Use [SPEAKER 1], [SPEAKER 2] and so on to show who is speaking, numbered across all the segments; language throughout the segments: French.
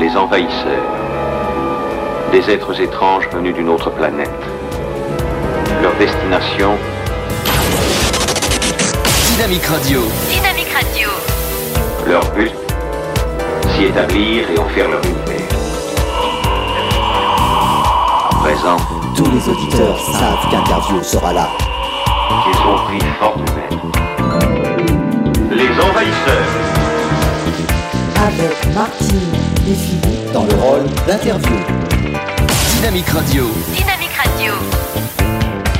[SPEAKER 1] Les envahisseurs. Des êtres étranges venus d'une autre planète. Leur destination,
[SPEAKER 2] Dynamique Radio.
[SPEAKER 3] Dynamique Radio.
[SPEAKER 1] leur but, s'y établir et en faire leur univers. À présent,
[SPEAKER 4] Tous les auditeurs savent qu'Interview sera là.
[SPEAKER 1] qu'ils ont pris forme humaine. Les envahisseurs.
[SPEAKER 5] avec Martine et Philippe
[SPEAKER 4] Dans le rôle d'interview.
[SPEAKER 2] Dynamique Radio.
[SPEAKER 3] Dynamique Radio.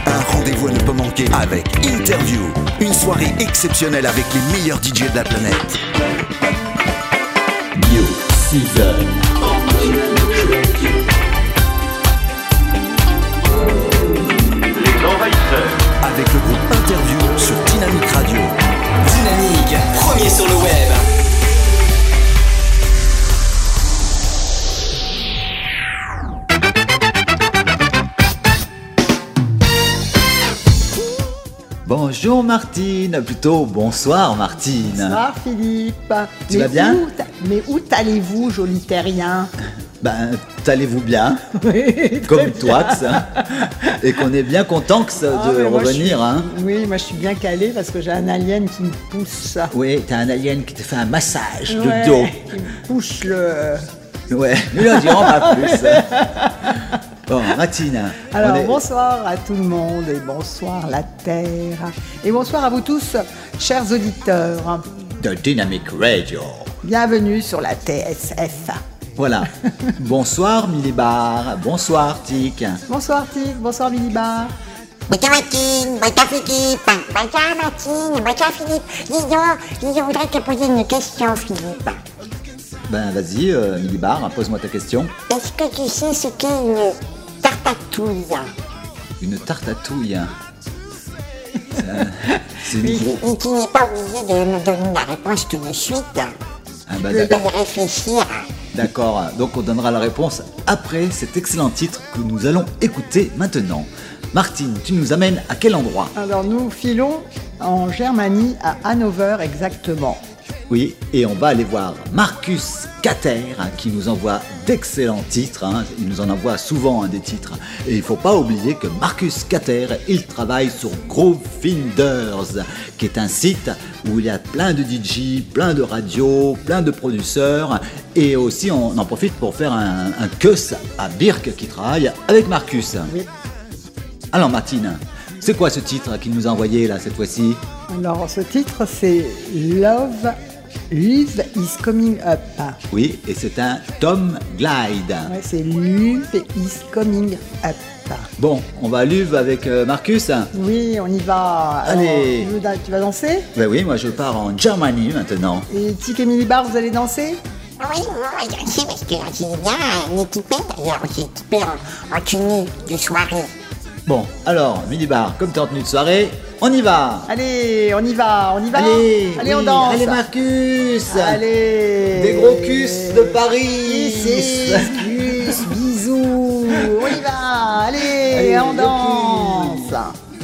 [SPEAKER 6] Un rendez-vous à ne pas manquer avec Interview. Une soirée exceptionnelle avec les meilleurs DJ de la planète.
[SPEAKER 4] New Season.
[SPEAKER 1] Les envahisseurs.
[SPEAKER 6] Avec le groupe Interview sur Dynamique Radio.
[SPEAKER 2] Dynamique. Premier sur le web.
[SPEAKER 7] Bonjour Martine, plutôt bonsoir Martine.
[SPEAKER 5] Bonsoir Philippe.
[SPEAKER 7] Tu
[SPEAKER 5] mais
[SPEAKER 7] vas bien
[SPEAKER 5] où Mais où allez-vous, joli terrien
[SPEAKER 7] Ben, allez-vous bien
[SPEAKER 5] Oui,
[SPEAKER 7] Comme toi,
[SPEAKER 5] bien.
[SPEAKER 7] que ça. Et qu'on est bien content que ça-
[SPEAKER 5] Ah,
[SPEAKER 7] de revenir,
[SPEAKER 5] suis-
[SPEAKER 7] hein.
[SPEAKER 5] Oui, moi je suis bien calée parce que j'ai un alien qui me pousse.
[SPEAKER 7] Oui, t'as un alien qui te fait un massage
[SPEAKER 5] Ouais,
[SPEAKER 7] de dos.
[SPEAKER 5] Qui me pousse le.
[SPEAKER 7] Ouais, nous n'en dirons pas plus. Bon, Martine.
[SPEAKER 5] Alors
[SPEAKER 7] est-
[SPEAKER 5] bonsoir à tout le monde et bonsoir la Terre. Et bonsoir à vous tous, chers auditeurs.
[SPEAKER 7] De Dynamic Radio.
[SPEAKER 5] Bienvenue sur la TSF.
[SPEAKER 7] Voilà. bonsoir Milibar, bonsoir Tic.
[SPEAKER 5] Bonsoir Tic, bonsoir Minibar.
[SPEAKER 8] Bonjour Martine, bonjour Philippe, bonjour Martine, bonjour Philippe. Dis je voudrais te poser une question Philippe.
[SPEAKER 7] Ben vas-y, euh, Milibar, pose-moi ta question.
[SPEAKER 8] Est-ce que tu sais ce qu'est une tartatouille
[SPEAKER 7] Une tartatouille. C'est une gros-
[SPEAKER 8] Et tu n'es pas obligé de me donner la réponse tout de suite.
[SPEAKER 7] Ah bah,
[SPEAKER 8] y réfléchir.
[SPEAKER 7] D'accord, donc on donnera la réponse après cet excellent titre que nous allons écouter maintenant. Martine, tu nous amènes à quel endroit?
[SPEAKER 5] Alors nous filons en Germanie, à Hanovre exactement.
[SPEAKER 7] Oui, et on va aller voir Marcus Cater hein, qui nous envoie d'excellents titres. hein. Il nous en envoie souvent hein, des titres. Et il faut pas oublier que Marcus Cater, il travaille sur Groovefinders, qui est un site où il y a plein de DJ, plein de radios, plein de producteurs. Et aussi, on en profite pour faire un, un cuss à Birk qui travaille avec Marcus.
[SPEAKER 5] Oui.
[SPEAKER 7] Alors Martine, c'est quoi ce titre qu'il nous a envoyé là cette fois-ci
[SPEAKER 5] Alors ce titre c'est Love, Love is Coming Up.
[SPEAKER 7] Oui, et c'est un Tom Glide.
[SPEAKER 5] Ouais, c'est Love is Coming Up.
[SPEAKER 7] Bon, on va à Luve avec euh, Marcus.
[SPEAKER 5] Oui, on y va. Alors,
[SPEAKER 7] Allez.
[SPEAKER 5] tu veux da- tu vas danser?
[SPEAKER 7] Ben oui, moi je pars en Germany maintenant.
[SPEAKER 5] Et Tic et Millibar, vous allez danser?
[SPEAKER 8] Oui, moi, je sais parce que j'ai bien équipé d'ailleurs, j'ai équipé en, en tenue de soirée.
[SPEAKER 7] Bon, alors, minibar, comme t'es en tenue de soirée, on y va.
[SPEAKER 5] Allez, on y va, on y va.
[SPEAKER 7] Allez,
[SPEAKER 5] Allez, on danse.
[SPEAKER 7] Allez Marcus.
[SPEAKER 5] Allez.
[SPEAKER 7] Des gros cus de Paris.
[SPEAKER 5] Ici, cus, bisous. On y va Allez,
[SPEAKER 7] Allez,
[SPEAKER 5] on danse.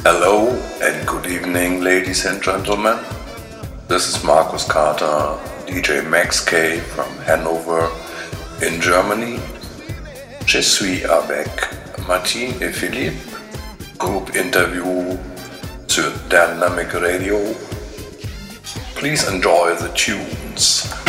[SPEAKER 9] Hello and good evening, ladies and gentlemen. This is Markus Carter, DJ Max K from Hanover in Germany. Je suis avec Martin et Philippe, group interview to Dynamic Radio. Please enjoy the tunes.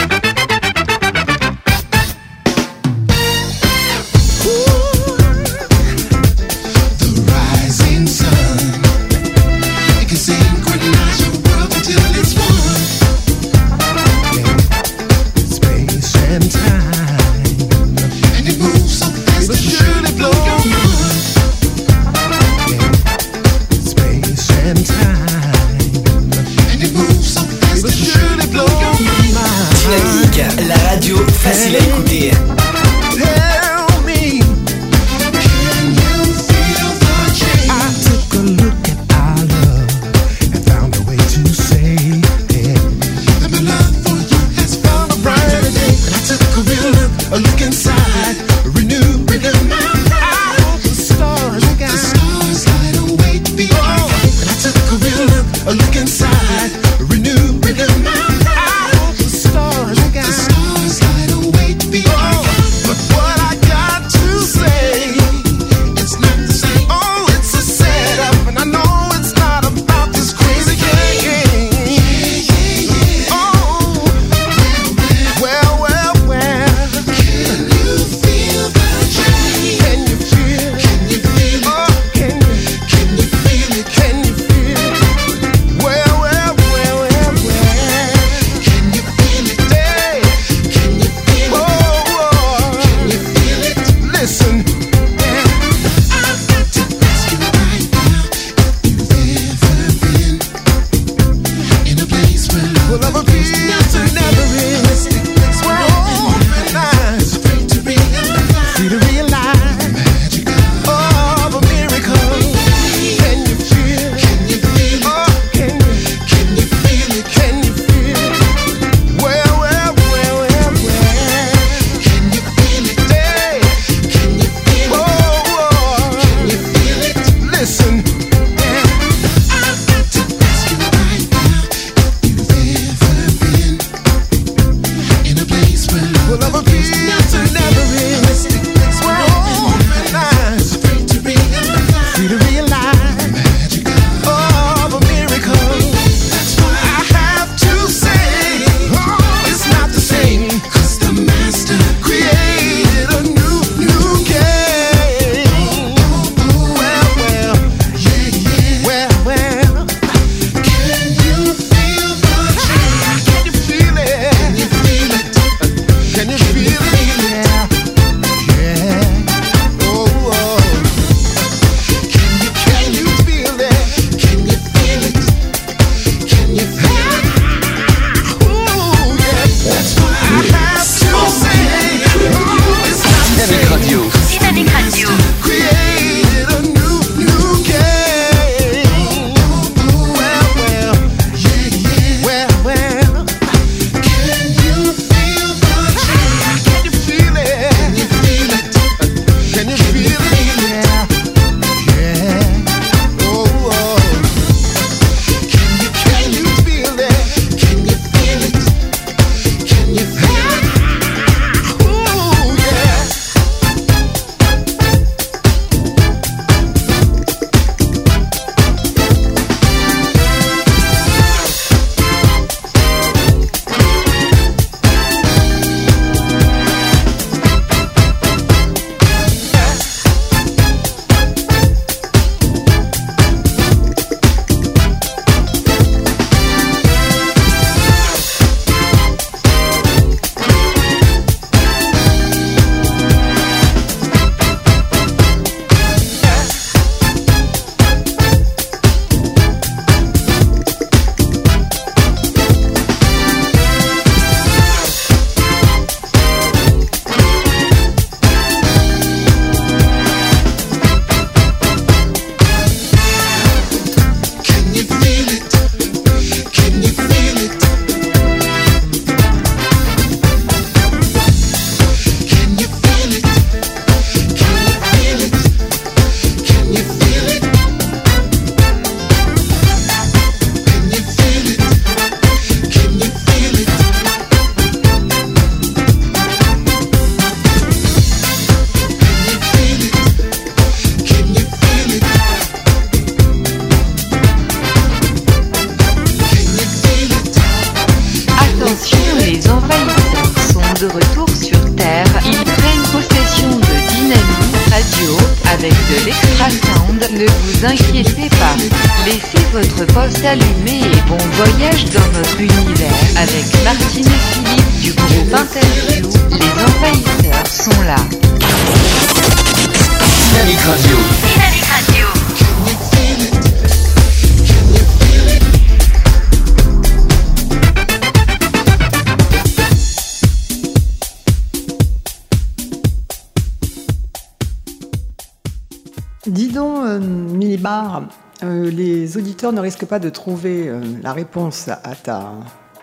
[SPEAKER 10] Ne
[SPEAKER 5] risquent pas de trouver euh, la réponse à ta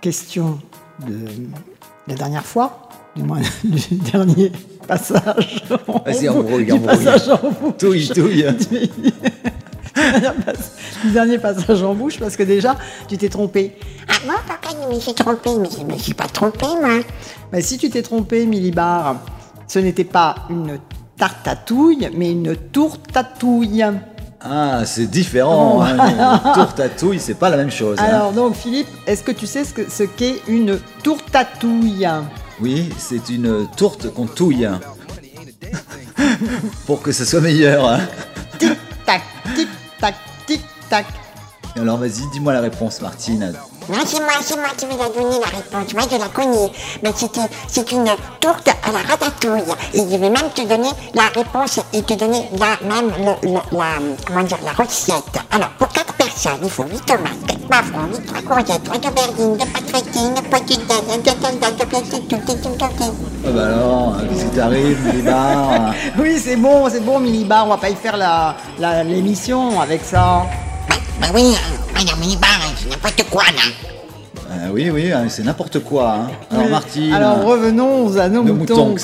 [SPEAKER 5] question de la dernière fois, du moins du dernier passage. en
[SPEAKER 7] Vas-y, embrouille,
[SPEAKER 5] du
[SPEAKER 7] embrouille.
[SPEAKER 5] passage en bouche.
[SPEAKER 7] Touille, touille.
[SPEAKER 5] du dernier passage en bouche, parce que déjà, tu t'es trompé.
[SPEAKER 8] Ah bon, pourquoi je me suis trompé Mais je me suis pas trompé, moi.
[SPEAKER 5] Mais si tu t'es trompé, Milibar, ce n'était pas une tarte à touille, mais une tourte à touille.
[SPEAKER 7] Ah, c'est différent.
[SPEAKER 5] Oh,
[SPEAKER 7] hein. Une Tourte à touille, c'est pas la même chose. hein.
[SPEAKER 5] Alors donc Philippe, est-ce que tu sais ce que- ce qu'est une tourte à touille?
[SPEAKER 7] Oui, c'est une tourte qu'on touille. Pour que ce soit meilleur. hein.
[SPEAKER 5] Tac, tic, tac, tic, tac.
[SPEAKER 7] Alors vas-y, dis-moi la réponse, Martine.
[SPEAKER 8] Non, c'est moi, c'est moi qui vous ai donné la réponse. Moi, je la connais. Mais c'est une, c'est une tourte à la ratatouille. Et je vais même te donner la réponse et te donner la, même le, le- la, comment dire, la recette. Alors, pour 4 personnes, il faut 8 tomates, 4 poivrons, 8 3 courgettes, 3 aubergines, 2 pâtes feuilletées, 9 petites dattes, 1 total date, 2 places tout, tout, tout, tout.
[SPEAKER 7] Ah bah alors, qu'est-ce qui t'arrive, Milibar
[SPEAKER 5] Oui, c'est bon, c'est bon, Milibar, on va pas y faire la- la- l'émission avec ça.
[SPEAKER 8] Bah oui, euh, madame Minibar, c'est n'importe quoi, non
[SPEAKER 7] euh, Oui, oui, c'est n'importe quoi. Alors, Martine.
[SPEAKER 5] Alors, revenons à nos, moutons.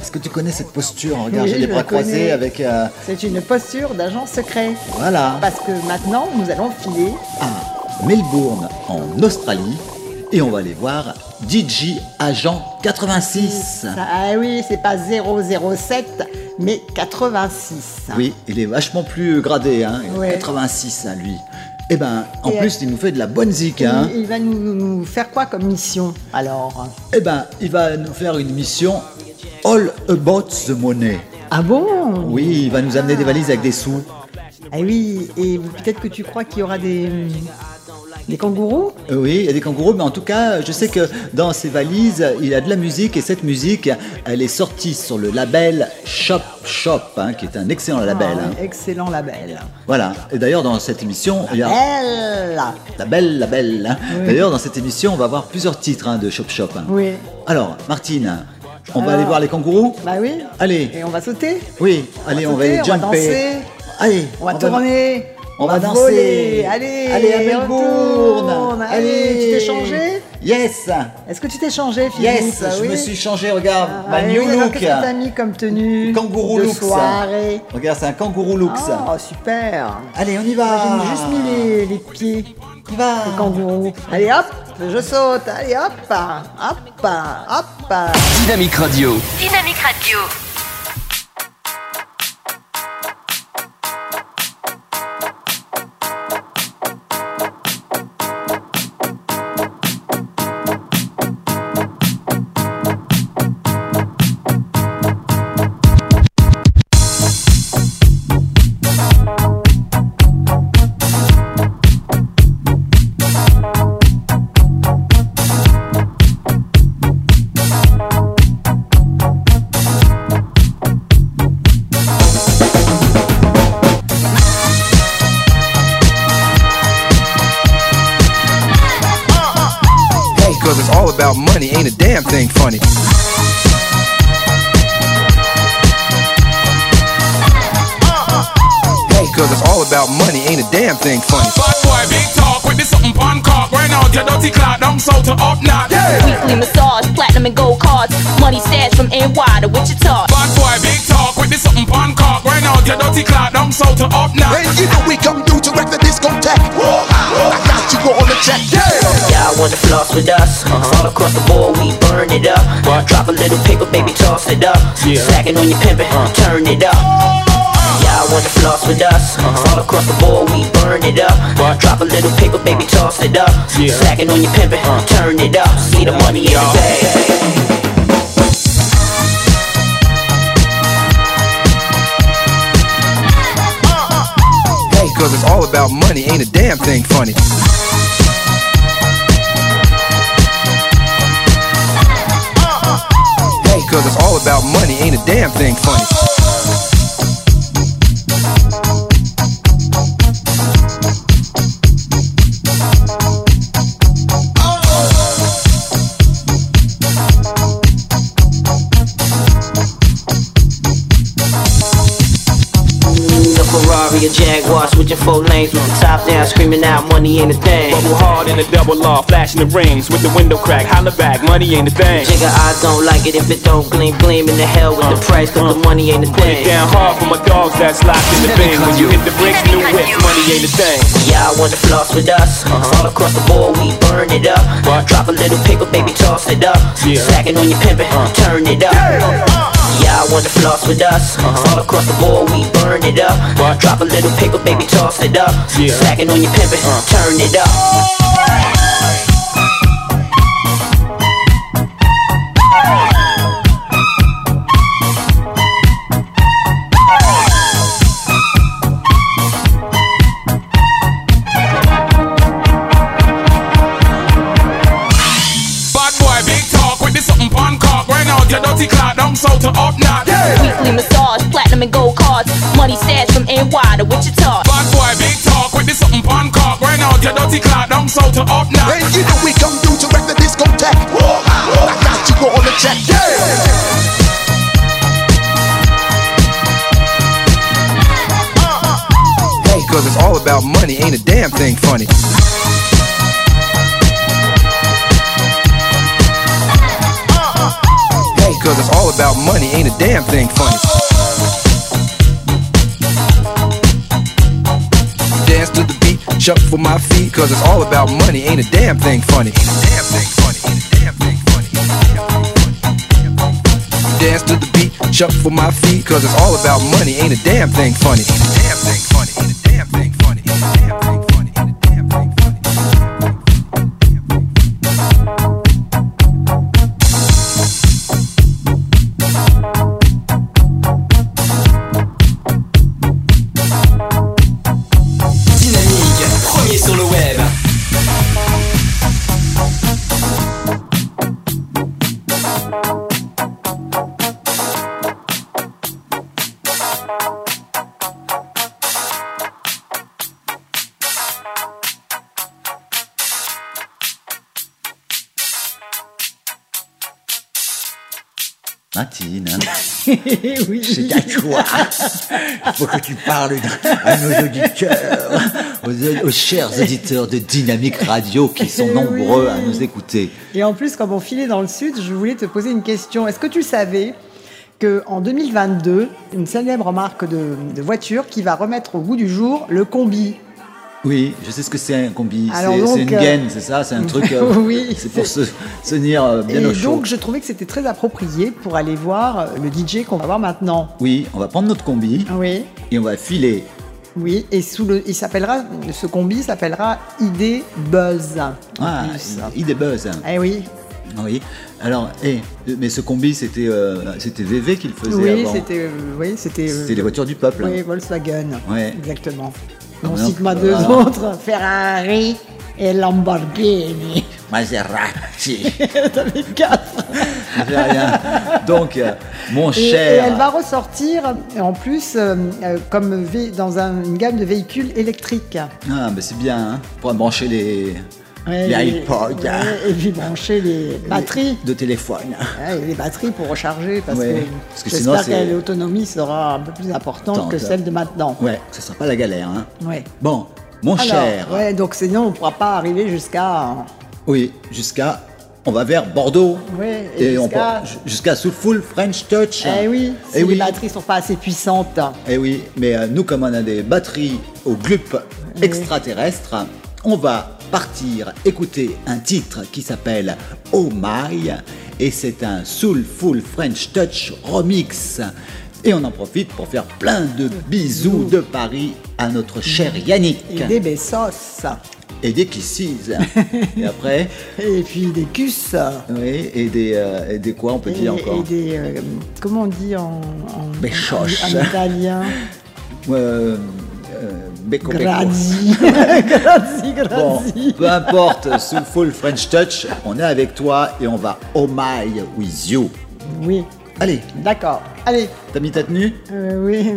[SPEAKER 7] Est-ce que tu connais cette posture Regarde, les bras croisés avec.
[SPEAKER 5] C'est une posture d'agent secret.
[SPEAKER 7] Voilà.
[SPEAKER 5] Parce que maintenant, nous allons filer
[SPEAKER 7] à Melbourne, en Australie, et on va aller voir DJ Agent 86.
[SPEAKER 5] Ah oui, c'est pas 007, mais 86.
[SPEAKER 7] Oui, il est vachement plus gradé, hein.
[SPEAKER 5] Ouais.
[SPEAKER 7] 86, hein, lui. Eh ben, en
[SPEAKER 5] Et,
[SPEAKER 7] plus, il nous fait de la bonne zik, hein.
[SPEAKER 5] Il, va nous, nous faire quoi comme mission alors?
[SPEAKER 7] Eh ben, il va nous faire une mission All About the Money.
[SPEAKER 5] Ah bon?
[SPEAKER 7] Oui, il va nous amener des valises avec des sous.
[SPEAKER 5] Ah oui, et peut-être que tu crois qu'il y aura des, des kangourous?
[SPEAKER 7] Euh, Oui, il y a des kangourous, mais en tout cas, je sais que dans ces valises, il y a de la musique, et cette musique, elle est sortie sur le label Shop Shop, hein, qui est un excellent label.
[SPEAKER 5] Ah,
[SPEAKER 7] hein.
[SPEAKER 5] Excellent label.
[SPEAKER 7] Voilà. Et d'ailleurs, dans cette émission, il y a
[SPEAKER 5] Elle
[SPEAKER 7] la belle, la belle. hein.
[SPEAKER 5] Oui.
[SPEAKER 7] D'ailleurs, dans cette émission, on va voir plusieurs titres de Shop Shop.
[SPEAKER 5] Oui.
[SPEAKER 7] Alors, Martine, on va aller voir les kangourous?
[SPEAKER 5] Bah oui.
[SPEAKER 7] Allez.
[SPEAKER 5] Et on va sauter?
[SPEAKER 7] Oui, allez, on va aller
[SPEAKER 5] on va danser.
[SPEAKER 7] Allez,
[SPEAKER 5] On va tourner.
[SPEAKER 7] On va danser.
[SPEAKER 5] voler. Allez,
[SPEAKER 7] Allez à Melbourne.
[SPEAKER 5] retourne. Allez, tu t'es changé
[SPEAKER 7] Yes.
[SPEAKER 5] Est-ce que tu t'es changé, Philippe
[SPEAKER 7] Yes, je
[SPEAKER 5] Oui.
[SPEAKER 7] me suis changé, regarde,
[SPEAKER 5] Ah,
[SPEAKER 7] ma new look.
[SPEAKER 5] Qu'est-ce que t'as mis comme tenue
[SPEAKER 7] Kangourou
[SPEAKER 5] de
[SPEAKER 7] look.
[SPEAKER 5] soirée
[SPEAKER 7] Regarde, c'est un kangourou look.
[SPEAKER 5] Oh, super
[SPEAKER 7] Allez, on y va.
[SPEAKER 5] J'ai juste mis les, les pieds.
[SPEAKER 7] On y va.
[SPEAKER 5] Les kangourous. Allez hop, je saute. Allez hop, hop, hop.
[SPEAKER 2] Dynamique Radio.
[SPEAKER 3] Dynamique Radio.
[SPEAKER 11] Damn thing funny.
[SPEAKER 12] Drop a little paper, baby, toss it up. Slacking on your pimpin', uh. turn it up. Y'all want to floss with us. Uh-huh. All across the board, we burn it up. Drop a little paper, baby, uh. toss it up. Slacking on your pimpin', uh. turn it up. See the money in the bag.
[SPEAKER 11] Hey, cause it's all about money, ain't a damn thing funny. Cause it's all about money, ain't a damn thing funny.
[SPEAKER 12] Switching four lanes with the top down, screaming out money ain't a thing.
[SPEAKER 13] Bubble hard in a double law, flashing the rings with the window crack. Holla back, money ain't a thing.
[SPEAKER 12] Jigga, I don't like it if it don't gleam, gleam in the hell with the uh, price, cause the uh. money ain't a
[SPEAKER 13] Put
[SPEAKER 12] thing.
[SPEAKER 13] it down hard for my dogs that's locked in the bin. When you hit the bricks, new whips, money ain't a thing.
[SPEAKER 12] Yeah, I want to floss with us. Uh-huh. All across the board, we burn it up. Drop a little paper, baby, toss it up. Slacking on your pimpin', uh. turn it up. Yeah, I want to floss with us. Uh-huh. All across the board, we burn it up. Drop a little paper, baby, toss it up. Slacking on your pimpin', uh. turn it up.
[SPEAKER 11] About money, ain't a damn thing funny. Hey, cause it's all about money, ain't a damn thing funny. Dance to the beat, shuffle my feet, cause it's all about money, ain't a damn thing funny. Ain't a damn thing funny, ain't a damn thing funny. Dance to the beat, shuffle my feet, cause it's all about money, ain't a damn thing funny. Ain't a damn thing funny,
[SPEAKER 5] oui.
[SPEAKER 7] c'est à toi. Il faut que tu parles à nos auditeurs, aux, aux chers auditeurs de Dynamique Radio qui sont
[SPEAKER 5] Eh
[SPEAKER 7] nombreux
[SPEAKER 5] oui.
[SPEAKER 7] à nous écouter.
[SPEAKER 5] Et en plus, comme on filait dans le sud, je voulais te poser une question. Est-ce que tu savais qu'en 2022, une célèbre marque de, de voiture qui va remettre au goût du jour le combi?
[SPEAKER 7] Oui, je sais ce que c'est un combi. C'est une
[SPEAKER 5] euh,
[SPEAKER 7] gaine, c'est ça C'est un truc. euh,
[SPEAKER 5] Oui,
[SPEAKER 7] C'est pour se, tenir euh, bien
[SPEAKER 5] Et
[SPEAKER 7] au chaud.
[SPEAKER 5] donc, je trouvais que c'était très approprié pour aller voir euh, le DJ qu'on va voir maintenant.
[SPEAKER 7] Oui, on va prendre notre combi
[SPEAKER 5] Oui,
[SPEAKER 7] et on va filer.
[SPEAKER 5] oui. Et sous le, il s'appellera, ce combi s'appellera ID Buzz.
[SPEAKER 7] Ah, des buzz.
[SPEAKER 5] Eh oui,
[SPEAKER 7] Oui. Alors, eh, mais ce combi, c'était euh, c'était VV qu'il faisait
[SPEAKER 5] oui,
[SPEAKER 7] avant.
[SPEAKER 5] c'était, euh, oui, c'était. euh,
[SPEAKER 7] C'était les voitures du peuple.
[SPEAKER 5] Oui, Volkswagen.
[SPEAKER 7] Ouais.
[SPEAKER 5] Exactement. On cite-moi deux autres Ferrari et Lamborghini.
[SPEAKER 7] Maserati.
[SPEAKER 5] T'en as quatre.
[SPEAKER 7] Rien. Donc, euh, mon
[SPEAKER 5] Et, et
[SPEAKER 7] cher.
[SPEAKER 5] elle va ressortir en plus euh, euh, comme dans un- une gamme de véhicules électriques.
[SPEAKER 7] Ah, ben c'est bien, hein, pour brancher les,
[SPEAKER 5] Ouais,
[SPEAKER 7] les
[SPEAKER 5] et- et puis brancher les batteries.
[SPEAKER 7] de téléphone.
[SPEAKER 5] Ouais, et les batteries pour recharger parce
[SPEAKER 7] Ouais,
[SPEAKER 5] que,
[SPEAKER 7] parce que
[SPEAKER 5] j'espère que l'autonomie sera un peu plus importante que celle de maintenant.
[SPEAKER 7] Ouais, ça sera pas la galère. Hein.
[SPEAKER 5] Ouais.
[SPEAKER 7] Bon, mon
[SPEAKER 5] Alors,
[SPEAKER 7] cher.
[SPEAKER 5] Ouais, donc sinon on ne pourra pas arriver jusqu'à.
[SPEAKER 7] Oui, jusqu'à. On va vers Bordeaux.
[SPEAKER 5] Ouais, et
[SPEAKER 7] et on
[SPEAKER 5] jusqu'à-
[SPEAKER 7] jusqu'à Soulful French Touch.
[SPEAKER 5] Eh oui, si
[SPEAKER 7] Eh oui.
[SPEAKER 5] les batteries sont pas assez puissantes.
[SPEAKER 7] Eh oui, mais euh, nous, comme on a des batteries au glup extraterrestre, on va partir écouter un titre qui s'appelle Oh My, et c'est un Soulful French Touch remix Et on en profite pour faire plein de bisous de Paris à notre cher Yannick.
[SPEAKER 5] Et des bessos.
[SPEAKER 7] Et des kisses. et après
[SPEAKER 5] Et puis des cus.
[SPEAKER 7] Oui, et des, euh, et des quoi on peut
[SPEAKER 5] Et,
[SPEAKER 7] dire encore
[SPEAKER 5] et des. euh, comment on dit en. En, en italien?
[SPEAKER 7] Euh, euh, becco, becco.
[SPEAKER 5] Grazie. grazie,
[SPEAKER 7] Bon,
[SPEAKER 5] grazie.
[SPEAKER 7] peu importe, sous full French touch, on est avec toi et on va oh my with you.
[SPEAKER 5] Oui.
[SPEAKER 7] Allez,
[SPEAKER 5] D'accord. Allez.
[SPEAKER 7] t'as mis ta tenue
[SPEAKER 5] Euh, oui.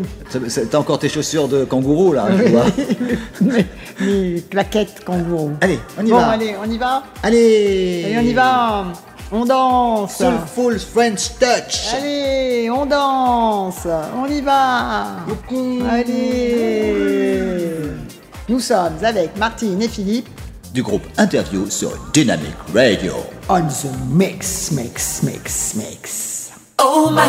[SPEAKER 7] T'as encore tes chaussures de kangourou là, je vois.
[SPEAKER 5] mes, mes claquettes kangourou.
[SPEAKER 7] Allez, on y
[SPEAKER 5] bon,
[SPEAKER 7] va.
[SPEAKER 5] allez, on y va
[SPEAKER 7] Allez
[SPEAKER 5] Allez, on y va On danse.
[SPEAKER 7] Sous full French touch.
[SPEAKER 5] Allez, on danse. On y va. Allez. Nous sommes avec Martine et Philippe.
[SPEAKER 7] Du groupe Interview sur Dynamic Radio.
[SPEAKER 5] on the mix, mix, mix, mix.
[SPEAKER 14] Oh my,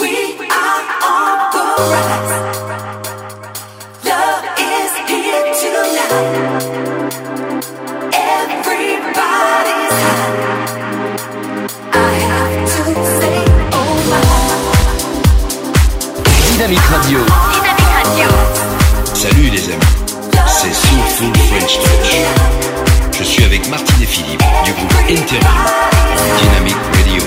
[SPEAKER 14] we are on the rise.
[SPEAKER 2] Dynamique Radio.
[SPEAKER 15] Dynamique Radio.
[SPEAKER 16] Salut les amis, c'est Soulful French Touch. Je suis avec Martine et Philippe du groupe Interview, Dynamic Radio.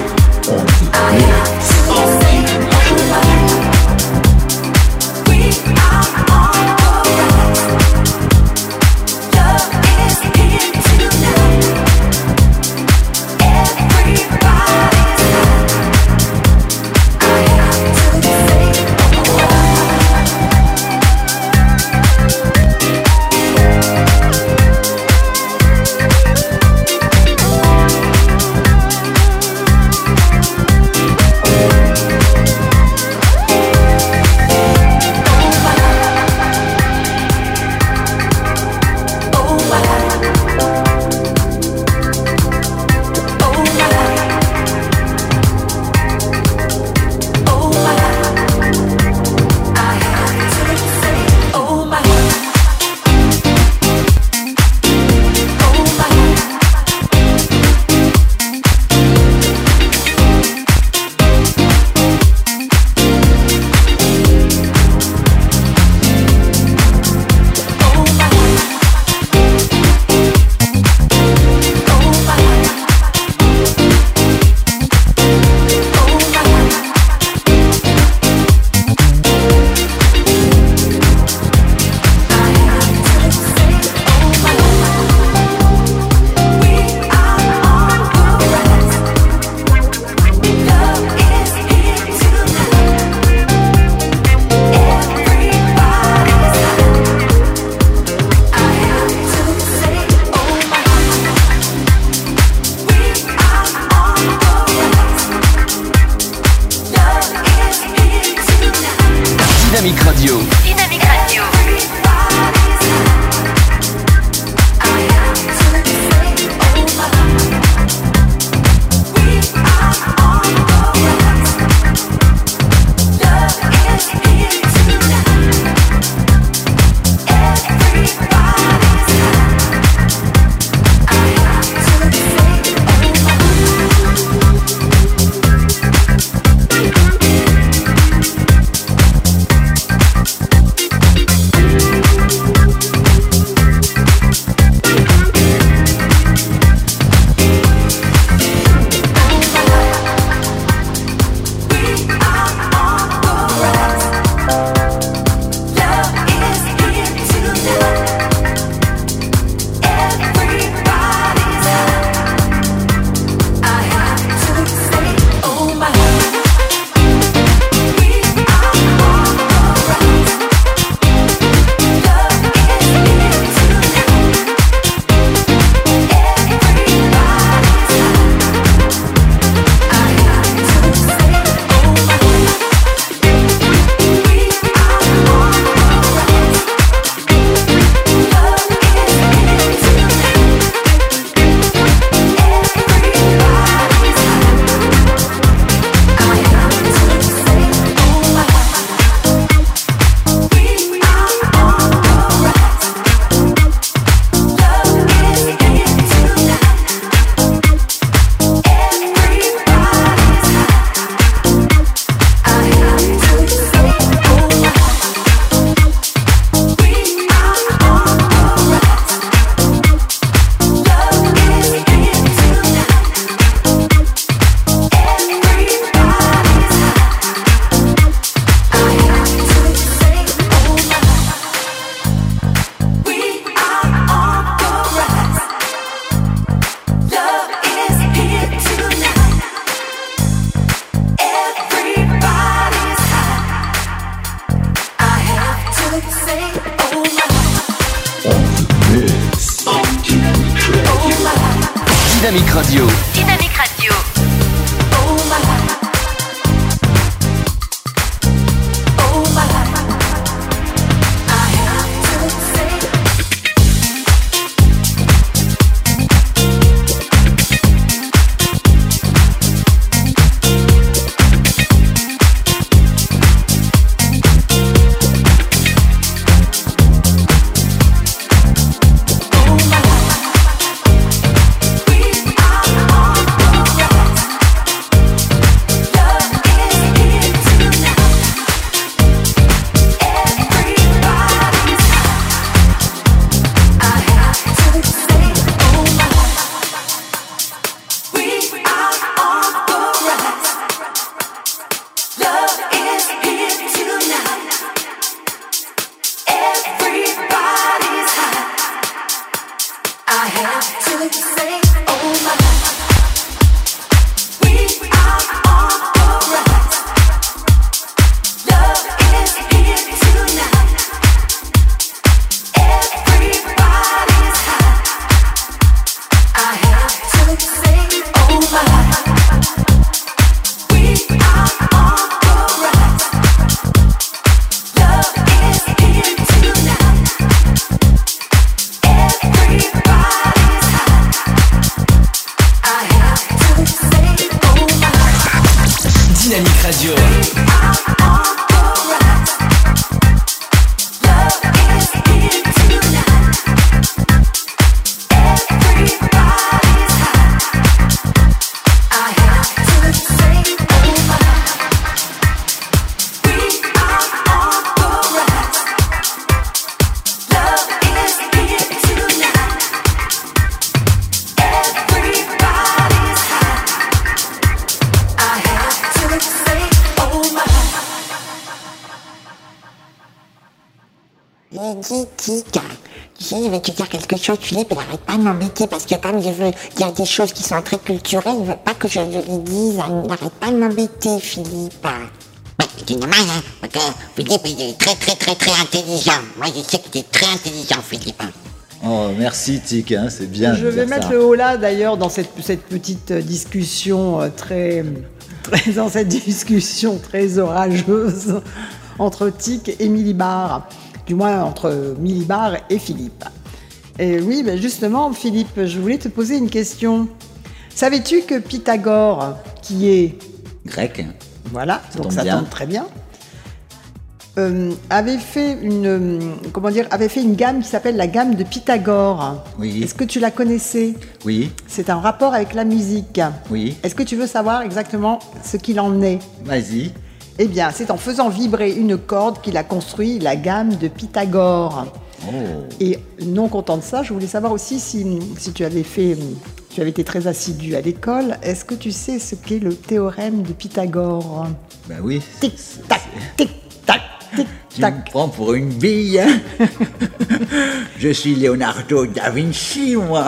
[SPEAKER 8] Parce que comme je veux dire des choses qui sont très culturelles, il veut pas que je lui dise. Il n'arrête pas de m'embêter, Philippe. Ouais, c'est normal, hein, parce que Philippe, il est très, très, très, très intelligent. Moi, je sais que tu es très intelligent, Philippe.
[SPEAKER 7] Oh, merci Tic, hein, c'est bien.
[SPEAKER 5] Je
[SPEAKER 7] de
[SPEAKER 5] vais
[SPEAKER 7] dire
[SPEAKER 5] mettre
[SPEAKER 7] ça.
[SPEAKER 5] le haut là d'ailleurs dans cette, cette petite discussion euh, très, très dans cette discussion très orageuse entre Tic et Milibar, du moins entre Milibar et Philippe. Et oui, ben justement, Philippe, je voulais te poser une question. Savais-tu que Pythagore, qui est
[SPEAKER 7] Grec.
[SPEAKER 5] voilà,
[SPEAKER 7] Ça
[SPEAKER 5] donc
[SPEAKER 7] tombe
[SPEAKER 5] ça
[SPEAKER 7] bien.
[SPEAKER 5] tombe très bien. Euh, avait fait une euh, comment dire avait fait une gamme qui s'appelle la gamme de Pythagore.
[SPEAKER 7] Oui.
[SPEAKER 5] Est-ce que tu la connaissais?
[SPEAKER 7] Oui,
[SPEAKER 5] C'est un rapport avec la musique.
[SPEAKER 7] oui,
[SPEAKER 5] Est-ce que tu veux savoir exactement ce qu'il en est?
[SPEAKER 7] Vas-y.
[SPEAKER 5] Eh bien, c'est en faisant vibrer une corde qu'il a construit la gamme de Pythagore.
[SPEAKER 7] Oh.
[SPEAKER 5] Et non content de ça, je voulais savoir aussi si, si tu avais fait, tu avais été très assidu à l'école. Est-ce que tu sais ce qu'est le théorème de Pythagore?
[SPEAKER 7] Ben oui.
[SPEAKER 5] Tic tac, tic tac, tic
[SPEAKER 7] Tu me prends pour une bille. hein je suis Leonardo da Vinci, moi.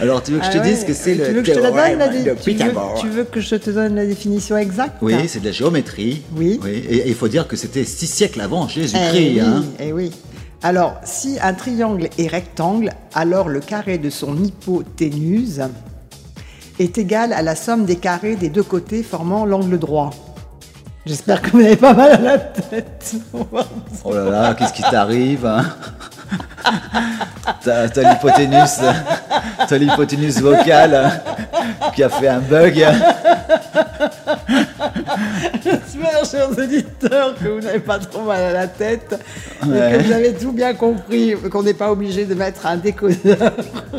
[SPEAKER 7] Alors, tu veux que je te
[SPEAKER 5] Ah
[SPEAKER 7] dise
[SPEAKER 5] ouais,
[SPEAKER 7] que c'est
[SPEAKER 5] tu
[SPEAKER 7] le
[SPEAKER 5] donne,
[SPEAKER 7] théorème de
[SPEAKER 5] tu veux-
[SPEAKER 7] Pythagore?
[SPEAKER 5] tu veux que je te donne la définition exacte?
[SPEAKER 7] Oui, c'est de la géométrie.
[SPEAKER 5] Oui.
[SPEAKER 7] Et et il faut dire que c'était six siècles avant
[SPEAKER 5] Eh
[SPEAKER 7] Jésus-Christ.
[SPEAKER 5] oui,
[SPEAKER 7] hein.
[SPEAKER 5] eh oui. Alors, si un triangle est rectangle, alors le carré de son hypoténuse est égal à la somme des carrés des deux côtés formant l'angle droit. J'espère que vous n'avez pas mal à la tête.
[SPEAKER 7] Oh là là, qu'est-ce qui t'arrive hein? T'as t'as l'hypoténuse, t'as l'hypoténuse vocale qui a fait un bug.
[SPEAKER 5] J'espère, chers auditeurs, que vous n'avez pas trop mal à la tête et que vous avez tout bien compris, qu'on n'est pas obligé de mettre un décodeur.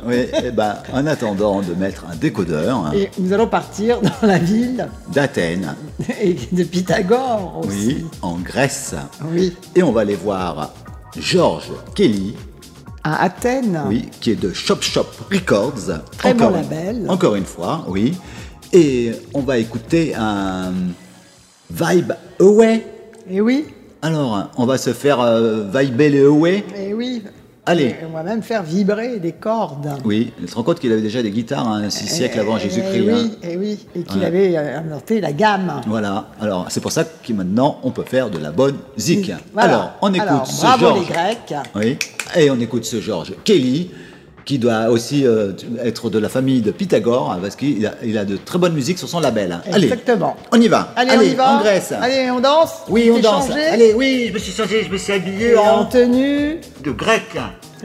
[SPEAKER 7] Oui, et ben, en attendant de mettre un décodeur hein,
[SPEAKER 5] Et nous allons partir dans la ville
[SPEAKER 7] d'Athènes,
[SPEAKER 5] et de Pythagore aussi.
[SPEAKER 7] oui, en Grèce,
[SPEAKER 5] Oui.
[SPEAKER 7] et on va aller voir George Kelly,
[SPEAKER 5] À Athènes.
[SPEAKER 7] oui, qui est de Shop Shop Records.
[SPEAKER 5] Très bon
[SPEAKER 7] une-
[SPEAKER 5] label.
[SPEAKER 7] Encore une fois, oui. Et on va écouter un Vibe Away.
[SPEAKER 5] Et oui.
[SPEAKER 7] Alors, on va se faire euh, vibrer le Away.
[SPEAKER 5] Et oui.
[SPEAKER 7] Allez.
[SPEAKER 5] Et on va même faire vibrer des cordes.
[SPEAKER 7] Oui, tu te rends compte qu'il avait déjà des guitares hein, six siècles avant Jésus-Christ. hein.
[SPEAKER 5] oui, et oui. Et qu'il
[SPEAKER 7] Ouais.
[SPEAKER 5] avait euh, inventé la gamme.
[SPEAKER 7] Voilà, alors c'est pour ça que maintenant on peut faire de la bonne zik.
[SPEAKER 5] Voilà.
[SPEAKER 7] Alors, on écoute
[SPEAKER 5] Alors,
[SPEAKER 7] ce
[SPEAKER 5] bravo
[SPEAKER 7] George.
[SPEAKER 5] les Grecs.
[SPEAKER 7] Oui, et on écoute ce George Kelly qui doit aussi euh, être de la famille de Pythagore, hein, parce qu'il a, il a de très bonne musique sur son label. hein. Allez,
[SPEAKER 5] Exactement.
[SPEAKER 7] on y va.
[SPEAKER 5] Allez, on y va.
[SPEAKER 7] en Grèce.
[SPEAKER 5] Allez, on danse
[SPEAKER 7] Oui, on danse.
[SPEAKER 5] changé
[SPEAKER 7] Allez, oui, je me suis changé, je me suis habillé
[SPEAKER 5] en
[SPEAKER 7] en
[SPEAKER 5] tenue.
[SPEAKER 7] de grec.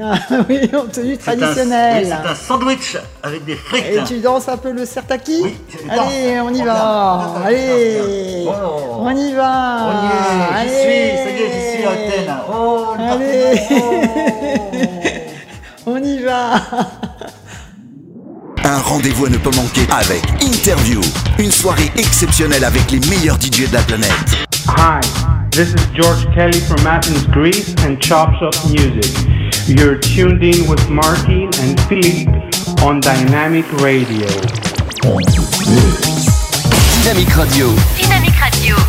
[SPEAKER 5] Ah, oui, en tenue
[SPEAKER 7] C'est un-
[SPEAKER 5] traditionnelle.
[SPEAKER 7] oui, C'est un sandwich avec des frites.
[SPEAKER 5] Et tu danses un peu le sertaki
[SPEAKER 7] je
[SPEAKER 5] Allez, on y
[SPEAKER 7] Oh,
[SPEAKER 5] va. Allez,
[SPEAKER 7] Oh.
[SPEAKER 5] on y va.
[SPEAKER 7] On y est, j'y suis, ça y est, j'y suis à Athènes. Oh, le
[SPEAKER 5] Allez,
[SPEAKER 6] Un rendez-vous à ne pas manquer avec Interview. Une soirée exceptionnelle avec les meilleurs DJ de la planète.
[SPEAKER 17] Hi, this is George Kelly from Athens, Greece, and Chop Shop Music. You're tuned in with Martin and Philippe on Dynamic Radio.
[SPEAKER 2] Dynamique Radio.
[SPEAKER 3] Dynamique Radio.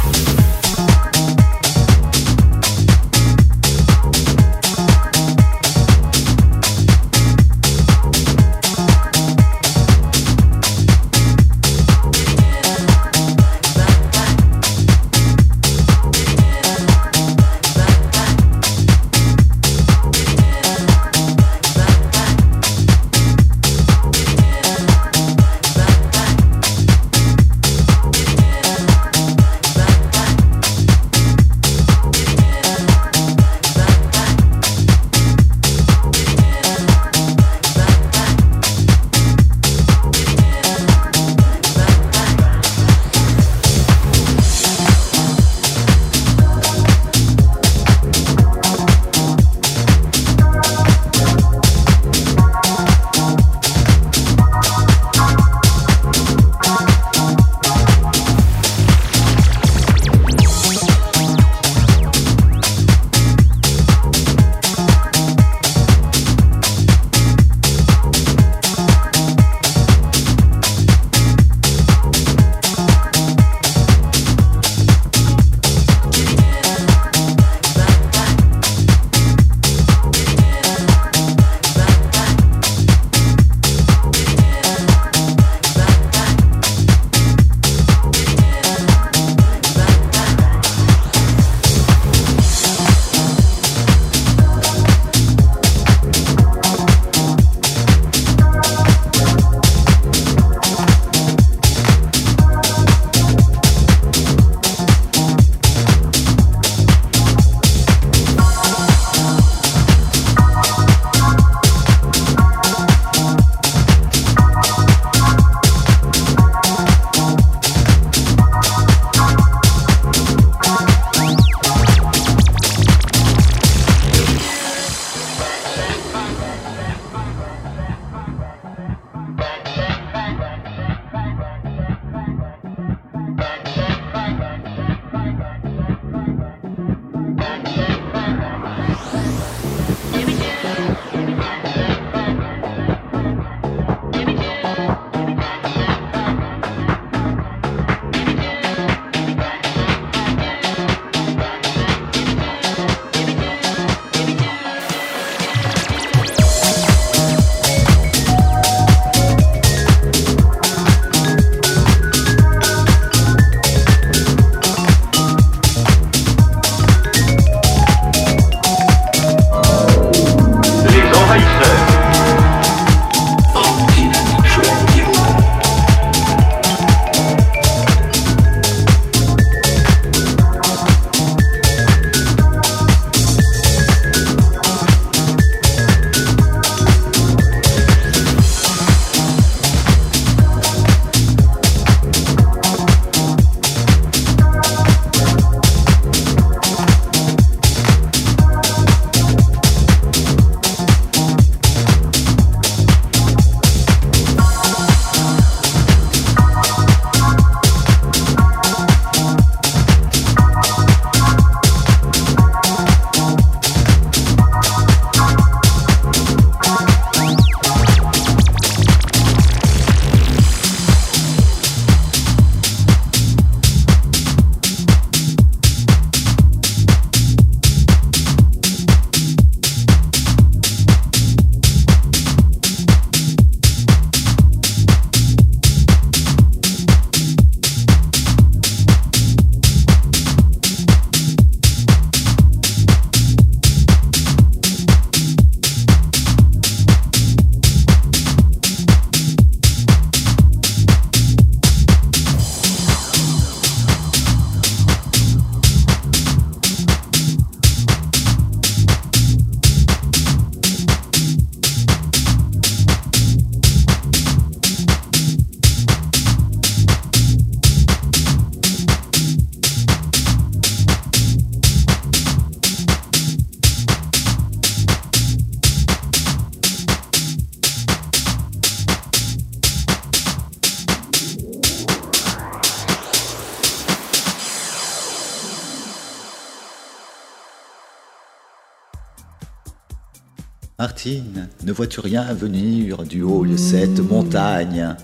[SPEAKER 7] Martine, ne vois-tu rien venir du haut de cette montagne?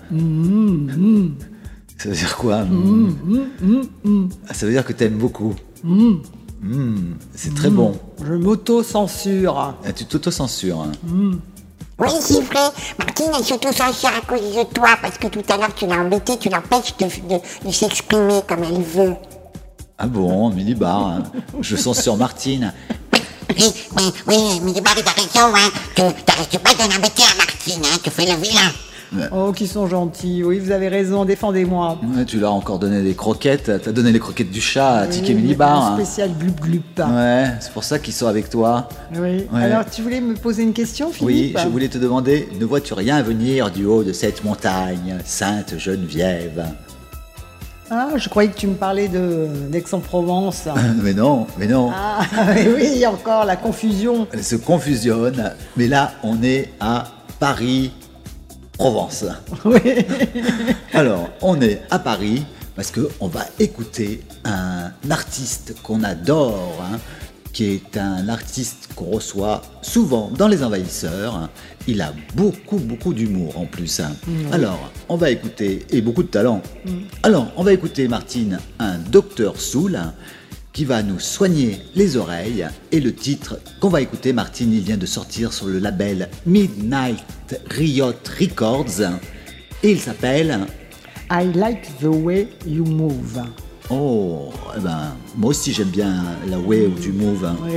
[SPEAKER 7] Ça veut dire quoi? Ah, Ça veut dire que t'aimes beaucoup. c'est très bon.
[SPEAKER 5] Je m'auto-censure.
[SPEAKER 7] Ah, tu t'auto-censures. hein.
[SPEAKER 8] Oui, c'est vrai. Martine est surtout censure à cause de toi, parce que tout à l'heure, tu l'as embêtée, tu l'empêches de, de- de s'exprimer comme elle veut.
[SPEAKER 7] Ah bon, Milibar, hein. je censure Martine.
[SPEAKER 8] Oui, oui, oui, mais il a raison, hein. Tu t'arrêtes pas de l'embêter à Martine, hein. Tu fais le vilain.
[SPEAKER 5] Oh, qui sont gentils. Oui, vous avez raison, défendez-moi.
[SPEAKER 7] Ouais, tu leur as encore donné des croquettes. T'as donné les croquettes du chat à
[SPEAKER 5] Oui,
[SPEAKER 7] Milibar.
[SPEAKER 5] le
[SPEAKER 7] hein.
[SPEAKER 5] spécial gloup gloup.
[SPEAKER 7] Ouais, c'est pour ça qu'ils sont avec toi.
[SPEAKER 5] Oui.
[SPEAKER 7] Ouais.
[SPEAKER 5] Alors, tu voulais me poser une question,
[SPEAKER 7] Oui,
[SPEAKER 5] Philippe
[SPEAKER 7] je voulais te demander, ne vois-tu rien venir du haut de cette montagne, Sainte Geneviève?
[SPEAKER 5] Ah, je croyais que tu me parlais de d'Aix-en-Provence.
[SPEAKER 7] Mais non, mais non.
[SPEAKER 5] Ah, mais oui, encore la confusion.
[SPEAKER 7] Elle se confusionne, mais là, on est à Paris, Provence. Alors, on est à Paris parce que on va écouter un artiste qu'on adore, hein, qui est un artiste qu'on reçoit souvent dans Les Envahisseurs. Il a beaucoup, beaucoup d'humour en plus. Alors, on va écouter, et beaucoup de talent. Alors, on va écouter, Martine, un docteur Soul qui va nous soigner les oreilles. Et le titre qu'on va écouter, Martine, il vient de sortir sur le label Midnight Riot Records. Et il s'appelle...
[SPEAKER 5] I like the way you move.
[SPEAKER 7] Oh, eh ben, moi aussi j'aime bien la way où tu moves.
[SPEAKER 5] Oui,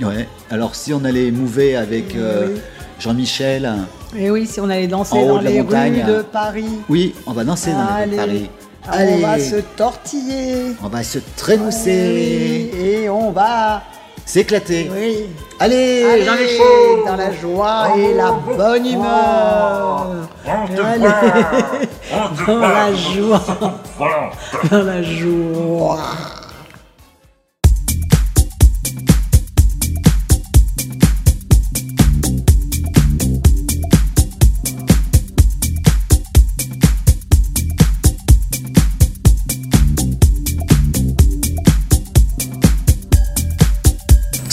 [SPEAKER 5] oui.
[SPEAKER 7] Ouais. Alors si on allait mouver avec euh,
[SPEAKER 5] Oui.
[SPEAKER 7] Jean-Michel,
[SPEAKER 5] Et oui, si on allait danser
[SPEAKER 7] En haut
[SPEAKER 5] dans
[SPEAKER 7] de la
[SPEAKER 5] les
[SPEAKER 7] montagne.
[SPEAKER 5] rues de Paris.
[SPEAKER 7] oui, on va danser dans les rues de
[SPEAKER 5] Allez.
[SPEAKER 7] Paris.
[SPEAKER 5] Alors, On va se tortiller.
[SPEAKER 7] On va se trémousser,
[SPEAKER 5] Et on va.
[SPEAKER 7] S'éclater.
[SPEAKER 5] Oui.
[SPEAKER 7] Allez,
[SPEAKER 5] Allez,
[SPEAKER 7] chaud.
[SPEAKER 5] dans la joie et la bonne humeur. Allez. Dans la joie. Dans la joie.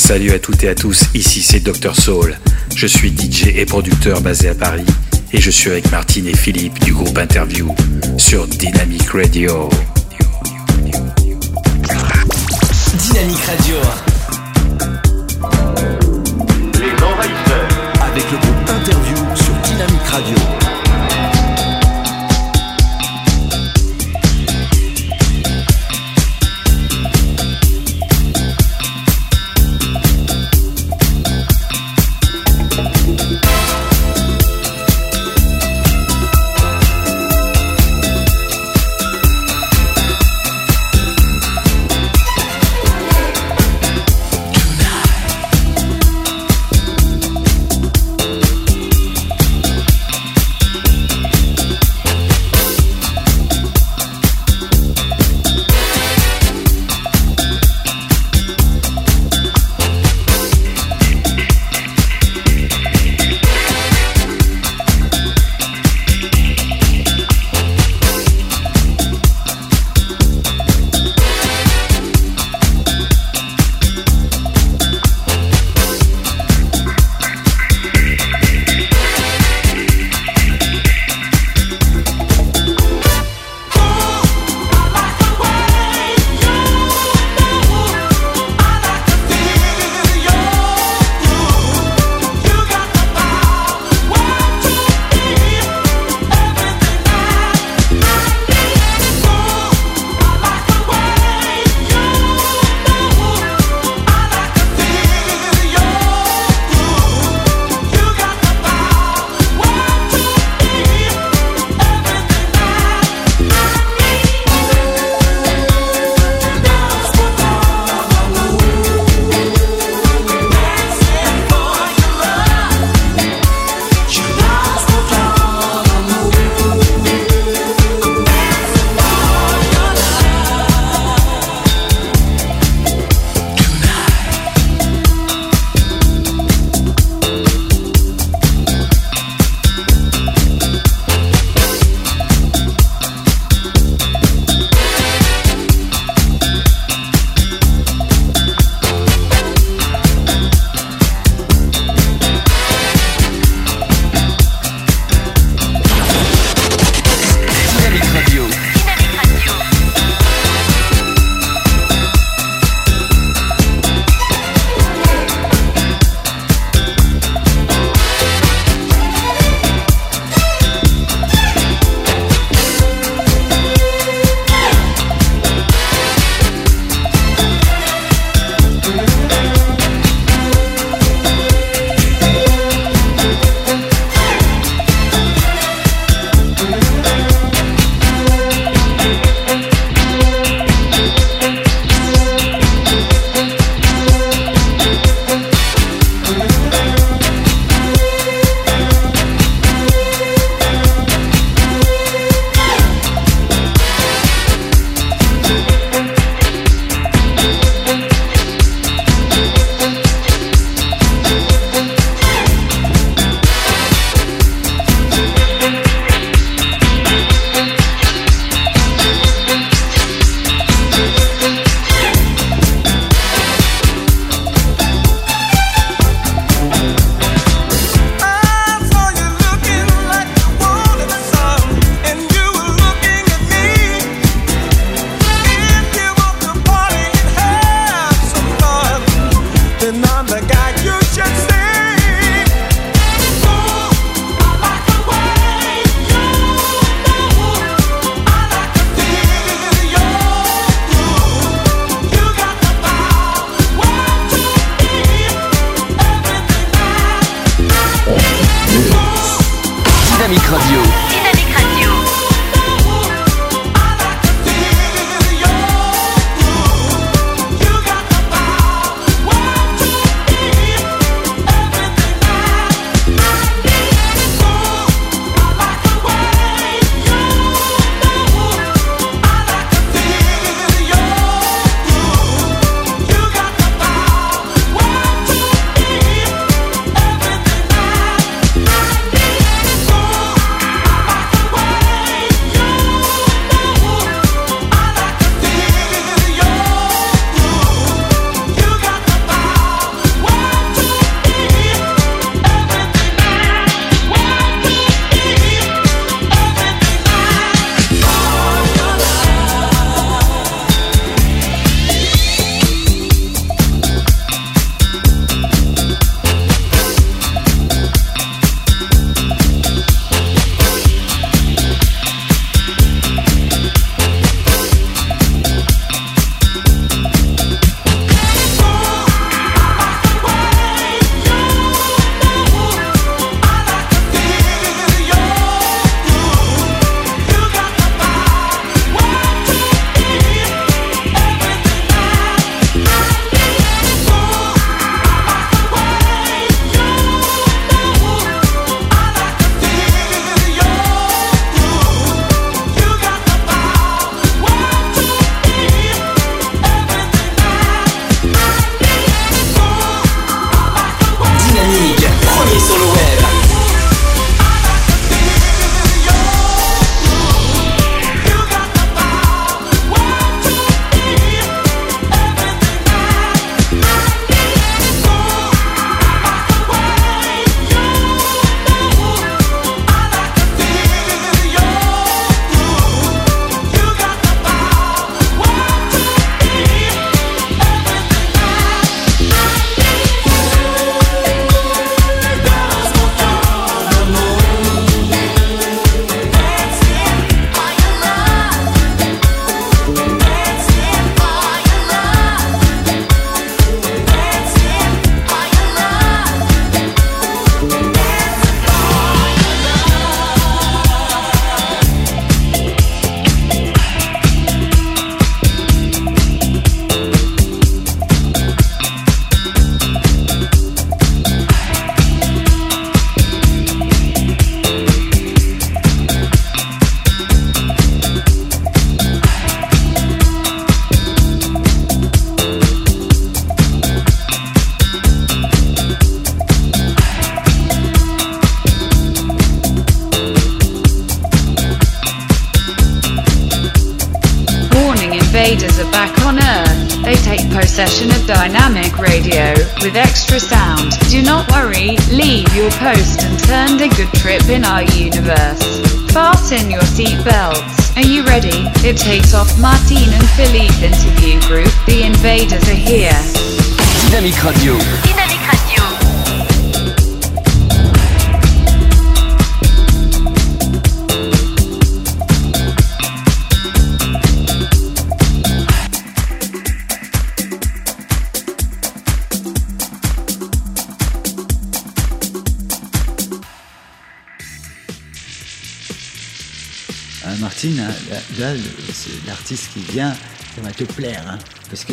[SPEAKER 18] Salut à toutes et à tous, ici c'est Dr Soul. Je suis DJ et producteur basé à Paris et je suis avec Martine et Philippe du groupe Interview sur Dynamic Radio.
[SPEAKER 2] Dynamique Radio.
[SPEAKER 1] Les envahisseurs.
[SPEAKER 6] Avec le groupe Interview sur Dynamique Radio.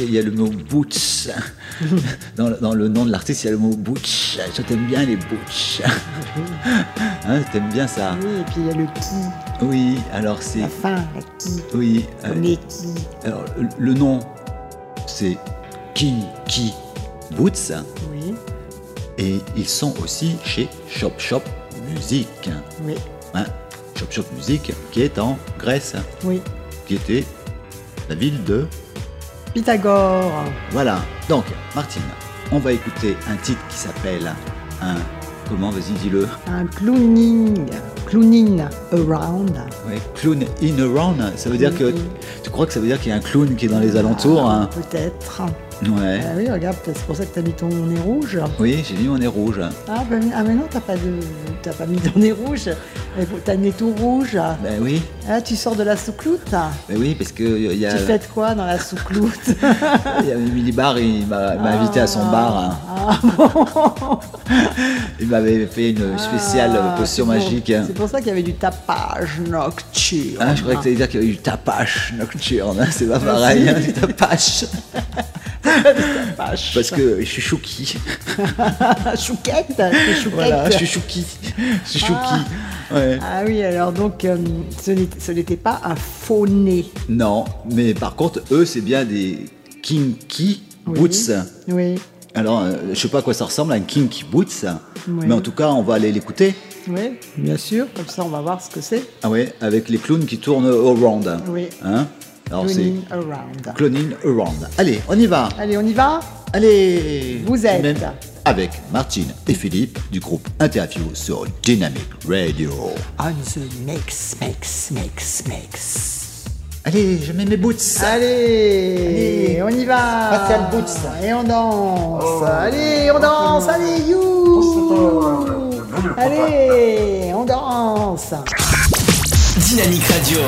[SPEAKER 7] Qu'il y a le mot butch. Dans, le- dans le nom de l'artiste, il y a le mot butch. Je t'aime bien les butch. Hein, T'aimes bien ça
[SPEAKER 5] Oui, et puis il y a le qui,
[SPEAKER 7] Oui, alors c'est.
[SPEAKER 5] la fin, la qui.
[SPEAKER 7] Oui. euh,
[SPEAKER 5] les qui.
[SPEAKER 7] alors, le- nom, c'est Kinky Boots.
[SPEAKER 5] Oui,
[SPEAKER 7] Et ils sont aussi chez Shop Shop Music.
[SPEAKER 5] oui,
[SPEAKER 7] Hein, Shop Shop Music, qui est en Grèce,
[SPEAKER 5] oui.
[SPEAKER 7] qui était la ville de
[SPEAKER 5] Pythagore.
[SPEAKER 7] Voilà. Donc, Martine, on va écouter un titre qui s'appelle un. Comment Vas-y, dis-le.
[SPEAKER 5] Un clowning, clowning around.
[SPEAKER 7] Ouais, clown in around. Ça veut dire que. Tu crois que ça veut dire qu'il y a un clown qui est dans les alentours hein
[SPEAKER 5] Peut-être.
[SPEAKER 7] Ouais.
[SPEAKER 5] Ah oui, regarde, c'est pour ça que t'as mis ton nez rouge.
[SPEAKER 7] Oui, j'ai mis mon nez rouge.
[SPEAKER 5] Ah, bah, ah mais non, t'as pas, de... t'as pas mis ton nez rouge. Mais T'as le nez tout rouge.
[SPEAKER 7] Ben oui.
[SPEAKER 5] Ah, tu sors de la soucloute.
[SPEAKER 7] Ben oui, parce que il y a.
[SPEAKER 5] Tu fais de quoi dans la soucloute
[SPEAKER 7] Il y a Emily Bar, il m'a invité à son bar. hein.
[SPEAKER 5] Ah Ah bon
[SPEAKER 7] Il m'avait fait une spéciale
[SPEAKER 5] Ah,
[SPEAKER 7] potion
[SPEAKER 5] c'est pour-
[SPEAKER 7] magique. hein.
[SPEAKER 5] C'est pour ça qu'il y avait du tapage nocturne.
[SPEAKER 7] Ah, je croyais que tu allais dire qu'il y avait du tapage nocturne. hein, C'est pas pareil, hein, du tapage. Parce que je suis chouki.
[SPEAKER 5] Chouquette.
[SPEAKER 7] Voilà, je suis chouki. Je suis chouki. Ouais.
[SPEAKER 5] Ah oui, alors donc euh, ce n'était- pas un faux nez.
[SPEAKER 7] Non, mais par contre, eux, c'est bien des kinky
[SPEAKER 5] Oui.
[SPEAKER 7] boots.
[SPEAKER 5] Oui,
[SPEAKER 7] Alors, euh, je sais pas à quoi ça ressemble un kinky boots,
[SPEAKER 5] Oui.
[SPEAKER 7] mais en tout cas, on va aller l'écouter.
[SPEAKER 5] oui, bien sûr. Comme ça, on va voir ce que c'est.
[SPEAKER 7] Ah ouais, avec les clowns qui tournent around.
[SPEAKER 5] Oui.
[SPEAKER 7] Hein Alors
[SPEAKER 5] Cloning around.
[SPEAKER 7] cloning around. Allez, on y va.
[SPEAKER 5] Allez, on y va
[SPEAKER 7] Allez.
[SPEAKER 5] Vous êtes
[SPEAKER 7] Même avec Martine et Philippe du groupe Interview sur Dynamic Radio.
[SPEAKER 5] On the mix, mix, mix, mix.
[SPEAKER 7] Allez, je mets mes boots.
[SPEAKER 5] Allez, on y va.
[SPEAKER 7] Pascal Boots.
[SPEAKER 5] Et on danse. Allez, on danse. Allez, you. Allez, on danse.
[SPEAKER 2] Dynamique Radio.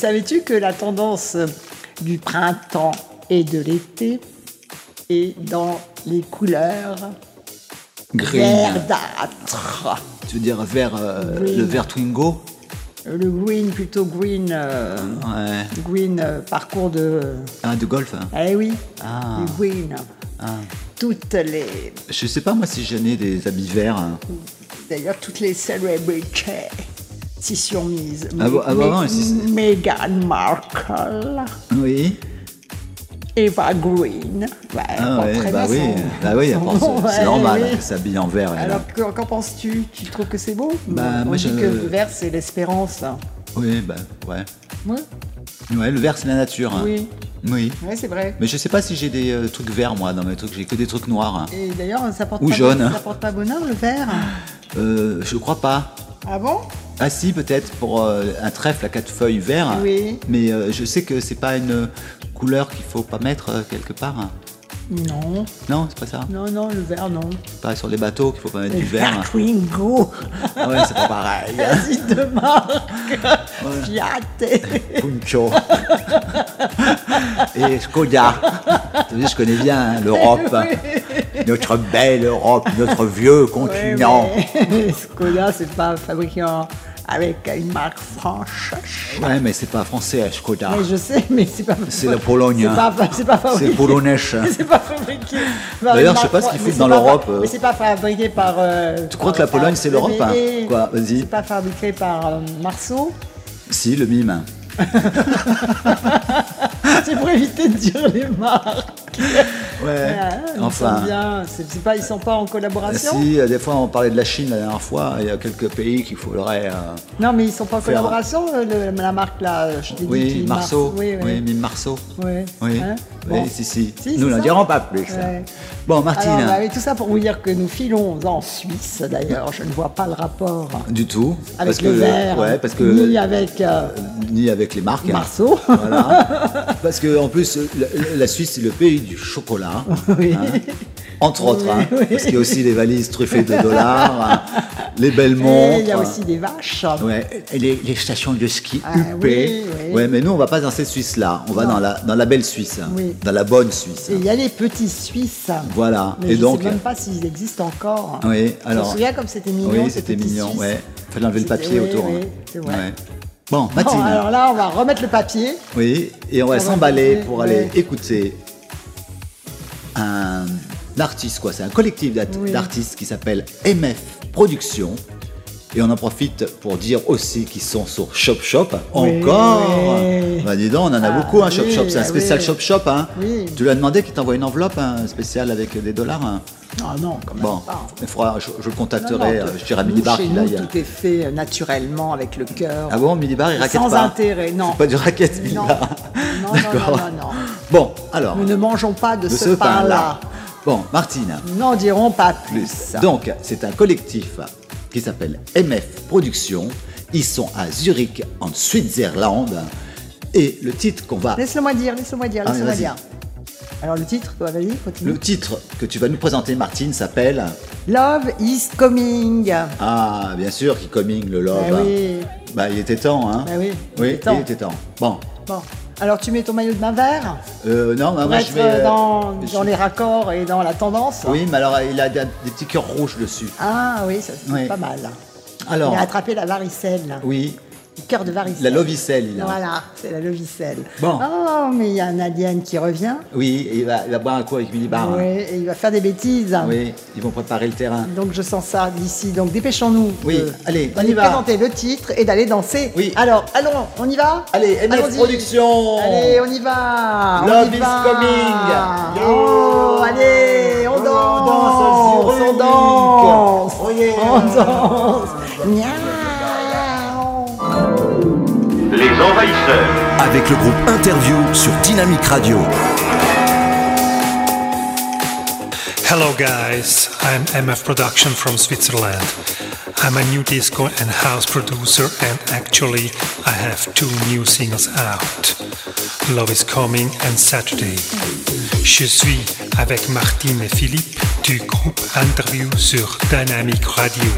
[SPEAKER 5] Savais-tu que la tendance du printemps et de l'été est dans les couleurs
[SPEAKER 7] Green.
[SPEAKER 5] verdâtres?
[SPEAKER 7] Tu veux dire vert, euh, le vert Twingo?
[SPEAKER 5] Le green, plutôt green, euh,
[SPEAKER 7] Ouais.
[SPEAKER 5] green euh, parcours de.
[SPEAKER 7] Ah, de golf hein.
[SPEAKER 5] Eh oui,
[SPEAKER 7] Ah.
[SPEAKER 5] du green.
[SPEAKER 7] Ah.
[SPEAKER 5] Toutes les.
[SPEAKER 7] Je sais pas moi si j'en ai des habits verts. hein.
[SPEAKER 5] D'ailleurs, toutes les célébrités sont mises.
[SPEAKER 7] Ah bon- ah bon,
[SPEAKER 5] Meghan Markle,
[SPEAKER 7] Oui.
[SPEAKER 5] Eva Green. Ouais,
[SPEAKER 7] Ah ouais, bah oui, bah oui, c'est- c'est normal qu'elle s'habille en vert. elle.
[SPEAKER 5] Alors, que- qu'en penses-tu? Tu trouves que c'est beau?
[SPEAKER 7] Bah,
[SPEAKER 5] On
[SPEAKER 7] moi,
[SPEAKER 5] dit
[SPEAKER 7] je-
[SPEAKER 5] que le vert, c'est l'espérance.
[SPEAKER 7] Oui, bah ouais.
[SPEAKER 5] Ouais,
[SPEAKER 7] Ouais, le vert c'est la nature.
[SPEAKER 5] oui,
[SPEAKER 7] Oui.
[SPEAKER 5] ouais, c'est vrai.
[SPEAKER 7] Mais je sais pas si j'ai des euh, trucs verts moi dans mes trucs, j'ai que des trucs noirs.
[SPEAKER 5] Et d'ailleurs, ça porte,
[SPEAKER 7] Ou
[SPEAKER 5] pas,
[SPEAKER 7] jaune.
[SPEAKER 5] ça porte pas bonheur, le vert?
[SPEAKER 7] Euh, je crois pas.
[SPEAKER 5] Ah bon?
[SPEAKER 7] Ah si, peut-être pour euh, un trèfle à quatre feuilles vert.
[SPEAKER 5] Oui.
[SPEAKER 7] Mais euh, je sais que c'est pas une couleur qu'il faut pas mettre euh, quelque part.
[SPEAKER 5] Non,
[SPEAKER 7] Non, c'est pas ça.
[SPEAKER 5] non, non, le vert, non.
[SPEAKER 7] Pas sur les bateaux qu'il faut pas mettre du vert.
[SPEAKER 5] Twingo
[SPEAKER 7] Ah ouais, c'est pas pareil.
[SPEAKER 5] Vas-y, de marque Fiat
[SPEAKER 7] Puncho. Et Skoda. Je connais bien hein, l'Europe. Notre belle Europe, notre vieux continent.
[SPEAKER 5] Skoda, c'est pas fabriqué en- avec une marque franche.
[SPEAKER 7] Ouais, mais c'est pas français, Skoda.
[SPEAKER 5] Mais je sais, mais c'est pas.
[SPEAKER 7] C'est la Pologne,
[SPEAKER 5] C'est pas, c'est pas fabriqué.
[SPEAKER 7] C'est polonais.
[SPEAKER 5] C'est pas fabriqué.
[SPEAKER 7] D'ailleurs, je sais pas ce qu'ils foutent dans l'Europe, euh.
[SPEAKER 5] Mais c'est pas fabriqué par. euh,
[SPEAKER 7] Tu crois
[SPEAKER 5] par-
[SPEAKER 7] que la Pologne, c'est l'Europe, hein Quoi, vas-y.
[SPEAKER 5] C'est pas fabriqué par euh, Marceau.
[SPEAKER 7] Si, le mime.
[SPEAKER 5] c'est pour éviter de dire les marques.
[SPEAKER 7] Ouais.
[SPEAKER 5] Ah, ils
[SPEAKER 7] Enfin.
[SPEAKER 5] bien. C'est pas, ils sont pas en collaboration.
[SPEAKER 7] Si, euh, des fois on parlait de la Chine la dernière fois, il y a quelques pays qu'il faudrait. euh,
[SPEAKER 5] Non, mais ils sont pas en collaboration. euh, le- la marque là, je t'ai.
[SPEAKER 7] Oui, Marceau.
[SPEAKER 5] Oui, oui.
[SPEAKER 7] Oui, mime Marceau. Oui,
[SPEAKER 5] Hein
[SPEAKER 7] oui si, si.
[SPEAKER 5] Si,
[SPEAKER 7] Nous n'en dirons pas plus.
[SPEAKER 5] Ouais.
[SPEAKER 7] Bon, Martine,
[SPEAKER 5] Alors, bah tout ça pour vous dire que nous filons en Suisse. D'ailleurs, je ne vois pas le rapport
[SPEAKER 7] du tout.
[SPEAKER 5] avec
[SPEAKER 7] parce
[SPEAKER 5] le
[SPEAKER 7] que,
[SPEAKER 5] verre,
[SPEAKER 7] Ouais, parce que.
[SPEAKER 5] ni avec euh,
[SPEAKER 7] ni avec les marques.
[SPEAKER 5] Marceau.
[SPEAKER 7] Voilà. Parce que en plus, la, la Suisse c'est le pays du chocolat.
[SPEAKER 5] Oui.
[SPEAKER 7] hein. Entre autres,
[SPEAKER 5] Oui,
[SPEAKER 7] hein,
[SPEAKER 5] oui.
[SPEAKER 7] parce qu'il y a aussi les valises truffées de dollars, hein, les belles montres.
[SPEAKER 5] Et il y a aussi des vaches.
[SPEAKER 7] Ouais, et les, les stations de ski
[SPEAKER 5] Ah,
[SPEAKER 7] huppées. Ouais, mais nous, on va pas dans cette Suisse-là. On va
[SPEAKER 5] Non.
[SPEAKER 7] dans la, dans la belle Suisse. Dans la bonne Suisse.
[SPEAKER 5] Et il y a les petits Suisses.
[SPEAKER 7] Voilà.
[SPEAKER 5] Mais
[SPEAKER 7] et
[SPEAKER 5] je
[SPEAKER 7] donc.
[SPEAKER 5] sais même pas s'ils existent encore.
[SPEAKER 7] Oui,
[SPEAKER 5] Je
[SPEAKER 7] alors.
[SPEAKER 5] me souviens comme c'était mignon.
[SPEAKER 7] Oui, c'était mignon, ouais. Fallait enlever le papier autour.
[SPEAKER 5] vrai.
[SPEAKER 7] Ouais. Bon,
[SPEAKER 5] Bon,
[SPEAKER 7] Mathilde.
[SPEAKER 5] alors là, on va remettre le papier.
[SPEAKER 7] Oui, et on va s'emballer pour aller écouter un artiste, quoi. C'est un collectif
[SPEAKER 5] Oui.
[SPEAKER 7] d'artistes qui s'appelle MF Productions. Et on en profite pour dire aussi qu'ils sont sur Shop Shop. Encore
[SPEAKER 5] oui.
[SPEAKER 7] Bah dis donc, on en a
[SPEAKER 5] Ah,
[SPEAKER 7] beaucoup, un Shop
[SPEAKER 5] oui,
[SPEAKER 7] Shop. C'est un
[SPEAKER 5] ah,
[SPEAKER 7] spécial
[SPEAKER 5] oui.
[SPEAKER 7] Shop Shop. Hein. Tu lui as demandé qu'il t'envoie une enveloppe hein, spéciale avec des dollars hein.
[SPEAKER 5] Ah non, quand même
[SPEAKER 7] Bon,
[SPEAKER 5] pas.
[SPEAKER 7] il faudra, je, je le contacterai.
[SPEAKER 5] non,
[SPEAKER 7] euh, je dirai à Minibar qu'il aille.
[SPEAKER 5] tout est fait euh, naturellement avec le cœur.
[SPEAKER 7] Ah bon, Minibar, il raquette
[SPEAKER 5] Sans
[SPEAKER 7] pas
[SPEAKER 5] intérêt, non.
[SPEAKER 7] Pas du racket, Minibar.
[SPEAKER 5] non, non,
[SPEAKER 7] D'accord.
[SPEAKER 5] non.
[SPEAKER 7] Bon, alors.
[SPEAKER 5] Nous ne mangeons pas de,
[SPEAKER 7] de
[SPEAKER 5] ce, pain-là.
[SPEAKER 7] Bon, Martine.
[SPEAKER 5] Nous n'en dirons pas plus.
[SPEAKER 7] Donc, c'est un collectif qui s'appelle MF Productions. Ils sont à Zurich, en Switzerland. Et le titre qu'on va.
[SPEAKER 5] Laisse-le-moi dire, laisse-le-moi dire,
[SPEAKER 7] Ah,
[SPEAKER 5] laisse-le-moi dire. Alors le titre, toi, vas-y, continue.
[SPEAKER 7] Le titre que tu vas nous présenter, Martine, s'appelle
[SPEAKER 5] Love is coming.
[SPEAKER 7] Ah, bien sûr, qui coming le love.
[SPEAKER 5] Bah
[SPEAKER 7] hein. Bah, il était temps, hein.
[SPEAKER 5] Bah oui, il
[SPEAKER 7] Oui,
[SPEAKER 5] était temps.
[SPEAKER 7] il était temps. Bon,
[SPEAKER 5] Bon, alors tu mets ton maillot de bain vert
[SPEAKER 7] euh, non, bah,
[SPEAKER 5] pour
[SPEAKER 7] moi
[SPEAKER 5] être
[SPEAKER 7] je vais. euh,
[SPEAKER 5] dans,
[SPEAKER 7] je-
[SPEAKER 5] dans les raccords et dans la tendance.
[SPEAKER 7] Oui, mais alors il a des, petits cœurs rouges dessus.
[SPEAKER 5] Ah oui, ça c'est
[SPEAKER 7] Oui.
[SPEAKER 5] pas mal.
[SPEAKER 7] Alors,
[SPEAKER 5] Il a attrapé la varicelle.
[SPEAKER 7] oui,
[SPEAKER 5] cœur de varicelle.
[SPEAKER 7] la lovicelle, il a.
[SPEAKER 5] Voilà, c'est la lovicelle.
[SPEAKER 7] Bon.
[SPEAKER 5] Oh, mais il y a un alien qui revient.
[SPEAKER 7] Oui, et il va, il va boire un coup avec Millibar.
[SPEAKER 5] Oui, et il va faire des bêtises.
[SPEAKER 7] Oui, ils vont préparer le terrain.
[SPEAKER 5] Donc je sens ça d'ici. Donc dépêchons-nous.
[SPEAKER 7] Oui,
[SPEAKER 5] de-
[SPEAKER 7] allez, on y va.
[SPEAKER 5] présenter le titre et d'aller danser.
[SPEAKER 7] Oui.
[SPEAKER 5] Alors, allons, on y va
[SPEAKER 7] Allez, MF
[SPEAKER 5] Allons-y.
[SPEAKER 7] Productions
[SPEAKER 5] Allez, on y va.
[SPEAKER 7] Love
[SPEAKER 5] on y
[SPEAKER 7] is
[SPEAKER 5] va.
[SPEAKER 7] coming.
[SPEAKER 5] Oh, allez, on danse.
[SPEAKER 7] danse,
[SPEAKER 5] on danse.
[SPEAKER 7] Oh yeah.
[SPEAKER 5] On danse. Miaou.
[SPEAKER 1] Les envahisseurs.
[SPEAKER 6] Avec le groupe Interview sur Dynamic Radio.
[SPEAKER 18] Hello guys, I'm MF Production from Switzerland. I'm a new disco and house producer and actually I have two new singles out. Love is Coming and Saturday. Je suis avec Martine et Philippe du groupe Interview sur Dynamic Radio.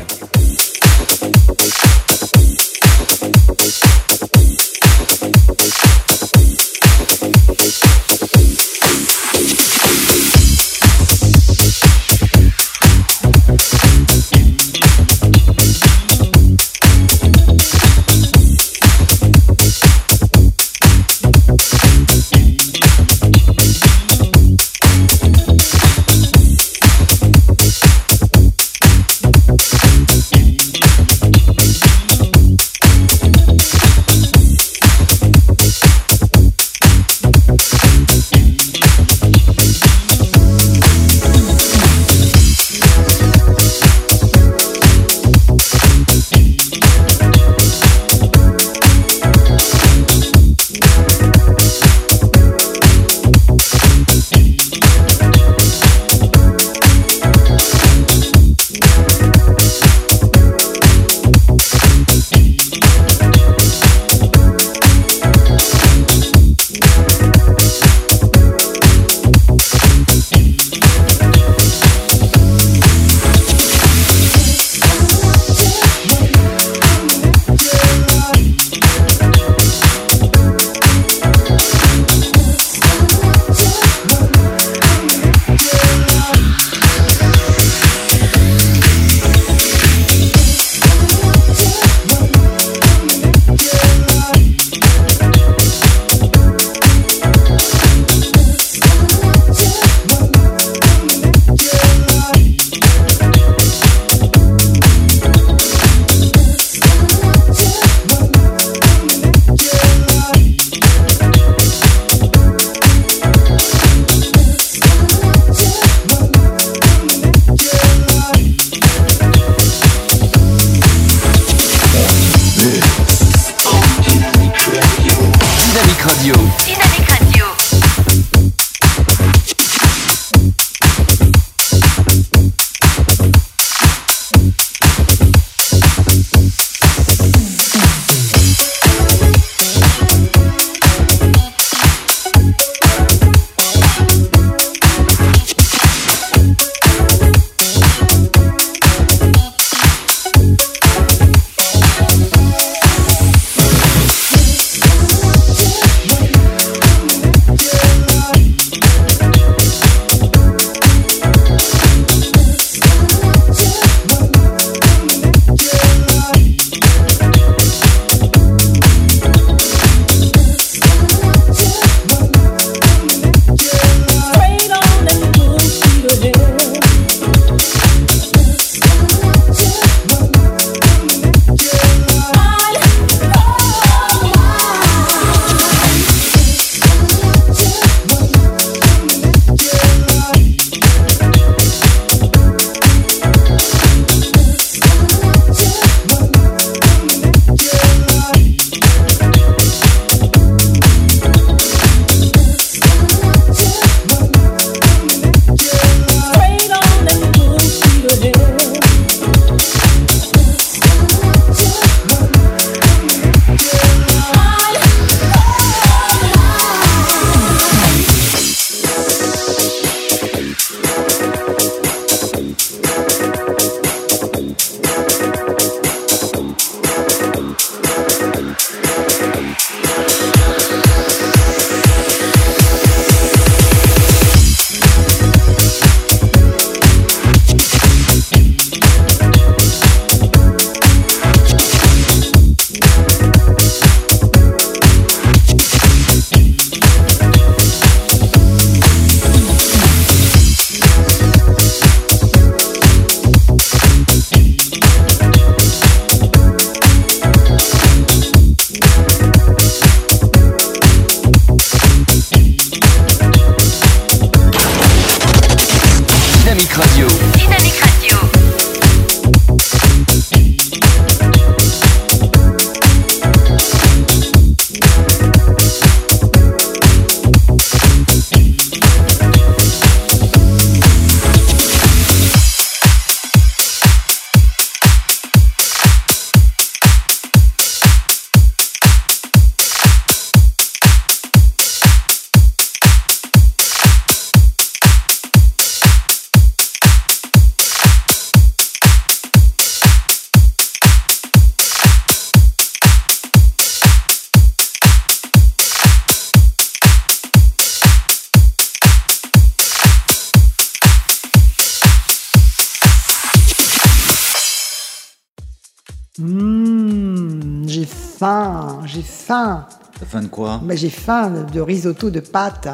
[SPEAKER 5] Faim, j'ai faim.
[SPEAKER 7] T'as faim de quoi
[SPEAKER 5] Mais j'ai faim de risotto de pâtes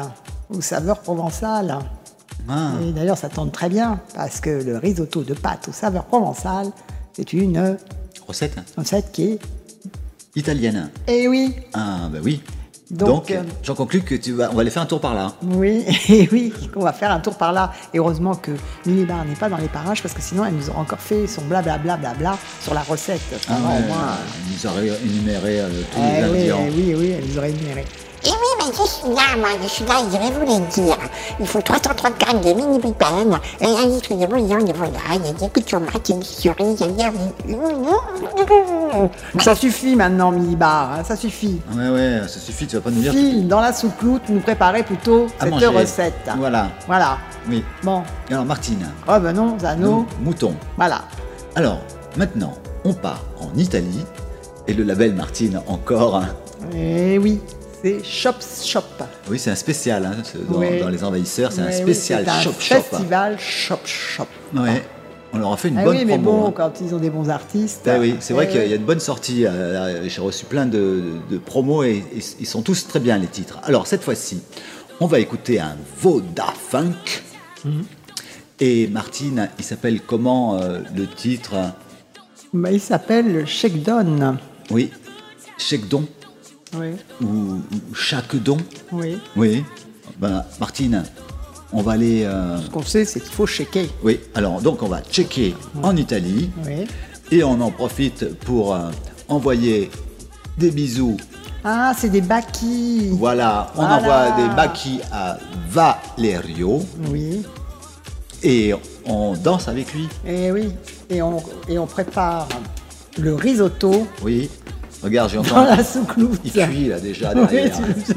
[SPEAKER 5] aux saveurs provençales.
[SPEAKER 7] Ah.
[SPEAKER 5] Et d'ailleurs, ça tombe très bien parce que le risotto de pâtes aux saveurs provençales, c'est une
[SPEAKER 7] Recette
[SPEAKER 5] recette qui est.
[SPEAKER 7] italienne.
[SPEAKER 5] Eh oui,
[SPEAKER 7] Ah, bah oui.
[SPEAKER 5] Donc,
[SPEAKER 7] Donc,
[SPEAKER 5] euh,
[SPEAKER 7] j'en conclus que tu vas, on va aller faire un tour par là.
[SPEAKER 5] oui, et oui, qu'on va faire un tour par là. Et heureusement que Lily Bar n'est pas dans les parages parce que sinon, elle nous aurait encore fait son blablabla blabla sur la recette.
[SPEAKER 7] Ah
[SPEAKER 5] Vraiment,
[SPEAKER 7] ouais,
[SPEAKER 5] au moins,
[SPEAKER 7] il nous aurait énuméré euh, tous
[SPEAKER 5] eh
[SPEAKER 7] les
[SPEAKER 5] oui,
[SPEAKER 7] ingrédients.
[SPEAKER 5] eh oui, oui, elle nous aurait énuméré.
[SPEAKER 8] Et oui, mais je suis là, moi, je suis là, je vais vous le dire. Il faut 330 grammes de mini bacon, et un litre de bouillon de volaille, des coups de tomate, une cerise, et
[SPEAKER 5] Ça suffit maintenant, Mini Bar, hein, ça suffit.
[SPEAKER 7] Ouais, ouais, ça suffit, tu vas pas nous dire.
[SPEAKER 5] File dans la soucroute, nous préparer plutôt
[SPEAKER 7] À
[SPEAKER 5] cette
[SPEAKER 7] manger.
[SPEAKER 5] recette.
[SPEAKER 7] Voilà.
[SPEAKER 5] Voilà.
[SPEAKER 7] Oui.
[SPEAKER 5] Bon.
[SPEAKER 7] Alors, Martine,
[SPEAKER 5] Oh ben non, Zano.
[SPEAKER 7] mouton.
[SPEAKER 5] Voilà.
[SPEAKER 7] Alors, maintenant, on part en Italie. Et le label Martine, encore. hein.
[SPEAKER 5] Eh oui, c'est Shop Shop.
[SPEAKER 7] Oui, c'est un spécial hein, dans,
[SPEAKER 5] Oui.
[SPEAKER 7] dans Les Envahisseurs. C'est un
[SPEAKER 5] oui,
[SPEAKER 7] spécial
[SPEAKER 5] c'est un
[SPEAKER 7] Shop Shop.
[SPEAKER 5] festival Shop Shop.
[SPEAKER 7] Ouais. On leur a fait une
[SPEAKER 5] Ah
[SPEAKER 7] bonne
[SPEAKER 5] oui, mais
[SPEAKER 7] promo.
[SPEAKER 5] bon,
[SPEAKER 7] hein.
[SPEAKER 5] quand ils ont des bons artistes.
[SPEAKER 7] Ah oui, c'est vrai
[SPEAKER 5] eh
[SPEAKER 7] qu'il y a-
[SPEAKER 5] oui.
[SPEAKER 7] de bonnes sorties. euh, J'ai reçu plein de, de promos et, et ils sont tous très bien les titres. Alors cette fois-ci, on va écouter un Vodafunk.
[SPEAKER 5] Mhm.
[SPEAKER 7] Et Martine, il s'appelle comment euh, le titre?
[SPEAKER 5] Bah, il s'appelle Shakedown.
[SPEAKER 7] Oui, Check-don
[SPEAKER 5] Oui,
[SPEAKER 7] ou, Chaque don
[SPEAKER 5] oui.
[SPEAKER 7] Oui. Ben, Martine, on va aller. euh,
[SPEAKER 5] Ce qu'on sait, c'est qu'il faut shaker.
[SPEAKER 7] Oui, alors donc on va checker en Italie
[SPEAKER 5] Oui.
[SPEAKER 7] et on en profite pour euh, envoyer des bisous
[SPEAKER 5] Ah, c'est des bakis.
[SPEAKER 7] Voilà, on
[SPEAKER 5] Voilà.
[SPEAKER 7] envoie des bakis à Valerio
[SPEAKER 5] Oui.
[SPEAKER 7] et on danse avec lui.
[SPEAKER 5] Et oui. Et on, et on prépare le risotto
[SPEAKER 7] Oui, regarde,
[SPEAKER 5] dans
[SPEAKER 7] j'entends.
[SPEAKER 5] la soucloute.
[SPEAKER 7] Il cuit là déjà
[SPEAKER 5] Oui,
[SPEAKER 7] derrière.
[SPEAKER 5] tu,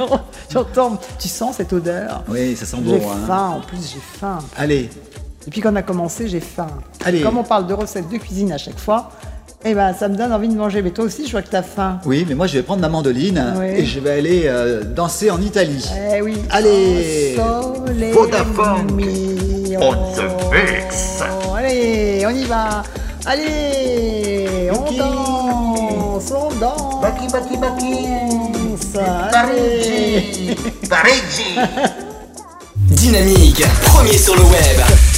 [SPEAKER 5] tu entends, tu sens cette odeur.
[SPEAKER 7] Oui, ça sent
[SPEAKER 5] J'ai
[SPEAKER 7] bon. hein.
[SPEAKER 5] faim, en plus j'ai faim.
[SPEAKER 7] Allez,
[SPEAKER 5] Depuis qu'on a commencé, j'ai faim.
[SPEAKER 7] Allez.
[SPEAKER 5] Comme on parle de recettes de cuisine à chaque fois, eh ben ça me donne envie de manger. Mais toi aussi, je vois que t'as faim.
[SPEAKER 7] oui, mais moi je vais prendre ma mandoline
[SPEAKER 5] Oui.
[SPEAKER 7] et je vais aller euh, danser en Italie.
[SPEAKER 5] Eh oui.
[SPEAKER 7] Allez.
[SPEAKER 5] Oh,
[SPEAKER 7] Vodafone. On the mix.
[SPEAKER 5] Allez, on y va. Allez, on danse, danse. Baki, baki, baki. Allez.
[SPEAKER 2] Dynamique, premier sur le web.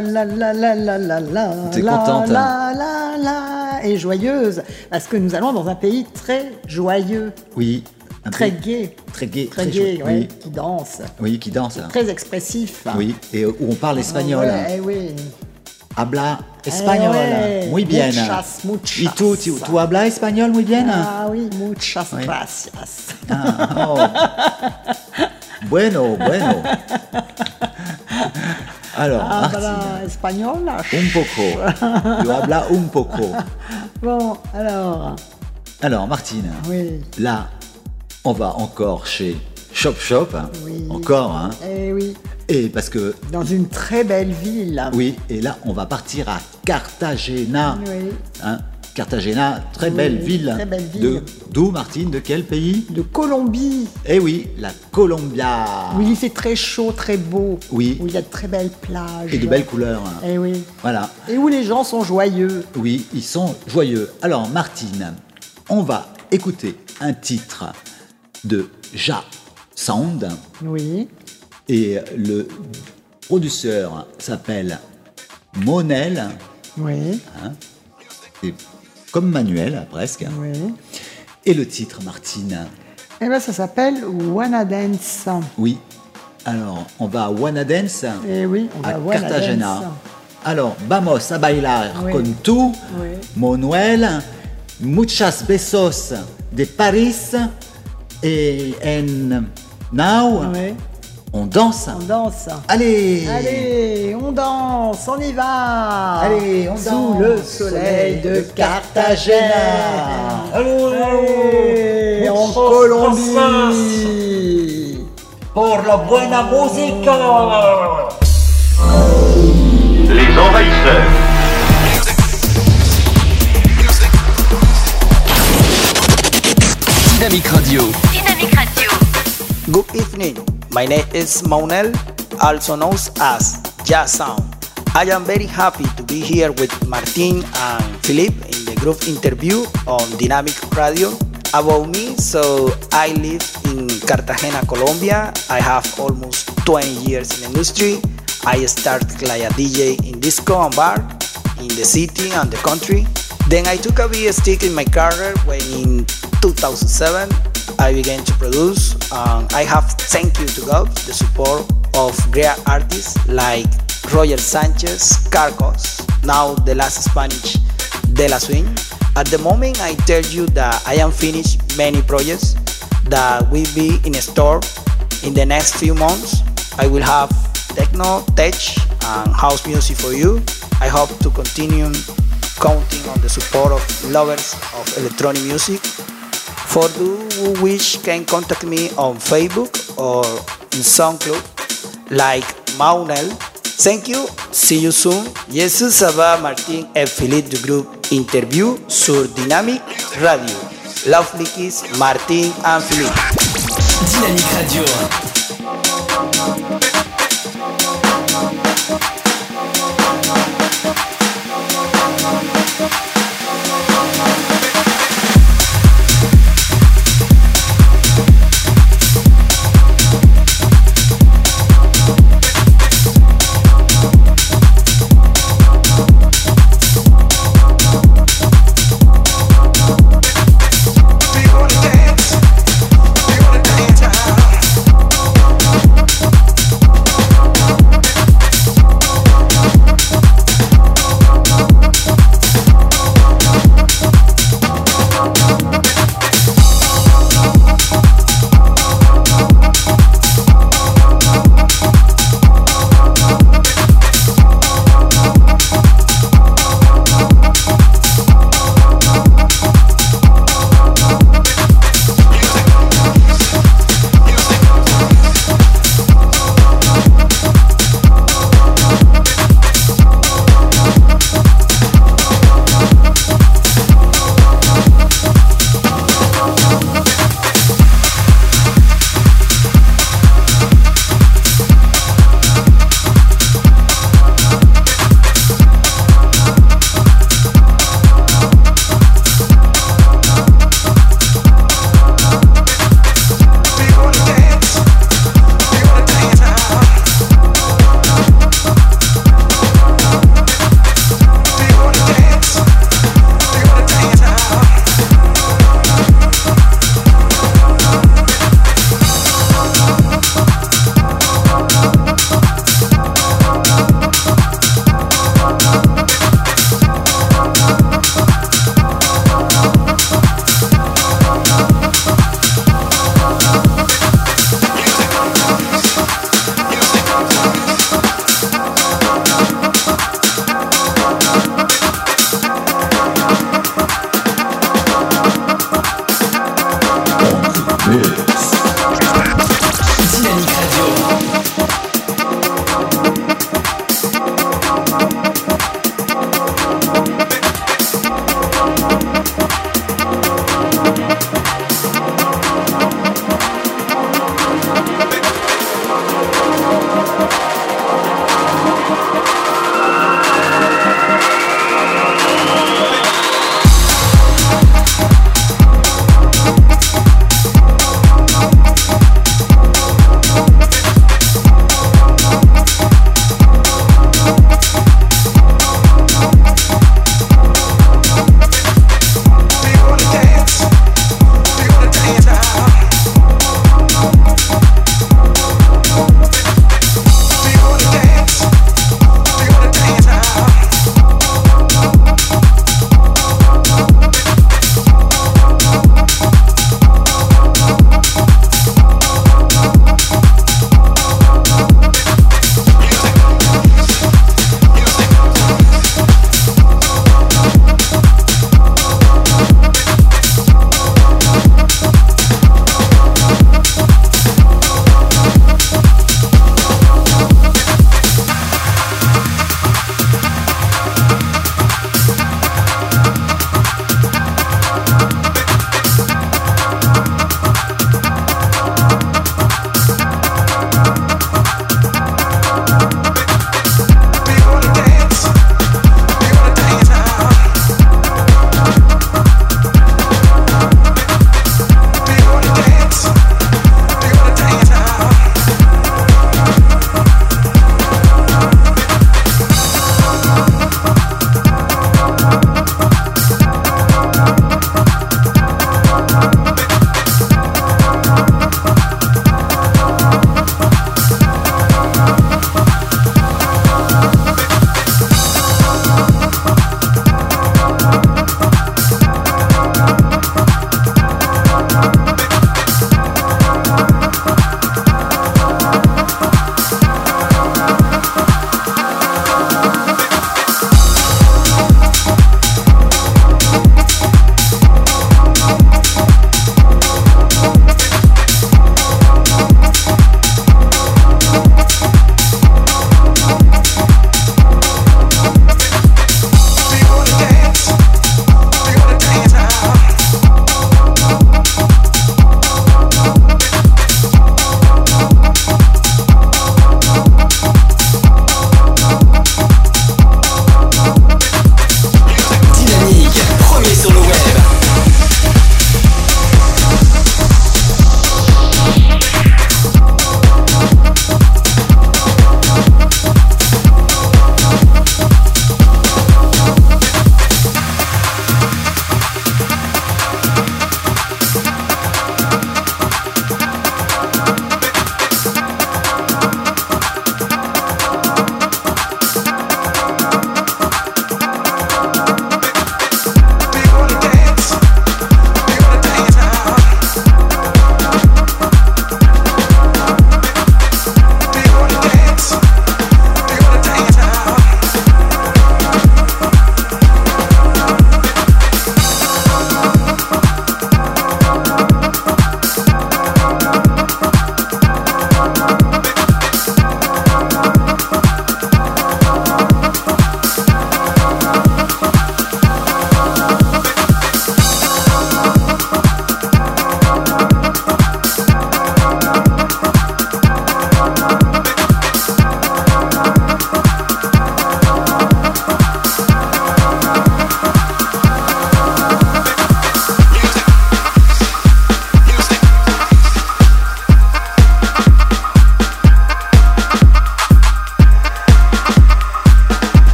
[SPEAKER 6] La
[SPEAKER 5] la la la la la la la.
[SPEAKER 7] T'es
[SPEAKER 5] la,
[SPEAKER 7] contente,
[SPEAKER 5] La la la et joyeuse parce que nous allons dans un pays très joyeux,
[SPEAKER 7] Oui.
[SPEAKER 5] très gai,
[SPEAKER 7] Très gai.
[SPEAKER 5] très
[SPEAKER 7] chouette,
[SPEAKER 5] gai, ouais,
[SPEAKER 7] Oui.
[SPEAKER 5] qui danse,
[SPEAKER 7] Oui, qui danse.
[SPEAKER 5] très expressif.
[SPEAKER 7] Oui, et où on parle espagnol.
[SPEAKER 5] Ouais, eh oui.
[SPEAKER 7] Habla espagnol.
[SPEAKER 5] Eh ouais.
[SPEAKER 7] Muy bien.
[SPEAKER 5] Muchas, muchas.
[SPEAKER 7] ¿Y tú, tú, tú hablas espagnol muy bien?
[SPEAKER 5] Ah oui, muchas
[SPEAKER 7] Ouais.
[SPEAKER 5] gracias.
[SPEAKER 7] Ah, oh. Bueno, bueno.
[SPEAKER 5] Habla espagnol.
[SPEAKER 7] un poco. Un poco.
[SPEAKER 5] Bon, alors,
[SPEAKER 7] Alors, Martine,
[SPEAKER 5] oui,
[SPEAKER 7] là, on va encore chez Shop Shop.
[SPEAKER 5] Oui.
[SPEAKER 7] Encore, hein.
[SPEAKER 5] eh oui,
[SPEAKER 7] Et parce que,
[SPEAKER 5] dans une très belle ville.
[SPEAKER 7] oui, et là, on va partir à Cartagena.
[SPEAKER 5] Oui.
[SPEAKER 7] hein. Cartagena, très
[SPEAKER 5] Oui,
[SPEAKER 7] belle ville.
[SPEAKER 5] très belle ville.
[SPEAKER 7] De- D'où, Martine? De quel pays?
[SPEAKER 5] De Colombie.
[SPEAKER 7] Eh oui, la Colombia.
[SPEAKER 5] Où il fait très chaud, très beau.
[SPEAKER 7] Oui.
[SPEAKER 5] Où il y a de très belles plages.
[SPEAKER 7] Et de belles couleurs.
[SPEAKER 5] Eh oui.
[SPEAKER 7] Voilà.
[SPEAKER 5] Et où les gens sont joyeux.
[SPEAKER 7] Oui, ils sont joyeux. Alors, Martine, on va écouter un titre de Ja Sound.
[SPEAKER 5] Oui.
[SPEAKER 7] Et le producteur s'appelle Monel.
[SPEAKER 5] Oui.
[SPEAKER 7] hein? Comme Manuel, presque.
[SPEAKER 5] Oui.
[SPEAKER 7] Et le titre, Martine.
[SPEAKER 5] Eh ben, ça s'appelle Wanna Dance.
[SPEAKER 7] Oui. Alors, on va à Wanna Dance.
[SPEAKER 5] Eh oui, on va
[SPEAKER 7] à Cartagena.
[SPEAKER 5] Dance.
[SPEAKER 7] Alors, vamos a bailar
[SPEAKER 5] Oui.
[SPEAKER 7] con tú,
[SPEAKER 5] Oui.
[SPEAKER 7] Manuel, muchas besos de Paris, et en now. On danse.
[SPEAKER 5] On danse.
[SPEAKER 7] Allez
[SPEAKER 5] Allez, on danse, on y va.
[SPEAKER 7] Allez, on
[SPEAKER 5] Sous
[SPEAKER 7] danse.
[SPEAKER 5] le soleil de Carthagena.
[SPEAKER 7] Allez,
[SPEAKER 5] en Colombie.
[SPEAKER 7] Por la buena música.
[SPEAKER 1] Les envahisseurs.
[SPEAKER 2] Dynamique Radio.
[SPEAKER 3] Dynamique Radio.
[SPEAKER 19] Good evening. My name is Maunel, also known as Jazz Sound. I am very happy to be here with Martin and Philippe in the group interview on Dynamic Radio. About me, so I live in Cartagena, Colombia. I have almost 20 years in industry. I started like a DJ in disco and bar in the city and the country. Then I took a big in my career when in 2007 I began to produce. Um, I have thank you to God the support of great artists like Roger Sanchez, Carcos, now the last Spanish De La Swing. At the moment, I tell you that I am finished many projects that will be in store in the next few months. I will have techno, tech, and house music for you. I hope to continue counting on the support of lovers of electronic music. For those who wish can contact me on Facebook or in SoundCloud like Maunel. Thank you. See you soon. Jesus ça Martin et Philippe du groupe Interview sur Dynamic Radio. Lovely Kiss, Martin and Philippe.
[SPEAKER 2] Dynamique Radio.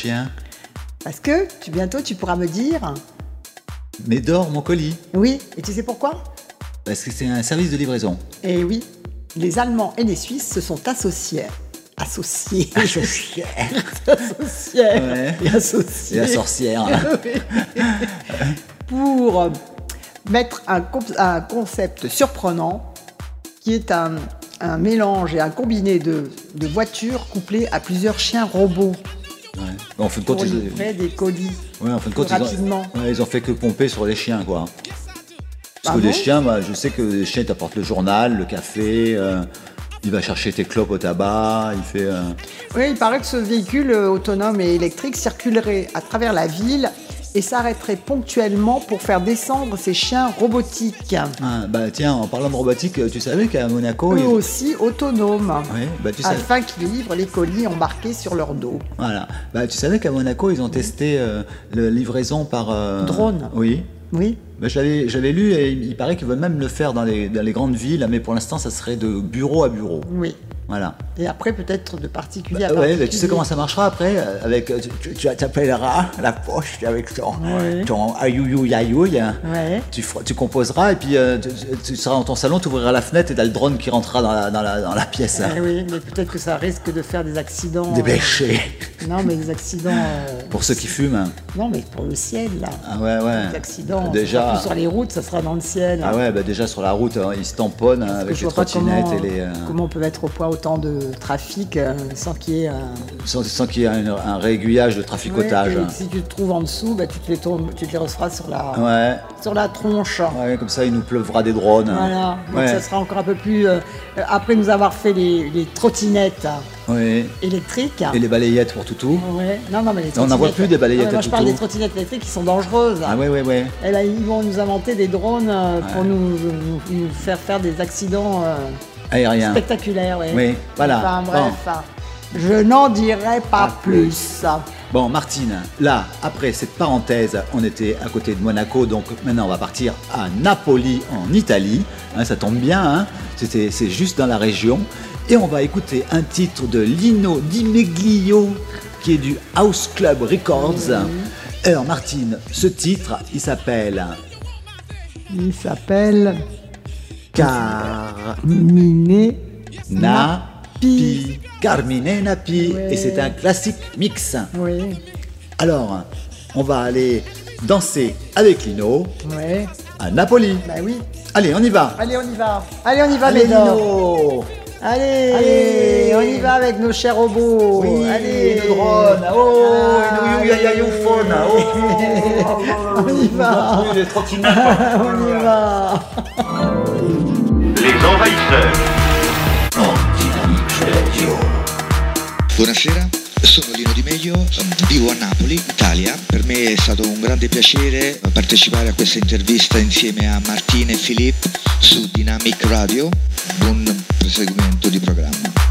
[SPEAKER 7] Chien
[SPEAKER 5] Parce que tu, bientôt, tu pourras me dire.
[SPEAKER 7] Mais dors mon colis.
[SPEAKER 5] Oui, et tu sais pourquoi?
[SPEAKER 7] Parce que c'est un service de livraison.
[SPEAKER 5] Eh oui, les Allemands et les Suisses se sont associés. Associés. Associés. associés.
[SPEAKER 7] Ouais.
[SPEAKER 5] Et associés.
[SPEAKER 7] Et la sorcière.
[SPEAKER 5] Pour euh, mettre un, concept surprenant qui est un, un mélange et un combiné de, de voitures couplées à plusieurs chiens robots
[SPEAKER 7] En fin de compte, ils,
[SPEAKER 5] livrer des colis.
[SPEAKER 7] ouais, en fin de
[SPEAKER 5] plus
[SPEAKER 7] compte, ils ont, ouais, ils ont fait que pomper sur les chiens, quoi. Parce que les chiens, bah, je sais que les chiens t'apportent le journal, le café, euh, il va chercher tes clopes au tabac, il fait. euh,
[SPEAKER 5] Oui, il paraît que ce véhicule euh, autonome et électrique circulerait à travers la ville et s'arrêterait ponctuellement pour faire descendre ces chiens robotiques.
[SPEAKER 7] ah, bah tiens, en parlant de robotique, euh, tu savais qu'à Monaco,
[SPEAKER 5] Eux
[SPEAKER 7] ils-
[SPEAKER 5] aussi autonomes,
[SPEAKER 7] Ouais, bah, tu
[SPEAKER 5] afin qu'ils livrent les colis embarqués sur leur dos.
[SPEAKER 7] Voilà. Bah, tu savais qu'à Monaco, ils ont testé euh, la livraison par. euh,
[SPEAKER 5] Drone.
[SPEAKER 7] Oui.
[SPEAKER 5] Oui.
[SPEAKER 7] Bah, j'avais, j'avais lu et il paraît qu'ils veulent même le faire dans les, dans les grandes villes, mais pour l'instant, ça serait de bureau à bureau.
[SPEAKER 5] Oui.
[SPEAKER 7] Voilà.
[SPEAKER 5] Et après, peut-être de particulier à
[SPEAKER 7] Ouais,
[SPEAKER 5] particulier.
[SPEAKER 7] bah, tu sais comment ça marchera après euh, avec, euh, tu, tu t'appelleras la poche avec ton,
[SPEAKER 5] Ouais.
[SPEAKER 7] ton ayouyou yayoui.
[SPEAKER 5] Ouais.
[SPEAKER 7] Tu, composeras et puis euh, tu, tu seras dans ton salon, tu ouvriras la fenêtre et t'as le drone qui rentrera dans la, dans la, dans la pièce.
[SPEAKER 5] Eh oui, mais peut-être que ça risque de faire des accidents.
[SPEAKER 7] Des
[SPEAKER 5] euh,
[SPEAKER 7] bêchés.
[SPEAKER 5] Non, mais des accidents.
[SPEAKER 7] Pour ceux qui fument.
[SPEAKER 5] Non, mais pour le ciel, là.
[SPEAKER 7] Ah ouais, ouais.
[SPEAKER 5] Des accidents.
[SPEAKER 7] Déjà.
[SPEAKER 5] Plus sur les routes, ça sera dans le ciel.
[SPEAKER 7] Ah ouais, bah déjà sur la route, hein, ils se tamponnent hein,
[SPEAKER 5] Parce
[SPEAKER 7] avec les trottinettes
[SPEAKER 5] comment,
[SPEAKER 7] et les.
[SPEAKER 5] comment on peut mettre au point autant de trafic euh, sans qu'il y ait un.
[SPEAKER 7] sans, sans qu'il y ait un, un réaiguillage de traficotage.
[SPEAKER 5] Ouais, si tu te trouves en dessous, bah, tu, te les tombes- tu te les recevras sur la,
[SPEAKER 7] Ouais.
[SPEAKER 5] sur la tronche.
[SPEAKER 7] Ouais, comme ça, il nous pleuvra des drones.
[SPEAKER 5] Voilà, donc
[SPEAKER 7] Ouais.
[SPEAKER 5] ça sera encore un peu plus. euh, euh, après nous avoir fait les, les trottinettes électriques.
[SPEAKER 7] Et les balayettes pour toutou.
[SPEAKER 5] Non, non, mais les
[SPEAKER 7] On n'en voit plus des balayettes
[SPEAKER 5] Non, Moi,
[SPEAKER 7] à
[SPEAKER 5] je parle des trottinettes électriques qui sont dangereuses.
[SPEAKER 7] Ah ouais, ouais, ouais.
[SPEAKER 5] Et là, ils vont nous inventer des drones euh, pour nous, nous- nous faire faire des accidents euh,
[SPEAKER 7] Aérien.
[SPEAKER 5] ouais.
[SPEAKER 7] Oui, voilà.
[SPEAKER 5] Enfin, bref, je n'en dirai pas plus.
[SPEAKER 7] Bon, Martine, là, après cette parenthèse, on était à côté de Monaco, donc maintenant on va partir à Napoli, en Italie. Hein, ça tombe bien, hein c'est juste dans la région. Et on va écouter un titre de Lino Di Meglio, qui est du House Club Records. Alors, Martine, ce titre, il s'appelle
[SPEAKER 5] Il s'appelle
[SPEAKER 7] Carmine Napi. Carmine Napi. Et c'est un classique mix.
[SPEAKER 5] Oui.
[SPEAKER 7] Alors, on va aller danser avec Lino
[SPEAKER 5] Ouais.
[SPEAKER 7] à Napoli.
[SPEAKER 5] Bah oui.
[SPEAKER 7] Allez, on y va.
[SPEAKER 5] Allez, on y va. Allez, on y va,
[SPEAKER 7] Allez. Lino.
[SPEAKER 5] Allez,
[SPEAKER 7] Allez.
[SPEAKER 5] on y va avec nos chers robots.
[SPEAKER 7] Oui,
[SPEAKER 5] Allez,
[SPEAKER 7] nos drones. Oh,
[SPEAKER 5] Ah,
[SPEAKER 7] nous, you, ya, ya, you, phone.
[SPEAKER 5] on y va. On y va.
[SPEAKER 1] Les envahisseurs.
[SPEAKER 20] Buonasera, sono Lino Di Meglio, vivo a Napoli, Italia. Per me è stato un grande piacere partecipare a questa intervista insieme a Martina e Filippo su Dynamic Radio. Buon proseguimento di programma.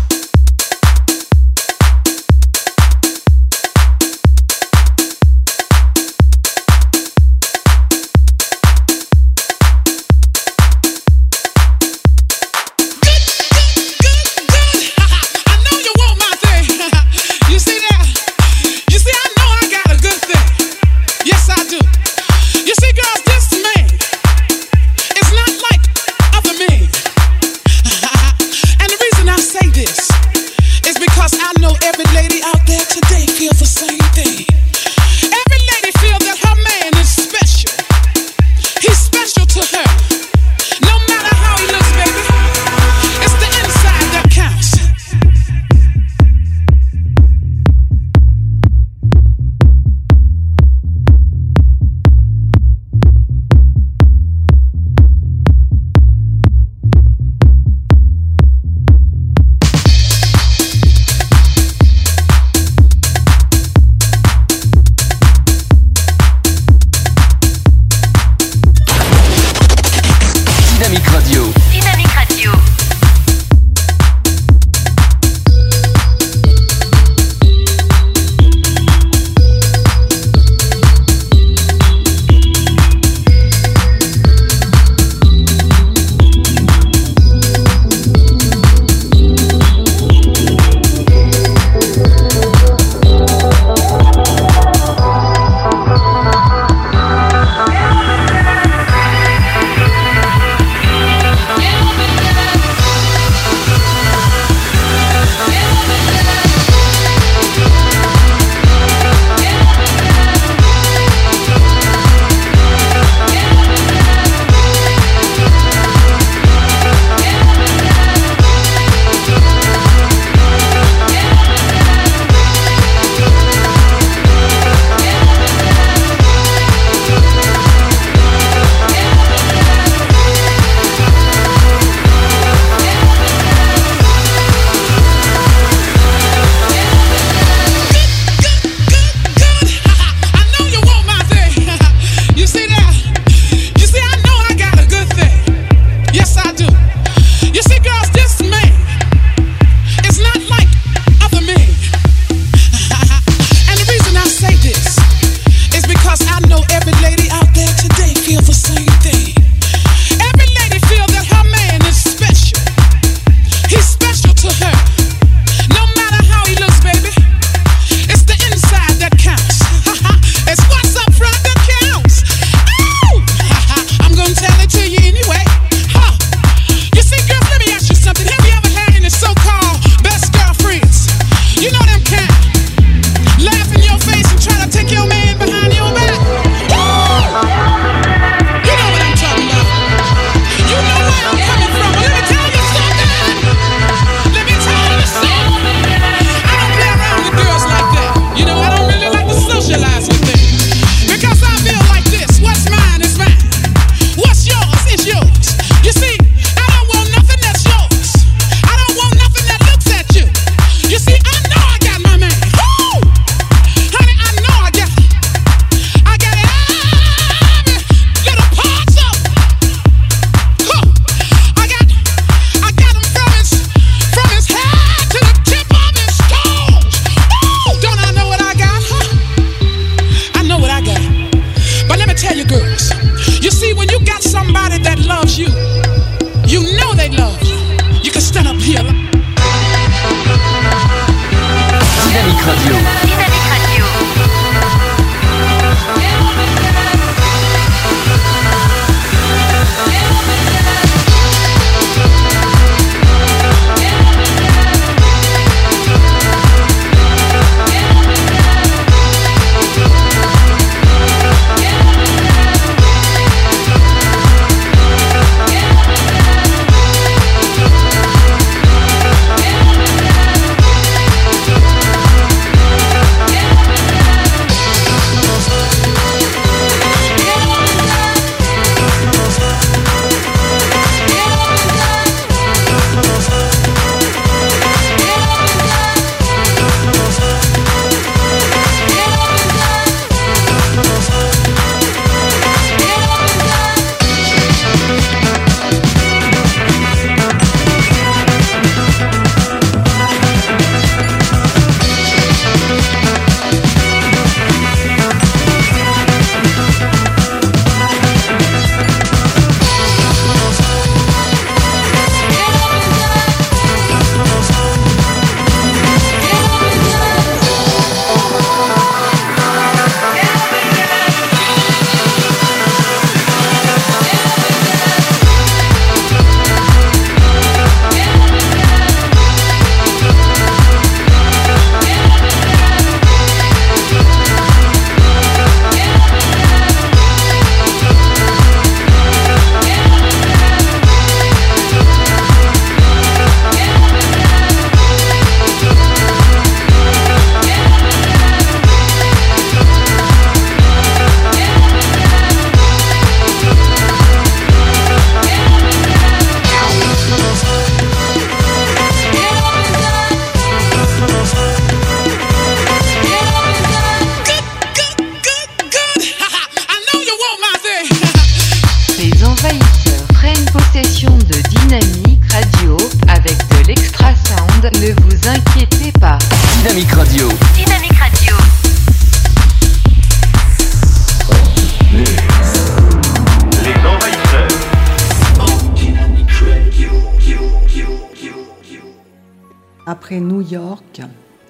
[SPEAKER 5] Après New York,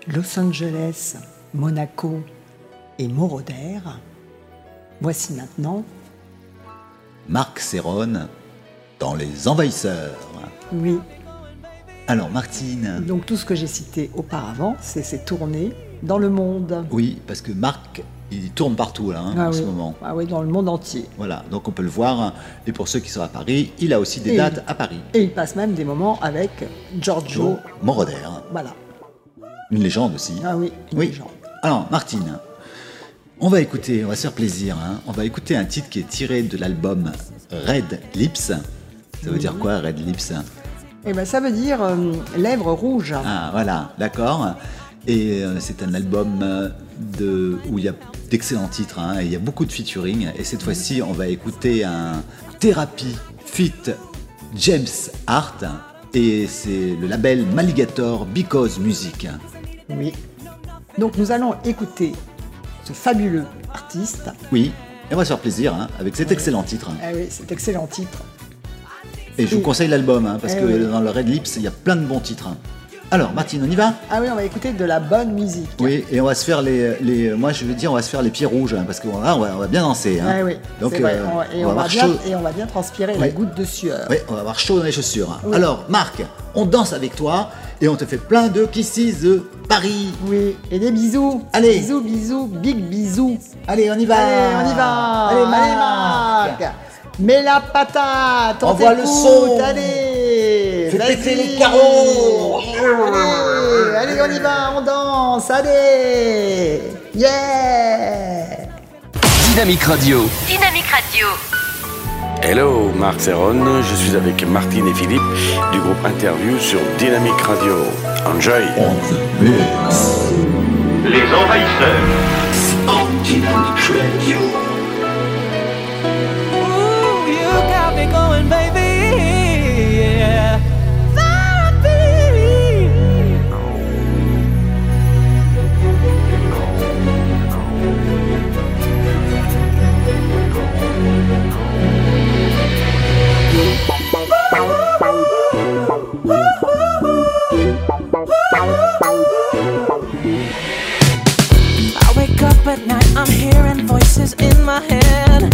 [SPEAKER 5] Los Angeles, Monaco et Moroder, voici maintenant,
[SPEAKER 7] Marc Serron dans Les Envahisseurs.
[SPEAKER 5] oui,
[SPEAKER 7] Alors Martine,
[SPEAKER 5] donc tout ce que j'ai cité auparavant, c'est ces tournées dans le monde.
[SPEAKER 7] oui, parce que Marc, il tourne partout là, hein,
[SPEAKER 5] Ah
[SPEAKER 7] en
[SPEAKER 5] oui.
[SPEAKER 7] ce moment.
[SPEAKER 5] Ah oui, dans le monde entier.
[SPEAKER 7] Voilà, donc on peut le voir. Et pour ceux qui sont à Paris, il a aussi des
[SPEAKER 5] Et-
[SPEAKER 7] dates à Paris.
[SPEAKER 5] Et il passe même des moments avec Giorgio.
[SPEAKER 7] Moroder,
[SPEAKER 5] Voilà.
[SPEAKER 7] une légende aussi.
[SPEAKER 5] Ah oui, une
[SPEAKER 7] Oui.
[SPEAKER 5] légende.
[SPEAKER 7] Alors, Martine, on va écouter, on va se faire plaisir. hein. On va écouter un titre qui est tiré de l'album Red Lips. Ça veut dire quoi, Red Lips?
[SPEAKER 5] Eh ben, ça veut dire euh, lèvres rouges.
[SPEAKER 7] Ah, voilà, d'accord. Et euh, c'est un album euh, de, où il y a d'excellents titres. hein, et il y a beaucoup de featuring. Et cette fois-ci, on va écouter un Therapy Fit James Hart. Et c'est le label Maligator Because Music.
[SPEAKER 5] Oui. Donc nous allons écouter ce fabuleux artiste.
[SPEAKER 7] Oui, et on va se faire plaisir hein, avec cet excellent titre.
[SPEAKER 5] Ah oui, cet excellent titre.
[SPEAKER 7] Et je vous conseille l'album, hein, parce
[SPEAKER 5] Eh
[SPEAKER 7] que
[SPEAKER 5] oui.
[SPEAKER 7] dans le Red Lips, il y a plein de bons titres. Alors, Martine, on y va
[SPEAKER 5] Ah oui, on va écouter de la bonne musique.
[SPEAKER 7] Oui, et on va se faire les, les- moi je veux dire, on va se faire les pieds rouges, hein, parce qu'on va, on va, on va bien danser. hein.
[SPEAKER 5] Ah oui,
[SPEAKER 7] Donc,
[SPEAKER 5] vrai.
[SPEAKER 7] euh,
[SPEAKER 5] On va- et,
[SPEAKER 7] on va
[SPEAKER 5] bien,
[SPEAKER 7] chaud.
[SPEAKER 5] et on va bien transpirer la
[SPEAKER 7] Oui.
[SPEAKER 5] goutte de sueur.
[SPEAKER 7] Oui, on va avoir chaud dans les chaussures. hein.
[SPEAKER 5] Oui.
[SPEAKER 7] Alors, Marc, on danse avec toi et on te fait plein de Kisses de Paris.
[SPEAKER 5] Oui, et des bisous.
[SPEAKER 7] Allez.
[SPEAKER 5] Bisous, bisous, big bisous.
[SPEAKER 7] Allez, on y va.
[SPEAKER 5] Allez, on y va.
[SPEAKER 7] Allez,
[SPEAKER 5] Allez,
[SPEAKER 7] Marc.
[SPEAKER 5] Mets la patate. On
[SPEAKER 7] Envoie le
[SPEAKER 5] t'écoute,
[SPEAKER 7] son.
[SPEAKER 5] Allez.
[SPEAKER 7] Fais
[SPEAKER 5] vas-y.
[SPEAKER 7] péter les carreaux.
[SPEAKER 5] Allez, allez, on y va, on danse. Allez. Yeah.
[SPEAKER 2] Dynamique Radio.
[SPEAKER 3] Dynamique Radio.
[SPEAKER 21] Hello, Marc Serron, je suis avec Martine et Philippe du groupe Interview sur Dynamic Radio. Enjoy!
[SPEAKER 1] Les envahisseurs.
[SPEAKER 22] Ooh, at night, I'm hearing voices in my head.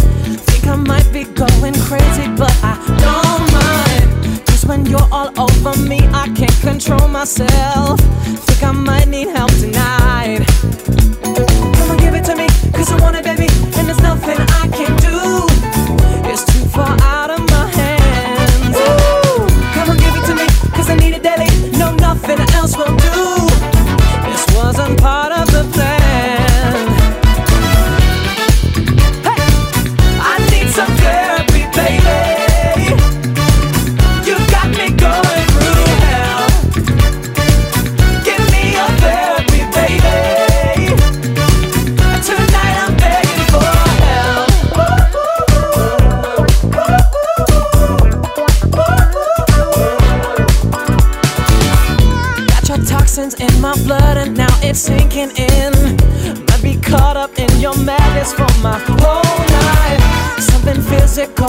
[SPEAKER 22] Think I might be going crazy, but I don't mind. Cause when you're all over me, I can't control myself. Think I might need help tonight. Come on, give it to me, cause I want it, baby. And there's nothing I can do. It's too far out of my hands. Ooh, come on, give it to me, cause I need it daily. No, nothing else will do. This wasn't part of
[SPEAKER 7] music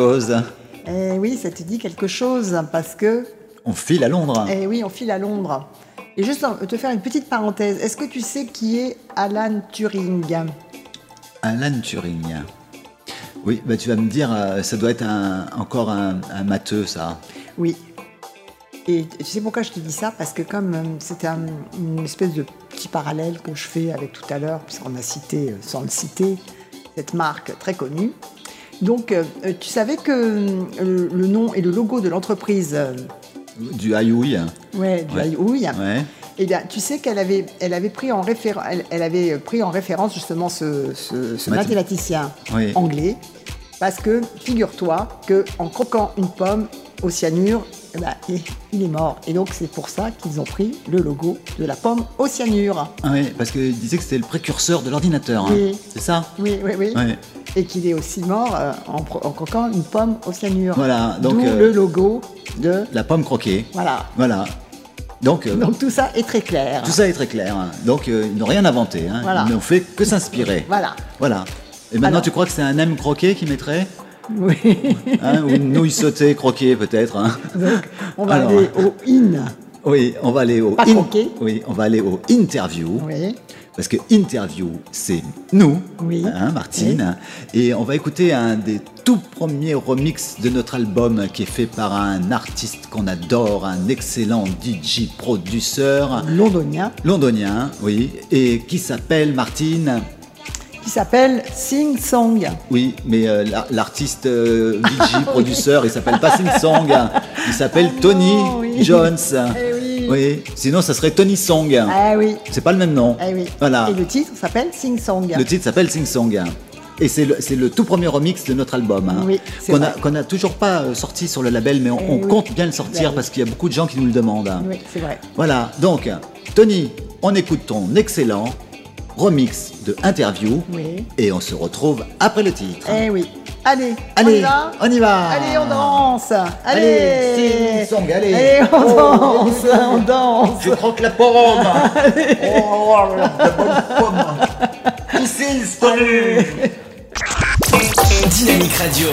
[SPEAKER 7] chose.
[SPEAKER 5] Eh oui, ça te dit quelque chose parce que.
[SPEAKER 7] On file à Londres.
[SPEAKER 5] Eh oui, on file à Londres. Et juste en- te faire une petite parenthèse, est-ce que tu sais qui est Alan Turing?
[SPEAKER 7] Alan Turing. Oui, bah tu vas me dire, euh, ça doit être un- encore un, un matheux, ça.
[SPEAKER 5] Oui. Et tu sais pourquoi je te dis ça? Parce que comme euh, c'était un- une espèce de petit parallèle que je fais avec tout à l'heure, puisqu'on a cité, euh, sans le citer, cette marque très connue. Donc, euh, euh, tu savais que euh, le nom et le logo de l'entreprise,
[SPEAKER 7] Du haïouille.
[SPEAKER 5] ouais, du
[SPEAKER 7] Ouais.
[SPEAKER 5] Eh bien, tu sais qu'elle avait, elle avait pris en référence, elle, elle avait pris en référence justement ce, ce- ce
[SPEAKER 7] Mathé-
[SPEAKER 5] mathématicien
[SPEAKER 7] Oui.
[SPEAKER 5] anglais, parce que figure-toi que en croquant une pomme au cyanure, eh ben, il, est mort. Et donc c'est pour ça qu'ils ont pris le logo de la pomme au cyanure.
[SPEAKER 7] Ah oui, parce qu'il disait que c'était le précurseur de l'ordinateur. hein.
[SPEAKER 5] Oui.
[SPEAKER 7] C'est ça?
[SPEAKER 5] Oui, oui, oui.
[SPEAKER 7] Ouais.
[SPEAKER 5] Et qu'il est aussi mort euh, en, croquant une pomme au cyanure.
[SPEAKER 7] Voilà, donc, euh,
[SPEAKER 5] le logo de.
[SPEAKER 7] La pomme croquée.
[SPEAKER 5] Voilà.
[SPEAKER 7] Voilà. Donc, euh,
[SPEAKER 5] Donc tout ça est très clair.
[SPEAKER 7] tout ça est très clair. hein. Donc, ils n'ont rien inventé. hein.
[SPEAKER 5] Voilà.
[SPEAKER 7] Ils n'ont fait que s'inspirer.
[SPEAKER 5] Voilà.
[SPEAKER 7] Voilà. Et maintenant,
[SPEAKER 5] Alors-
[SPEAKER 7] tu crois que c'est un M croqué qui mettrait
[SPEAKER 5] Oui.
[SPEAKER 7] Hein, Ou une nouille sautée croquée, peut-être.
[SPEAKER 5] Donc on va
[SPEAKER 7] Alors.
[SPEAKER 5] aller au in.
[SPEAKER 7] Oui, on va aller au
[SPEAKER 5] Pas croqué.
[SPEAKER 7] Oui, on va aller au interview.
[SPEAKER 5] Oui.
[SPEAKER 7] Parce que interview, c'est nous,
[SPEAKER 5] Oui.
[SPEAKER 7] hein, Martine. Et on va écouter un des tout premiers remix de notre album qui est fait par un artiste qu'on adore, un excellent DJ produceur
[SPEAKER 5] Londonien.
[SPEAKER 7] londonien, oui, et qui s'appelle Martine?
[SPEAKER 5] Qui s'appelle Sing Song.
[SPEAKER 7] Oui, mais euh, l'ar- l'artiste euh, DJ produceur, il s'appelle pas Sing Song, il s'appelle Tony
[SPEAKER 5] oui.
[SPEAKER 7] Jones.
[SPEAKER 5] Eh oui.
[SPEAKER 7] sinon ça serait Tony Song.
[SPEAKER 5] Ah oui.
[SPEAKER 7] C'est pas le même nom.
[SPEAKER 5] Eh oui.
[SPEAKER 7] Voilà.
[SPEAKER 5] Et le titre s'appelle Sing Song.
[SPEAKER 7] Le titre s'appelle Sing Song. Et c'est le, tout premier remix de notre album. hein,
[SPEAKER 5] Oui, c'est
[SPEAKER 7] qu'on a,
[SPEAKER 5] vrai.
[SPEAKER 7] qu'on a toujours pas euh, sorti sur le label, mais on,
[SPEAKER 5] Eh
[SPEAKER 7] on
[SPEAKER 5] oui.
[SPEAKER 7] compte bien le sortir parce qu'il y a beaucoup de gens qui nous le demandent. hein.
[SPEAKER 5] Oui, c'est vrai.
[SPEAKER 7] Voilà, donc Tony, on écoute ton excellent remix de Interview
[SPEAKER 5] Oui.
[SPEAKER 7] et on se retrouve après le titre.
[SPEAKER 5] Eh oui. Allez,
[SPEAKER 7] Allez,
[SPEAKER 5] on y va
[SPEAKER 7] on y va.
[SPEAKER 5] Allez, on danse Allez
[SPEAKER 7] Allez, Sing Song, allez.
[SPEAKER 5] Allez, on
[SPEAKER 7] Oh,
[SPEAKER 5] danse On danse
[SPEAKER 7] Je croque la pomme. oh, la bonne pomme. Ici, salut.
[SPEAKER 2] Dynamique Radio.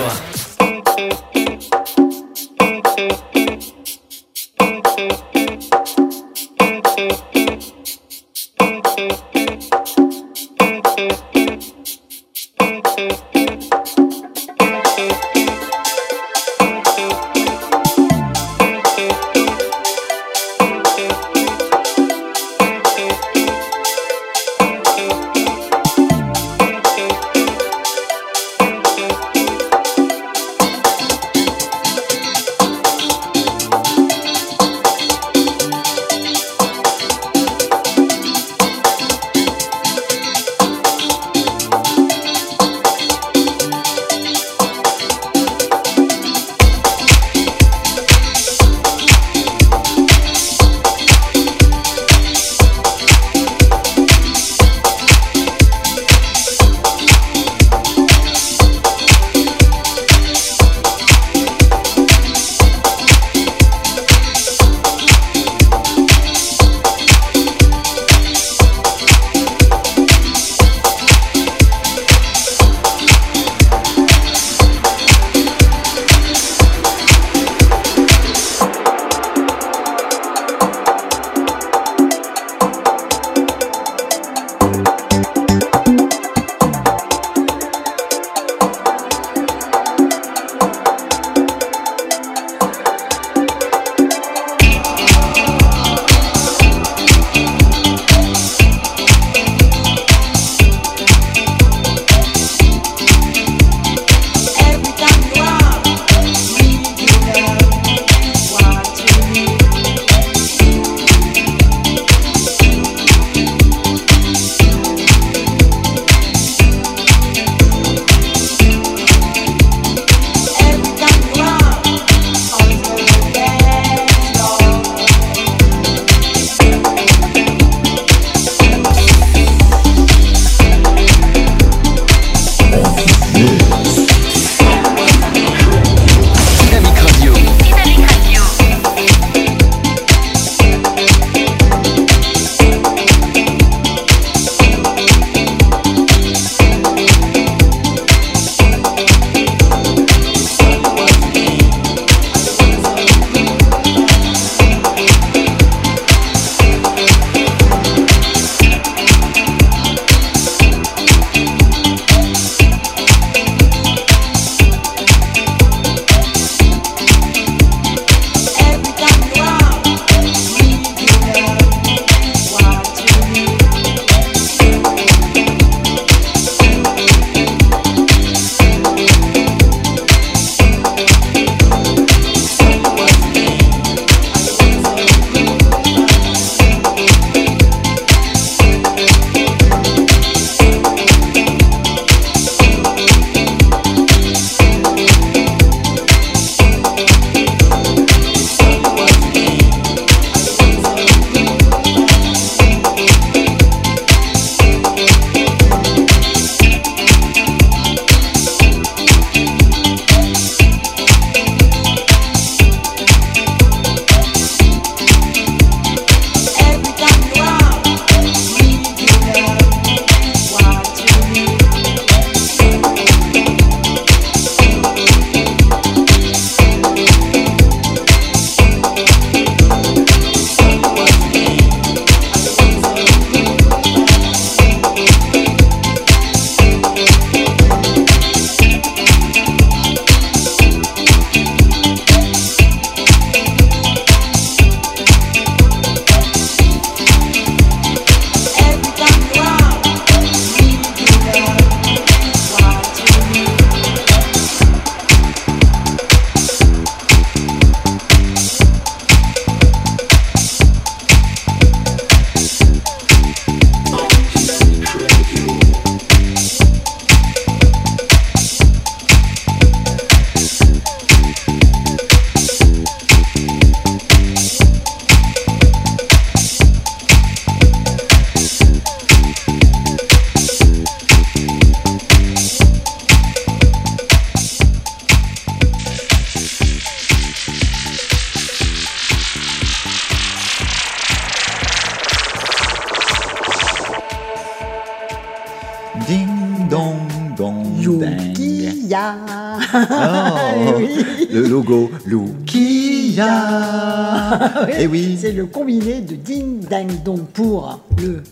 [SPEAKER 7] Le
[SPEAKER 5] combiné de Ding Dang Dong pour le.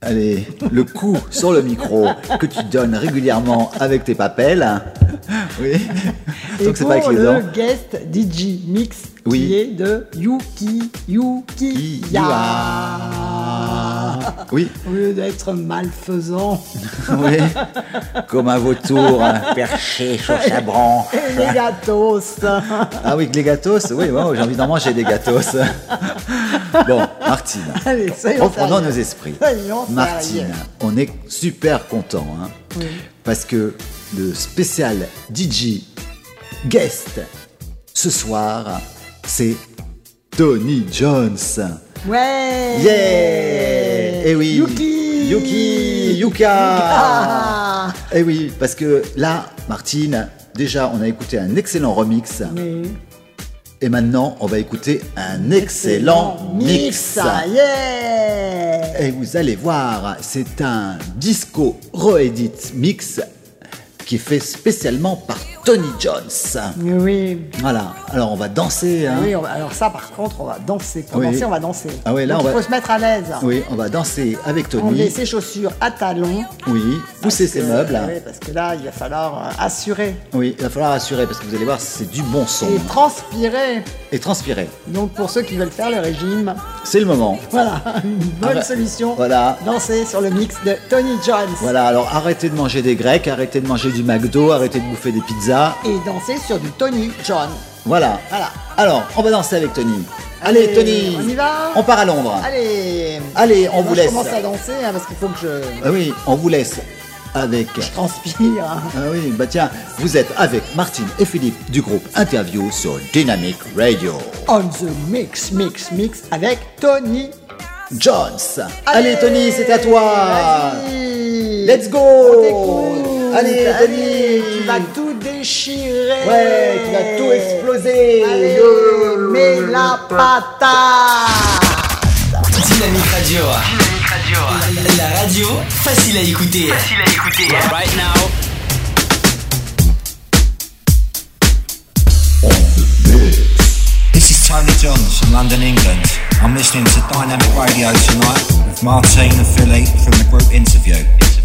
[SPEAKER 7] Allez, le coup sur le micro que tu donnes régulièrement avec tes papels. Oui.
[SPEAKER 5] Et
[SPEAKER 7] Donc c'est pas avec les
[SPEAKER 5] le guest DJ mix
[SPEAKER 7] Oui.
[SPEAKER 5] qui est de Yuki Yuki Ya.
[SPEAKER 7] Oui,
[SPEAKER 5] Au lieu d'être malfaisant.
[SPEAKER 7] oui. Comme un vautour hein, perché sur sa branche.
[SPEAKER 5] Et les gâtos.
[SPEAKER 7] Ah oui, les gâteaux, oui, j'ai envie d'en manger des gâteaux. Bon, Martine,
[SPEAKER 5] Allez,
[SPEAKER 7] reprenons nos esprits. Martine, on est super content hein,
[SPEAKER 5] Oui.
[SPEAKER 7] parce que le spécial DJ guest ce soir, c'est Tony Jones.
[SPEAKER 5] Ouais.
[SPEAKER 7] Yeah Eh oui
[SPEAKER 5] Yuki
[SPEAKER 7] Yuki Yuka
[SPEAKER 5] Yuka
[SPEAKER 7] Eh oui, parce que là, Martine, déjà, on a écouté un excellent remix.
[SPEAKER 5] Oui.
[SPEAKER 7] Et maintenant, on va écouter un excellent mix.
[SPEAKER 5] Yeah
[SPEAKER 7] Et vous allez voir, c'est un disco re-edit mix qui est fait spécialement par Tony Jones.
[SPEAKER 5] Oui.
[SPEAKER 7] Voilà, alors on va danser. Hein.
[SPEAKER 5] Oui, on va- alors ça par contre, on va danser. Pour
[SPEAKER 7] Oui.
[SPEAKER 5] danser, on va danser.
[SPEAKER 7] Ah ouais, là,
[SPEAKER 5] Donc,
[SPEAKER 7] on
[SPEAKER 5] il
[SPEAKER 7] va-
[SPEAKER 5] faut se mettre à l'aise.
[SPEAKER 7] Oui, on va danser avec
[SPEAKER 5] Enlever
[SPEAKER 7] Tony.
[SPEAKER 5] ses chaussures à talons.
[SPEAKER 7] Oui, pousser ses meubles.
[SPEAKER 5] oui, parce que là, il va falloir euh, assurer
[SPEAKER 7] Oui, il va falloir assurer parce que vous allez voir, c'est du bon son.
[SPEAKER 5] et transpirer.
[SPEAKER 7] Et transpirer.
[SPEAKER 5] Donc pour ceux qui veulent faire le régime,
[SPEAKER 7] C'est le moment.
[SPEAKER 5] voilà, une bonne
[SPEAKER 7] Ah bah,
[SPEAKER 5] solution.
[SPEAKER 7] Voilà.
[SPEAKER 5] Danser sur le mix de Tony Jones.
[SPEAKER 7] Voilà, alors arrêtez de manger des grecs, arrêtez de manger du McDo, arrêtez de bouffer des pizzas.
[SPEAKER 5] Et danser sur du Tony John.
[SPEAKER 7] Voilà.
[SPEAKER 5] Voilà.
[SPEAKER 7] Alors, on va danser avec Tony. Allez, Tony
[SPEAKER 5] On y va
[SPEAKER 7] On part à Londres.
[SPEAKER 5] Allez
[SPEAKER 7] Allez, on
[SPEAKER 5] Moi,
[SPEAKER 7] vous
[SPEAKER 5] je
[SPEAKER 7] laisse.
[SPEAKER 5] commence à danser hein, parce qu'il faut que je
[SPEAKER 7] Ah oui, on vous laisse avec.
[SPEAKER 5] transpire.
[SPEAKER 7] Ah oui, bah tiens, vous êtes avec Martine et Philippe du groupe Interview sur Dynamic Radio.
[SPEAKER 5] On the mix, mix, mix avec Tony
[SPEAKER 7] Jones. Allez, Tony, c'est à toi. Let's go
[SPEAKER 5] On t'écoute.
[SPEAKER 7] Allez, Tony
[SPEAKER 5] Tu vas tout déchirer
[SPEAKER 7] Ouais, tu vas tout exploser
[SPEAKER 5] Allez, mets la patate
[SPEAKER 2] Dynamique Radio. La, la radio facile à écouter. Facile à écouter. Right now.
[SPEAKER 23] This is Tony Johns from London, England. I'm listening to Dynamic Radio tonight with Martine and Philly from the group Interview.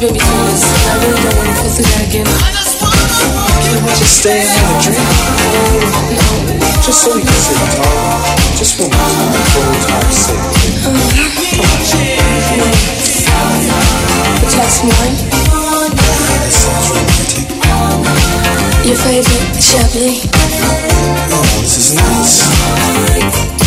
[SPEAKER 22] baby.
[SPEAKER 24] I
[SPEAKER 25] really don't wanna go that again.
[SPEAKER 24] Can't we just stay and have a drink? No, just so we can sit and talk. Just one more hard sip.
[SPEAKER 25] Would you like some wine?
[SPEAKER 24] That sounds romantic.
[SPEAKER 25] Your favorite Chablis?
[SPEAKER 24] Oh, this is nice.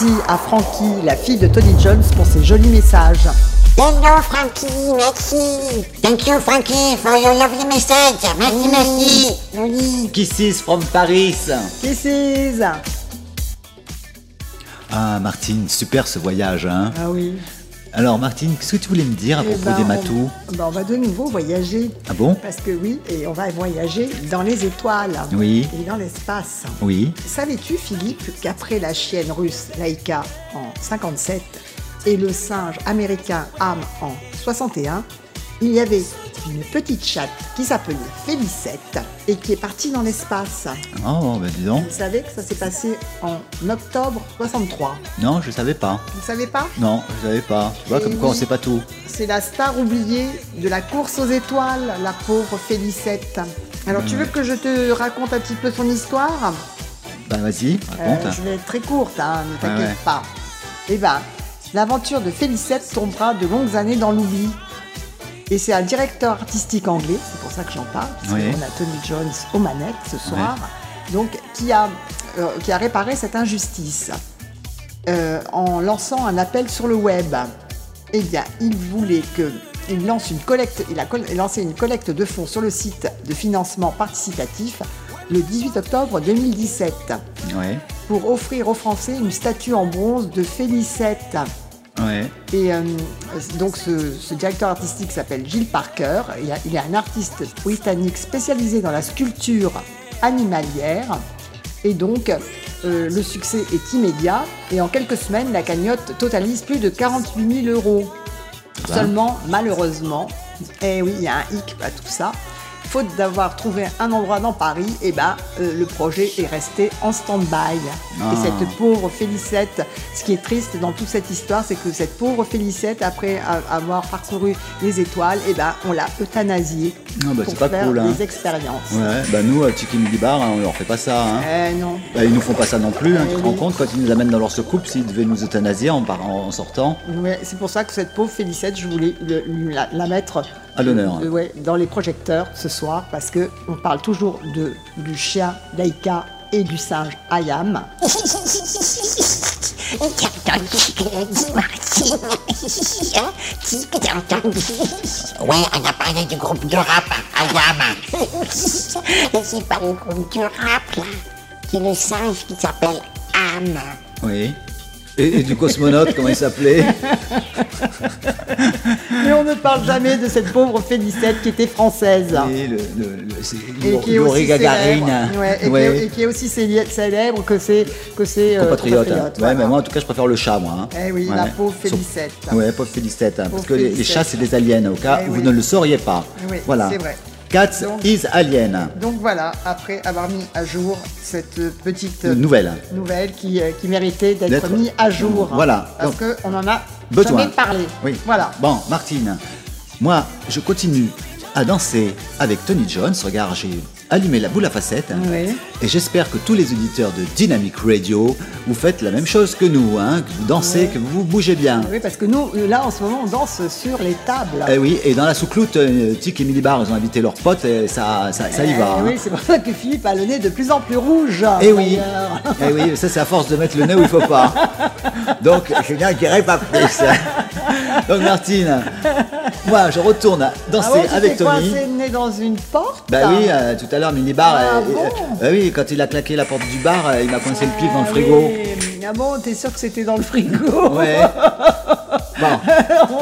[SPEAKER 5] Merci à Frankie, la fille de Tony Jones, pour ses jolis messages.
[SPEAKER 8] Hello Frankie, merci. Thank you Frankie for your lovely message. Merci, merci. Joli.
[SPEAKER 7] Kisses from Paris.
[SPEAKER 5] Kisses
[SPEAKER 7] Ah, Martine, super ce voyage, hein
[SPEAKER 5] Ah oui.
[SPEAKER 7] Alors, Martine, qu'est-ce que tu voulais me dire à
[SPEAKER 5] Eh
[SPEAKER 7] propos
[SPEAKER 5] ben,
[SPEAKER 7] des
[SPEAKER 5] on-
[SPEAKER 7] matous
[SPEAKER 5] ben, on va de nouveau voyager.
[SPEAKER 7] Ah bon?
[SPEAKER 5] Parce que oui, et on va voyager dans les étoiles.
[SPEAKER 7] Oui.
[SPEAKER 5] Et dans l'espace.
[SPEAKER 7] Oui.
[SPEAKER 5] Savais-tu, Philippe, qu'après la chienne russe Laika en 57 et le singe américain Ham en 61, il y avait une petite chatte qui s'appelait Félicette et qui est partie dans l'espace?
[SPEAKER 7] Oh, ben dis donc.
[SPEAKER 5] Vous savez que ça s'est passé en octobre 63.
[SPEAKER 7] Non, je savais pas.
[SPEAKER 5] Vous savez pas?
[SPEAKER 7] Non, je savais pas. Tu vois,
[SPEAKER 5] Et
[SPEAKER 7] comme quoi on
[SPEAKER 5] oui.
[SPEAKER 7] sait pas tout.
[SPEAKER 5] C'est la star oubliée de la course aux étoiles, la pauvre Félicette. Alors tu veux que je te raconte un petit peu son histoire?
[SPEAKER 7] Bah vas-y,
[SPEAKER 5] Euh. Je vais être très courte, hein, ne t'inquiète
[SPEAKER 7] Ouais,
[SPEAKER 5] pas. Eh ben, l'aventure de Félicette tombera de longues années dans l'oubli. Et c'est un directeur artistique anglais, c'est pour ça que j'en parle, parce
[SPEAKER 7] Oui.
[SPEAKER 5] qu'on a Tony Jones aux manettes ce soir, donc qui a, euh, qui a réparé cette injustice euh, en lançant un appel sur le web. Eh bien, il voulait que il lance une collecte, il a lancé une collecte de fonds sur le site de financement participatif le 18 octobre 2017
[SPEAKER 7] Ouais.
[SPEAKER 5] pour offrir aux Français une statue en bronze de Félicette.
[SPEAKER 7] Ouais.
[SPEAKER 5] Et euh, donc ce, ce directeur artistique s'appelle Gilles Parker. Il, a- il est un artiste britannique spécialisé dans la sculpture animalière. Et donc euh, le succès est immédiat. Et en quelques semaines, la cagnotte totalise plus de 48 000 euros.
[SPEAKER 7] Ben.
[SPEAKER 5] Seulement, malheureusement, et oui, il y a un hic à tout ça. Faute d'avoir trouvé un endroit dans Paris, et ben, euh, le projet est resté en stand-by.
[SPEAKER 7] Ah.
[SPEAKER 5] Et cette pauvre Félicette, ce qui est triste dans toute cette histoire, c'est que cette pauvre Félicette, après avoir parcouru les étoiles, et ben, on l'a euthanasiée
[SPEAKER 7] Ah bah,
[SPEAKER 5] pour
[SPEAKER 7] pas
[SPEAKER 5] faire
[SPEAKER 7] cool, hein.
[SPEAKER 5] des expériences.
[SPEAKER 7] Ouais, bah nous, à Tiki Midi Bar, hein, on leur fait pas ça. Hein.
[SPEAKER 5] Eh non.
[SPEAKER 7] Bah, ils nous font pas ça non plus, hein, tu te
[SPEAKER 5] Eh
[SPEAKER 7] rends
[SPEAKER 5] oui.
[SPEAKER 7] compte, quand ils nous amènent dans leur secoupe, s'ils devaient nous euthanasier en, en sortant,
[SPEAKER 5] Ouais, c'est pour ça que cette pauvre Félicette, je voulais le- la mettre
[SPEAKER 7] à l'honneur.
[SPEAKER 5] euh, ouais, dans les projecteurs ce soir parce que on parle toujours de, du chien Laika et du singe Ayam.
[SPEAKER 8] Ouais, on a parlé du groupe de rap Ayam. Mais c'est pas le groupe du rap, là. C'est le singe qui s'appelle Am.
[SPEAKER 7] Oui. Et, et du cosmonaute, comment il s'appelait
[SPEAKER 5] Mais on ne parle jamais de cette pauvre Félicette qui était française.
[SPEAKER 7] Et le, le, le-
[SPEAKER 5] Et qui est aussi
[SPEAKER 7] Gagarin.
[SPEAKER 5] célèbre, ouais, et,
[SPEAKER 7] Ouais.
[SPEAKER 5] Qui est, et qui est aussi célé- célèbre que c'est que c'est euh,
[SPEAKER 7] hein. Ouais, mais moi en tout cas je préfère le chat moi. hein.
[SPEAKER 5] Eh oui, la pauvre
[SPEAKER 7] Sauf-
[SPEAKER 5] Félicette.
[SPEAKER 7] Ouais, pauvre Félicette. hein, parce que les, chats c'est des aliens au cas
[SPEAKER 5] Eh
[SPEAKER 7] où
[SPEAKER 5] oui.
[SPEAKER 7] vous ne le sauriez pas.
[SPEAKER 5] Oui,
[SPEAKER 7] voilà.
[SPEAKER 5] c'est vrai.
[SPEAKER 7] Cats
[SPEAKER 5] Donc-
[SPEAKER 7] is alien.
[SPEAKER 5] Donc voilà, après avoir mis à jour cette petite
[SPEAKER 7] Nouvelle.
[SPEAKER 5] nouvelle qui, euh, qui méritait d'être mise à jour.
[SPEAKER 7] Voilà.
[SPEAKER 5] Parce
[SPEAKER 7] Donc,
[SPEAKER 5] qu'on en a
[SPEAKER 7] Besoin.
[SPEAKER 5] jamais parlé.
[SPEAKER 7] Oui.
[SPEAKER 5] Voilà.
[SPEAKER 7] Bon, Martine, moi je continue à danser avec Tony Jones. Regarde, j'ai allumé la boule à facettes.
[SPEAKER 5] Oui.
[SPEAKER 7] Et j'espère que tous les auditeurs de Dynamic Radio, vous faites la même chose que nous, hein, que vous dansez,
[SPEAKER 5] Ouais.
[SPEAKER 7] que vous bougez bien.
[SPEAKER 5] Oui, parce que nous, là, en ce moment, on danse sur les tables.
[SPEAKER 7] Eh oui, et dans la soucloute, euh, Tic et Milly Bar, ils ont invité leurs potes et ça, ça, ça y
[SPEAKER 5] Eh
[SPEAKER 7] va. hein.
[SPEAKER 5] Oui, c'est pour ça que Philippe a le nez de plus en plus rouge.
[SPEAKER 7] Eh oui, eh oui, ça c'est à force de mettre le nez où il faut pas. Donc je n'en dirai pas plus. Donc Martine, moi je retourne danser
[SPEAKER 5] Ah tu
[SPEAKER 7] avec
[SPEAKER 5] le nez dans une porte
[SPEAKER 7] Bah oui, euh, tout à l'heure Mini Bar,
[SPEAKER 5] Ah
[SPEAKER 7] euh,
[SPEAKER 5] bon
[SPEAKER 7] euh, bah oui, quand il a claqué la porte du bar, euh, il m'a coincé le pif dans le
[SPEAKER 5] Ah
[SPEAKER 7] frigo.
[SPEAKER 5] oui. Ah bon, t'es sûr que c'était dans le frigo
[SPEAKER 7] Ouais. Bon,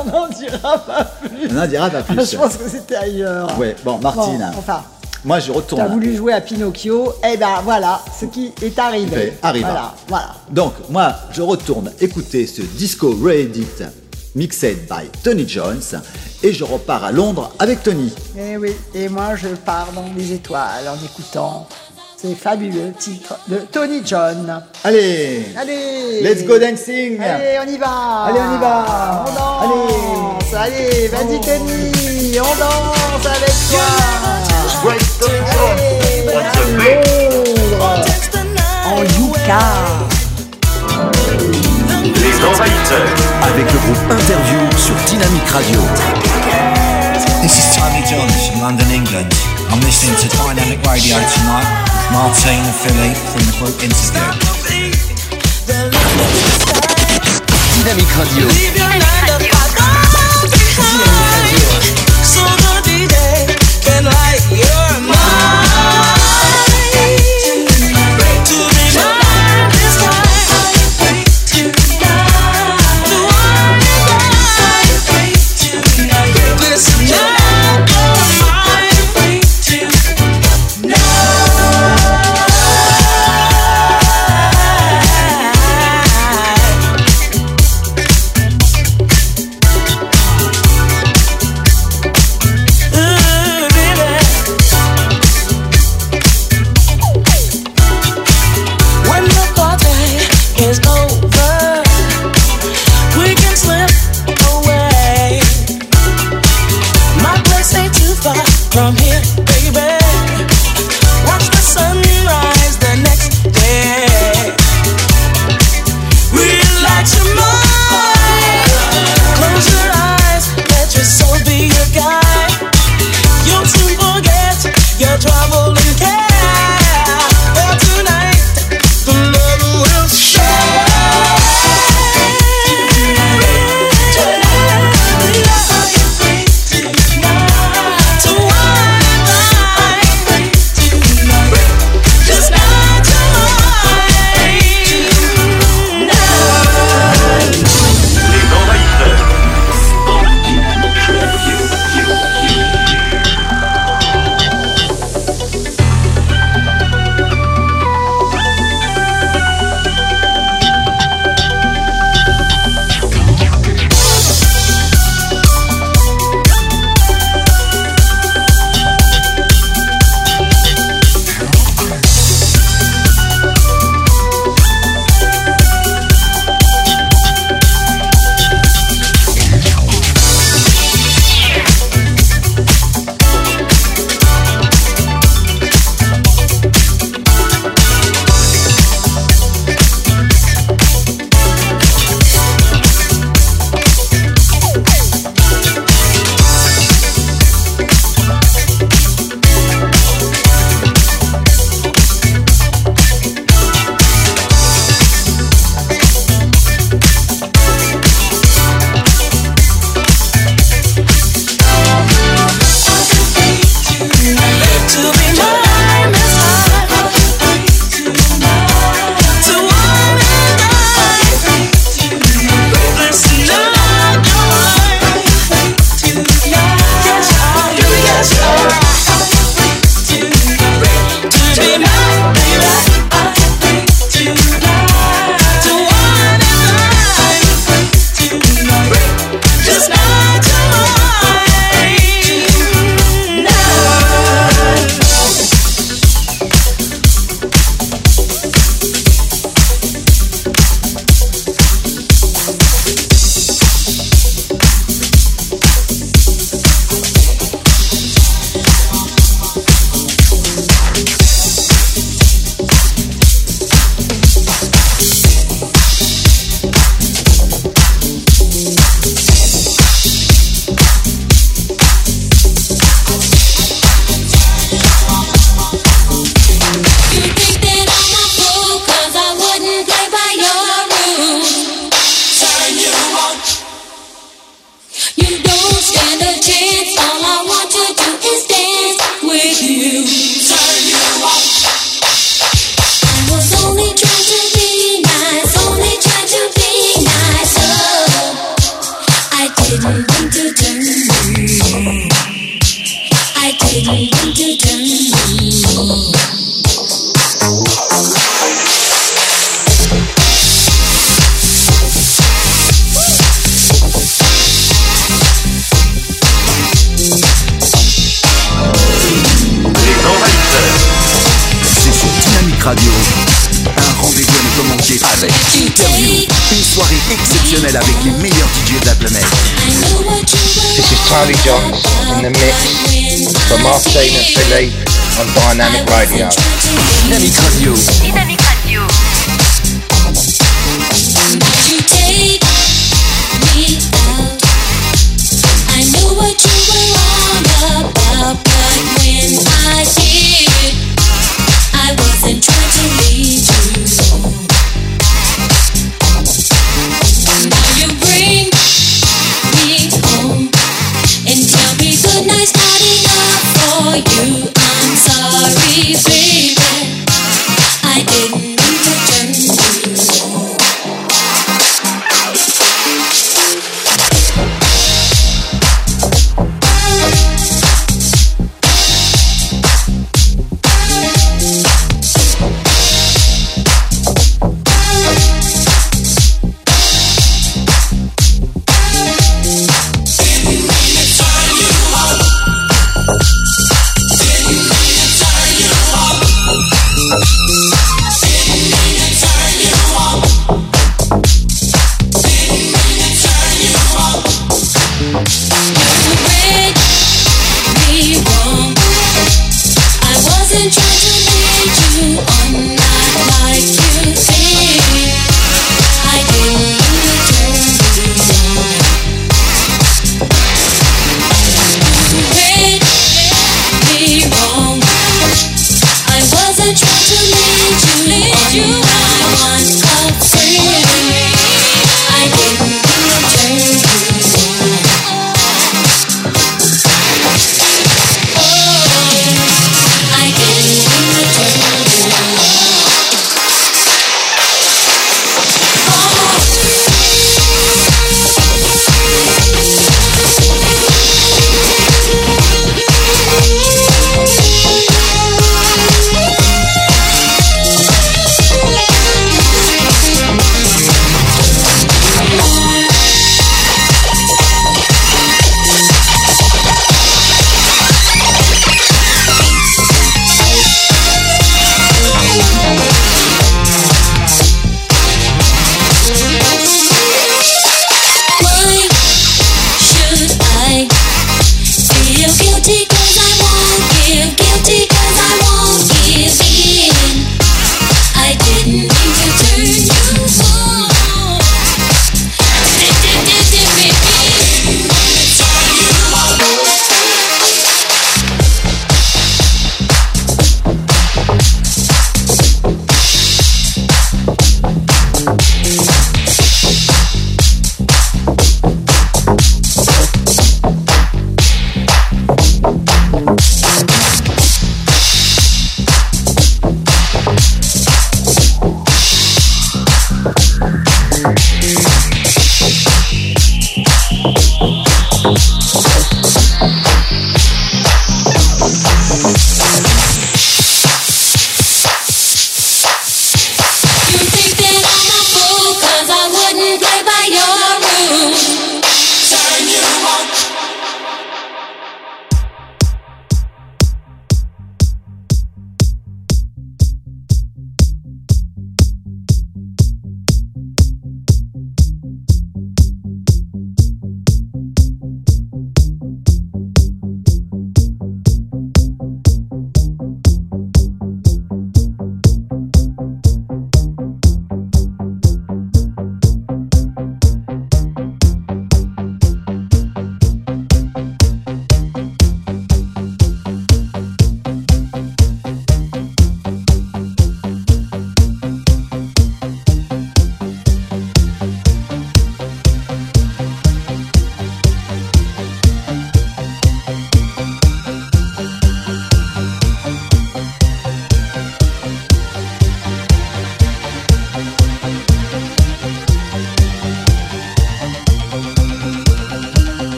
[SPEAKER 5] on n'en dira pas plus.
[SPEAKER 7] on n'en dira pas plus.
[SPEAKER 5] Je pense que c'était ailleurs.
[SPEAKER 7] Ouais, bon Martine,
[SPEAKER 5] Bon, enfin,
[SPEAKER 7] moi je
[SPEAKER 5] t'as
[SPEAKER 7] retourne.
[SPEAKER 5] voulu jouer à Pinocchio, eh ben voilà, ce qui est arrivé.
[SPEAKER 7] Fait, arrive.
[SPEAKER 5] Voilà, voilà.
[SPEAKER 7] Donc, moi, je retourne écouter ce disco Reddit mixed by Tony Jones et je repars à Londres avec Tony.
[SPEAKER 5] Eh oui, et moi je pars dans les étoiles en écoutant ces fabuleux titres de Tony John.
[SPEAKER 7] Allez
[SPEAKER 5] Allez.
[SPEAKER 7] Let's go dancing.
[SPEAKER 5] Allez, on y va.
[SPEAKER 7] Allez, on y va.
[SPEAKER 5] On danse. Allez, vas-y Tony, on danse avec toi. Allez, Londres En Yuka
[SPEAKER 6] avec le groupe Interview sur Dynamic Radio.
[SPEAKER 23] This is Tony Johns from London, England. I'm listening to Dynamic Radio tonight with Martine and Philly from the group Interview.
[SPEAKER 6] Dynamic Radio. Dynamic Radio.
[SPEAKER 16] Dynamic Radio.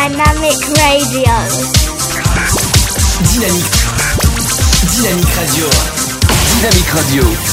[SPEAKER 26] Dynamic Radio.
[SPEAKER 2] Dynamique. Dynamique Radio. Dynamique Radio.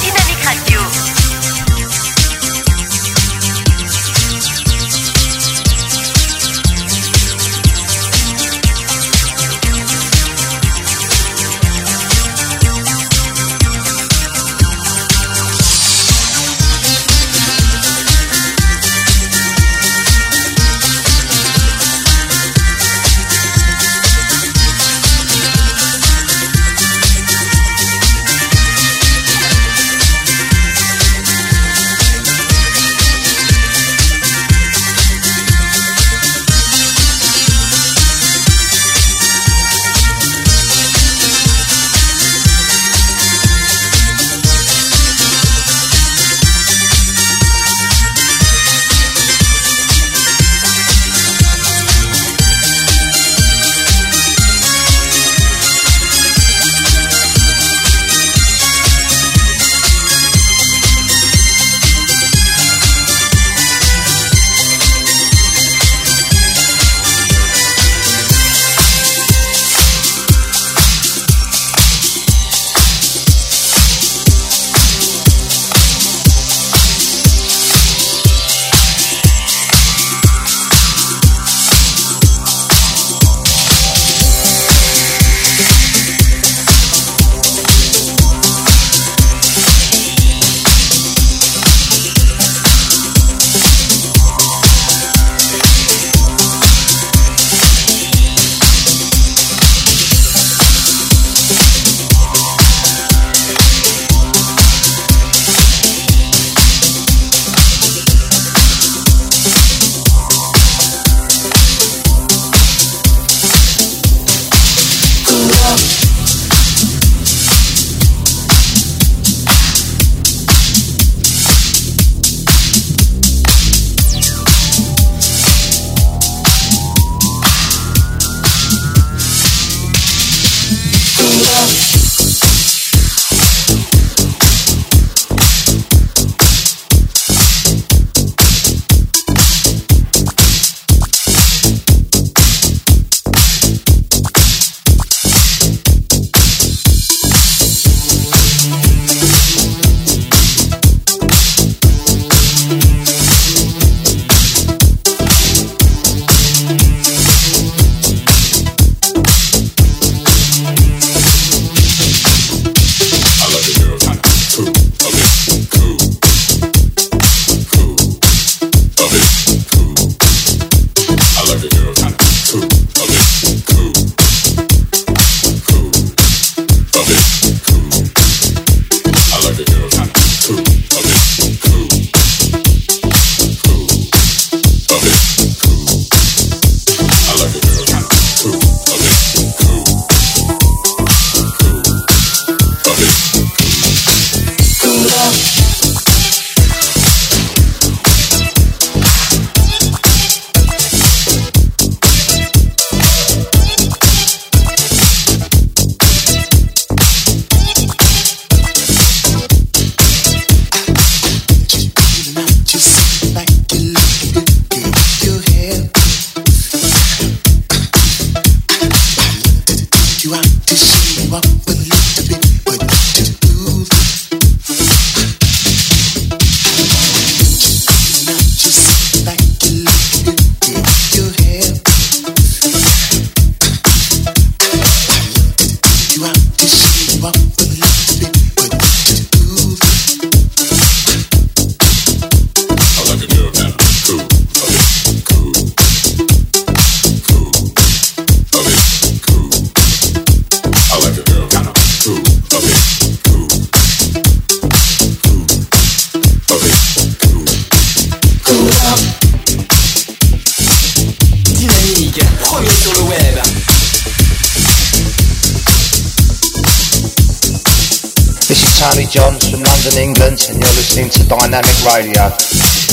[SPEAKER 27] Tony Johns from London, England, and you're listening to Dynamic Radio.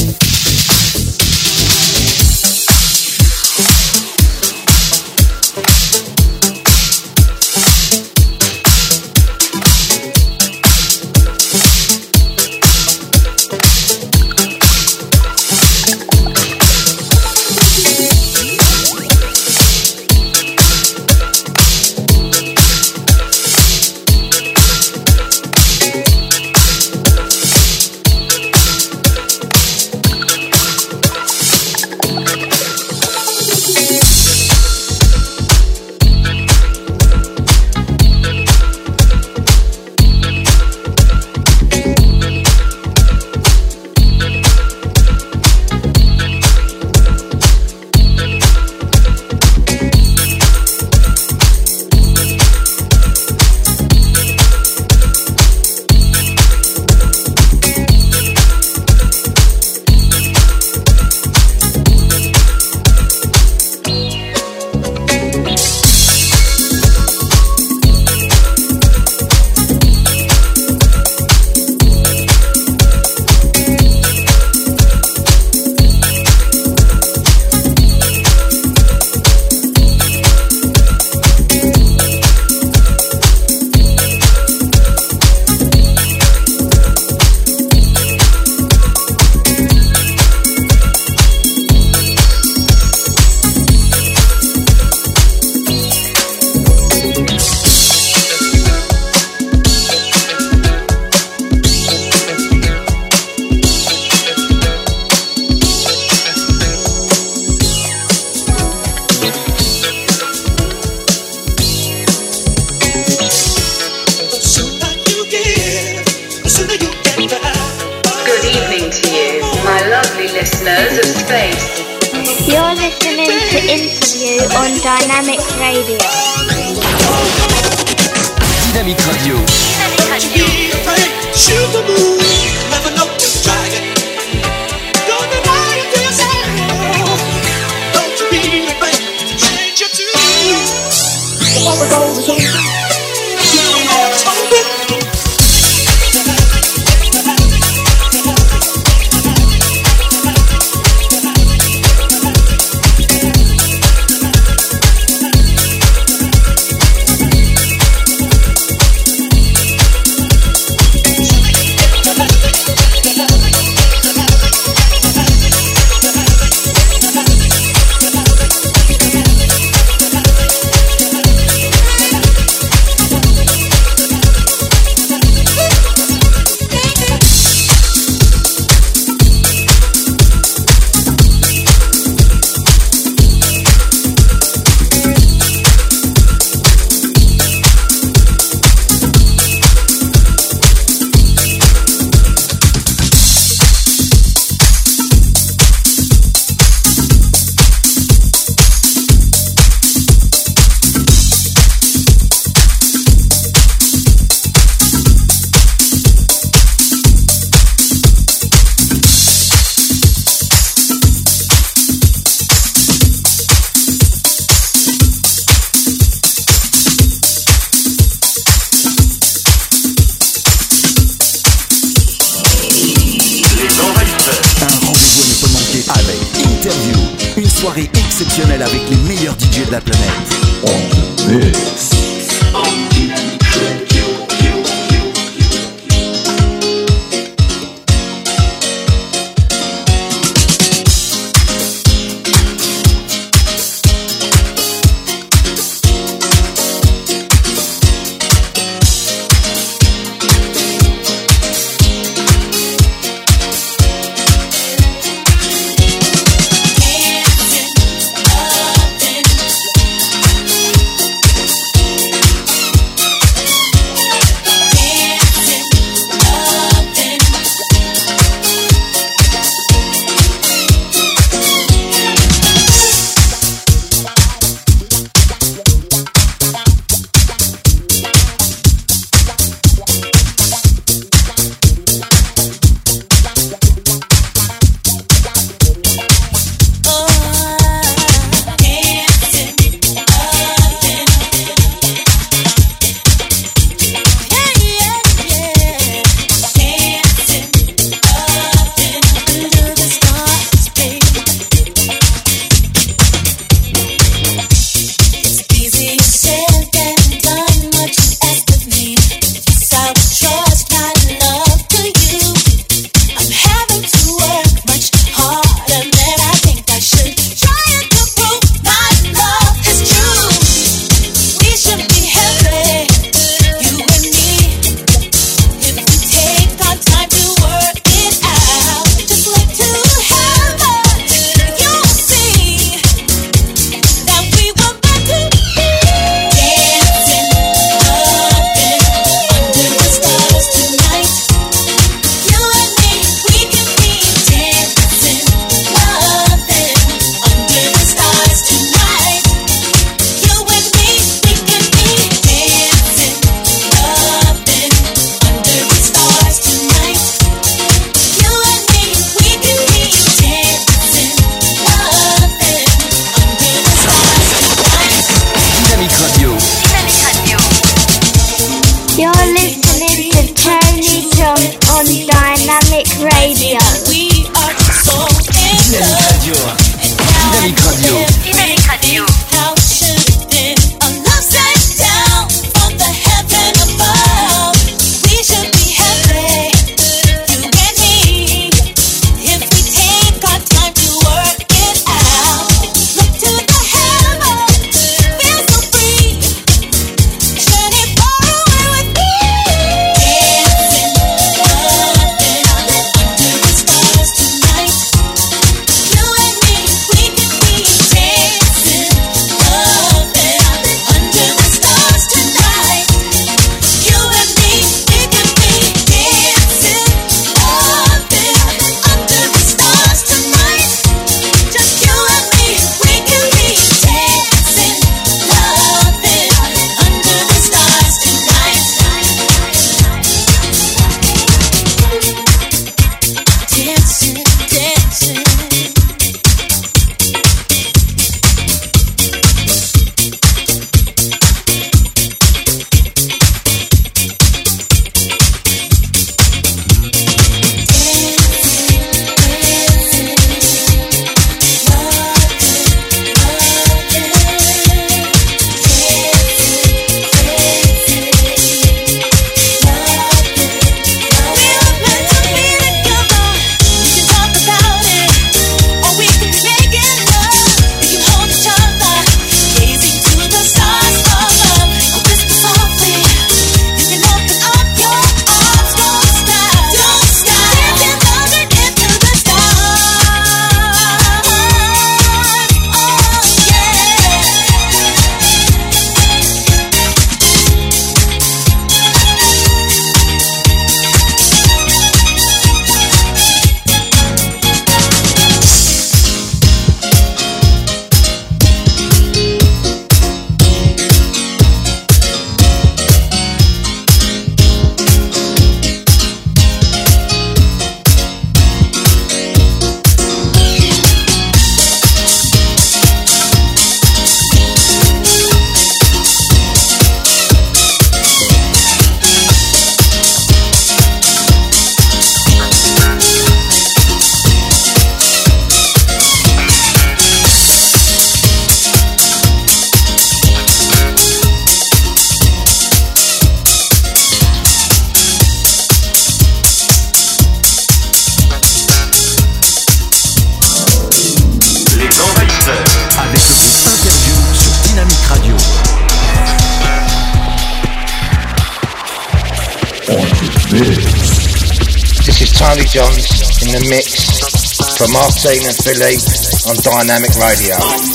[SPEAKER 16] Martine and Philippe on Dynamic Radio.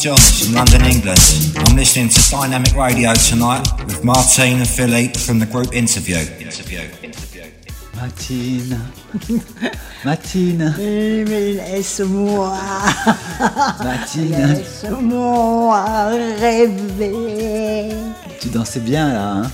[SPEAKER 23] Johns from London, England. I'm listening to Dynamic Radio tonight with Martine and Philippe from the group Interview. Interview.
[SPEAKER 7] Matine.
[SPEAKER 5] Eh, mais laisse-moi.
[SPEAKER 7] Matine.
[SPEAKER 5] Laisse-moi rêver.
[SPEAKER 7] Tu dansais bien là, hein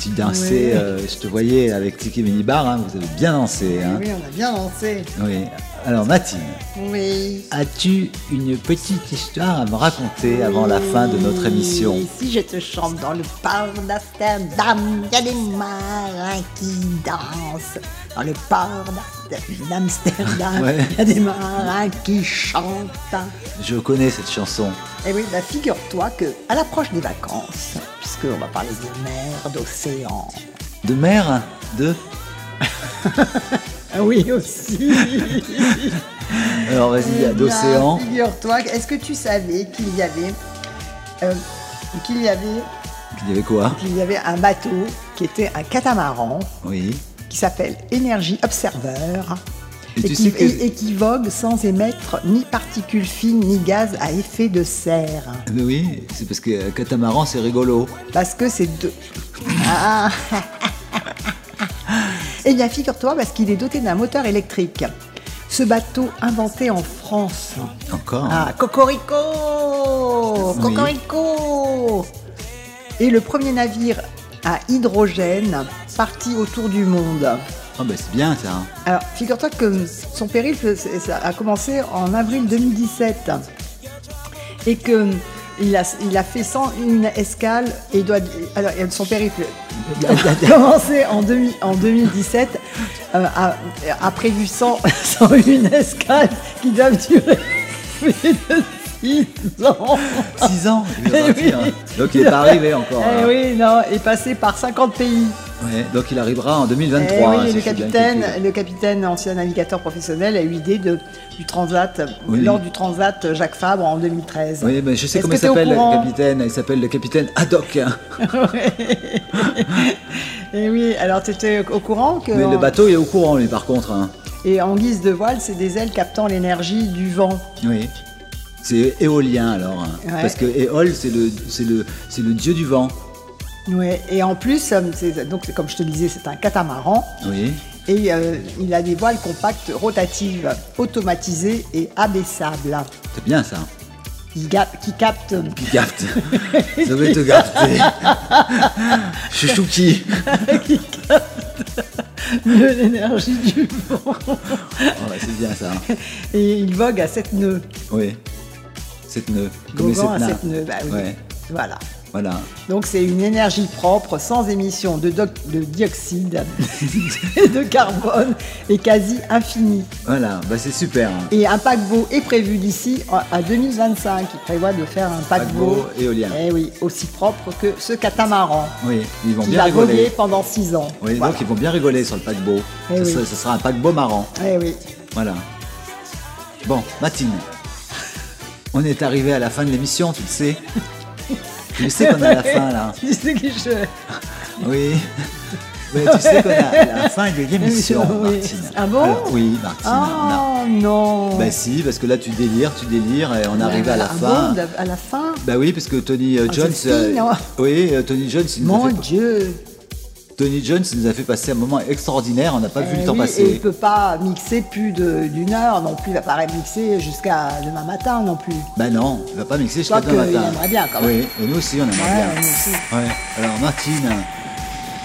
[SPEAKER 7] Tu dansais,
[SPEAKER 5] Oui.
[SPEAKER 7] euh, je te voyais avec Tiki Minibar, hein, vous avez bien dansé. Hein
[SPEAKER 5] Oui, on a bien dansé.
[SPEAKER 7] oui. Alors Matine,
[SPEAKER 5] Oui.
[SPEAKER 7] as-tu une petite histoire à me raconter avant la fin de notre émission
[SPEAKER 5] si je te chante dans le port d'Amsterdam, il y a des marins qui dansent. Dans le port d'Amster- d'Amsterdam,
[SPEAKER 7] Ouais.
[SPEAKER 5] il y a des marins qui chantent.
[SPEAKER 7] Je connais cette chanson.
[SPEAKER 5] Et oui, bah figure-toi que à l'approche des vacances, puisqu'on va parler de mer, d'océan.
[SPEAKER 7] De mer De
[SPEAKER 5] Ah oui, aussi.
[SPEAKER 7] Alors vas-y,
[SPEAKER 5] bien,
[SPEAKER 7] d'océan.
[SPEAKER 5] Figure-toi, est-ce que tu savais qu'il y avait. euh, qu'il y avait
[SPEAKER 7] Il y avait quoi?
[SPEAKER 5] Qu'il y avait un bateau qui était un catamaran
[SPEAKER 7] Oui.
[SPEAKER 5] qui s'appelle Energy Observer
[SPEAKER 7] Et
[SPEAKER 5] et,
[SPEAKER 7] tu
[SPEAKER 5] qui,
[SPEAKER 7] sais que-
[SPEAKER 5] et- et qui vogue sans émettre ni particules fines ni gaz à effet de serre.
[SPEAKER 7] Mais oui, c'est parce que euh, catamaran c'est rigolo.
[SPEAKER 5] Parce que c'est deux. Ah. Eh bien, figure-toi, parce qu'il est doté d'un moteur électrique. Ce bateau inventé en France.
[SPEAKER 7] Encore
[SPEAKER 5] Ah, Cocorico
[SPEAKER 7] Oui.
[SPEAKER 5] Cocorico Et le premier navire à hydrogène parti autour du monde.
[SPEAKER 7] Ah bah c'est bien ça.
[SPEAKER 5] Alors, figure-toi que son périple ça a commencé en avril 2017 et que il a, il a fait 101 escales et il doit, alors, son périple a commencé en, 2000 en 2017, euh, a, a prévu 100, 101 escales qui doivent durer plus de 6 ans.
[SPEAKER 7] 6 ans il
[SPEAKER 5] Eh oui.
[SPEAKER 7] Donc il n'est pas arrivé encore.
[SPEAKER 5] Eh
[SPEAKER 7] hein.
[SPEAKER 5] oui, non, et passé par 50 pays.
[SPEAKER 7] Ouais, donc il arrivera en
[SPEAKER 5] Eh
[SPEAKER 7] 2023.
[SPEAKER 5] oui,
[SPEAKER 7] hein,
[SPEAKER 5] et
[SPEAKER 7] si
[SPEAKER 5] le capitaine, le capitaine, ancien navigateur professionnel, a eu l'idée de, du transat,
[SPEAKER 7] Oui.
[SPEAKER 5] lors du transat Jacques Fabre en 2013.
[SPEAKER 7] Oui, mais je sais comment il s'appelle le capitaine. Il s'appelle le capitaine Haddock.
[SPEAKER 5] Et oui, alors tu étais au courant que.
[SPEAKER 7] Mais le bateau il est au courant lui par contre. hein.
[SPEAKER 5] Et en guise de voile, c'est des ailes captant l'énergie du vent.
[SPEAKER 7] Oui. C'est éolien alors. hein.
[SPEAKER 5] Ouais.
[SPEAKER 7] Parce que Éole c'est le, le, c'est le dieu du vent.
[SPEAKER 5] Ouais. Et en plus, euh, donc comme je te disais, c'est un catamaran.
[SPEAKER 7] Oui.
[SPEAKER 5] Et euh, il a des voiles compactes rotatives, automatisées et abaissables,
[SPEAKER 7] C'est bien ça.
[SPEAKER 5] qui, ga- qui.
[SPEAKER 7] Qui capte. Ça va te garder. Chouchouki.
[SPEAKER 5] qui captent mieux l'énergie du vent.
[SPEAKER 7] Oh, c'est bien ça.
[SPEAKER 5] Et il vogue à 7 nœuds.
[SPEAKER 7] Oui. Sept nœuds. Comme les
[SPEAKER 5] à
[SPEAKER 7] nains.
[SPEAKER 5] 7 nœuds, bah oui.
[SPEAKER 7] Ouais.
[SPEAKER 5] Voilà.
[SPEAKER 7] Voilà.
[SPEAKER 5] Donc c'est une énergie propre, sans émission de, doc- de dioxyde et de carbone, et quasi infinie.
[SPEAKER 7] Voilà. Bah, c'est super. hein.
[SPEAKER 5] Et un paquebot est prévu d'ici à 2025. Il prévoit de faire un paquebot,
[SPEAKER 7] Paquebot éolien.
[SPEAKER 5] eh oui, aussi propre que ce catamaran.
[SPEAKER 7] Oui. Ils vont
[SPEAKER 5] qui
[SPEAKER 7] bien
[SPEAKER 5] va
[SPEAKER 7] rigoler.
[SPEAKER 5] pendant 6 ans.
[SPEAKER 7] Oui,
[SPEAKER 5] Voilà.
[SPEAKER 7] donc ils vont bien rigoler sur le paquebot.
[SPEAKER 5] Eh
[SPEAKER 7] ce,
[SPEAKER 5] oui.
[SPEAKER 7] sera, ce sera un paquebot marrant.
[SPEAKER 5] Eh oui.
[SPEAKER 7] Voilà. Bon, Matine. On est arrivé à la fin de l'émission, tu le sais. Tu sais qu'on est à la fin là.
[SPEAKER 5] Tu sais que je...
[SPEAKER 7] Oui. Mais tu sais qu'on est à la fin de l'émission,
[SPEAKER 5] Oui.
[SPEAKER 7] Martine.
[SPEAKER 5] Ah bon
[SPEAKER 7] Alors, Oui, Martine.
[SPEAKER 5] Oh non
[SPEAKER 7] Bah si, parce que là tu délires, tu délires et on est arrivé à la
[SPEAKER 5] Ah
[SPEAKER 7] fin.
[SPEAKER 5] bon, à la fin
[SPEAKER 7] Bah oui, parce que Tony euh,
[SPEAKER 5] Ah,
[SPEAKER 7] Jones.
[SPEAKER 5] fini, hein.
[SPEAKER 7] oui, euh, Tony Jones, il a
[SPEAKER 5] Mon
[SPEAKER 7] fait-
[SPEAKER 5] Dieu
[SPEAKER 7] Tony Jones nous a fait passer un moment extraordinaire. On n'a pas vu
[SPEAKER 5] Eh
[SPEAKER 7] le temps
[SPEAKER 5] oui,
[SPEAKER 7] passer.
[SPEAKER 5] Et il peut pas mixer plus d'une heure non plus. Il va pas mixer jusqu'à demain matin non plus.
[SPEAKER 7] Bah non, il va pas mixer jusqu'à demain
[SPEAKER 5] il
[SPEAKER 7] matin.
[SPEAKER 5] aimerait bien, quand même.
[SPEAKER 7] Oui, et nous aussi on aimerait
[SPEAKER 5] Ouais,
[SPEAKER 7] bien.
[SPEAKER 5] nous aussi.
[SPEAKER 7] Ouais. Alors Martine,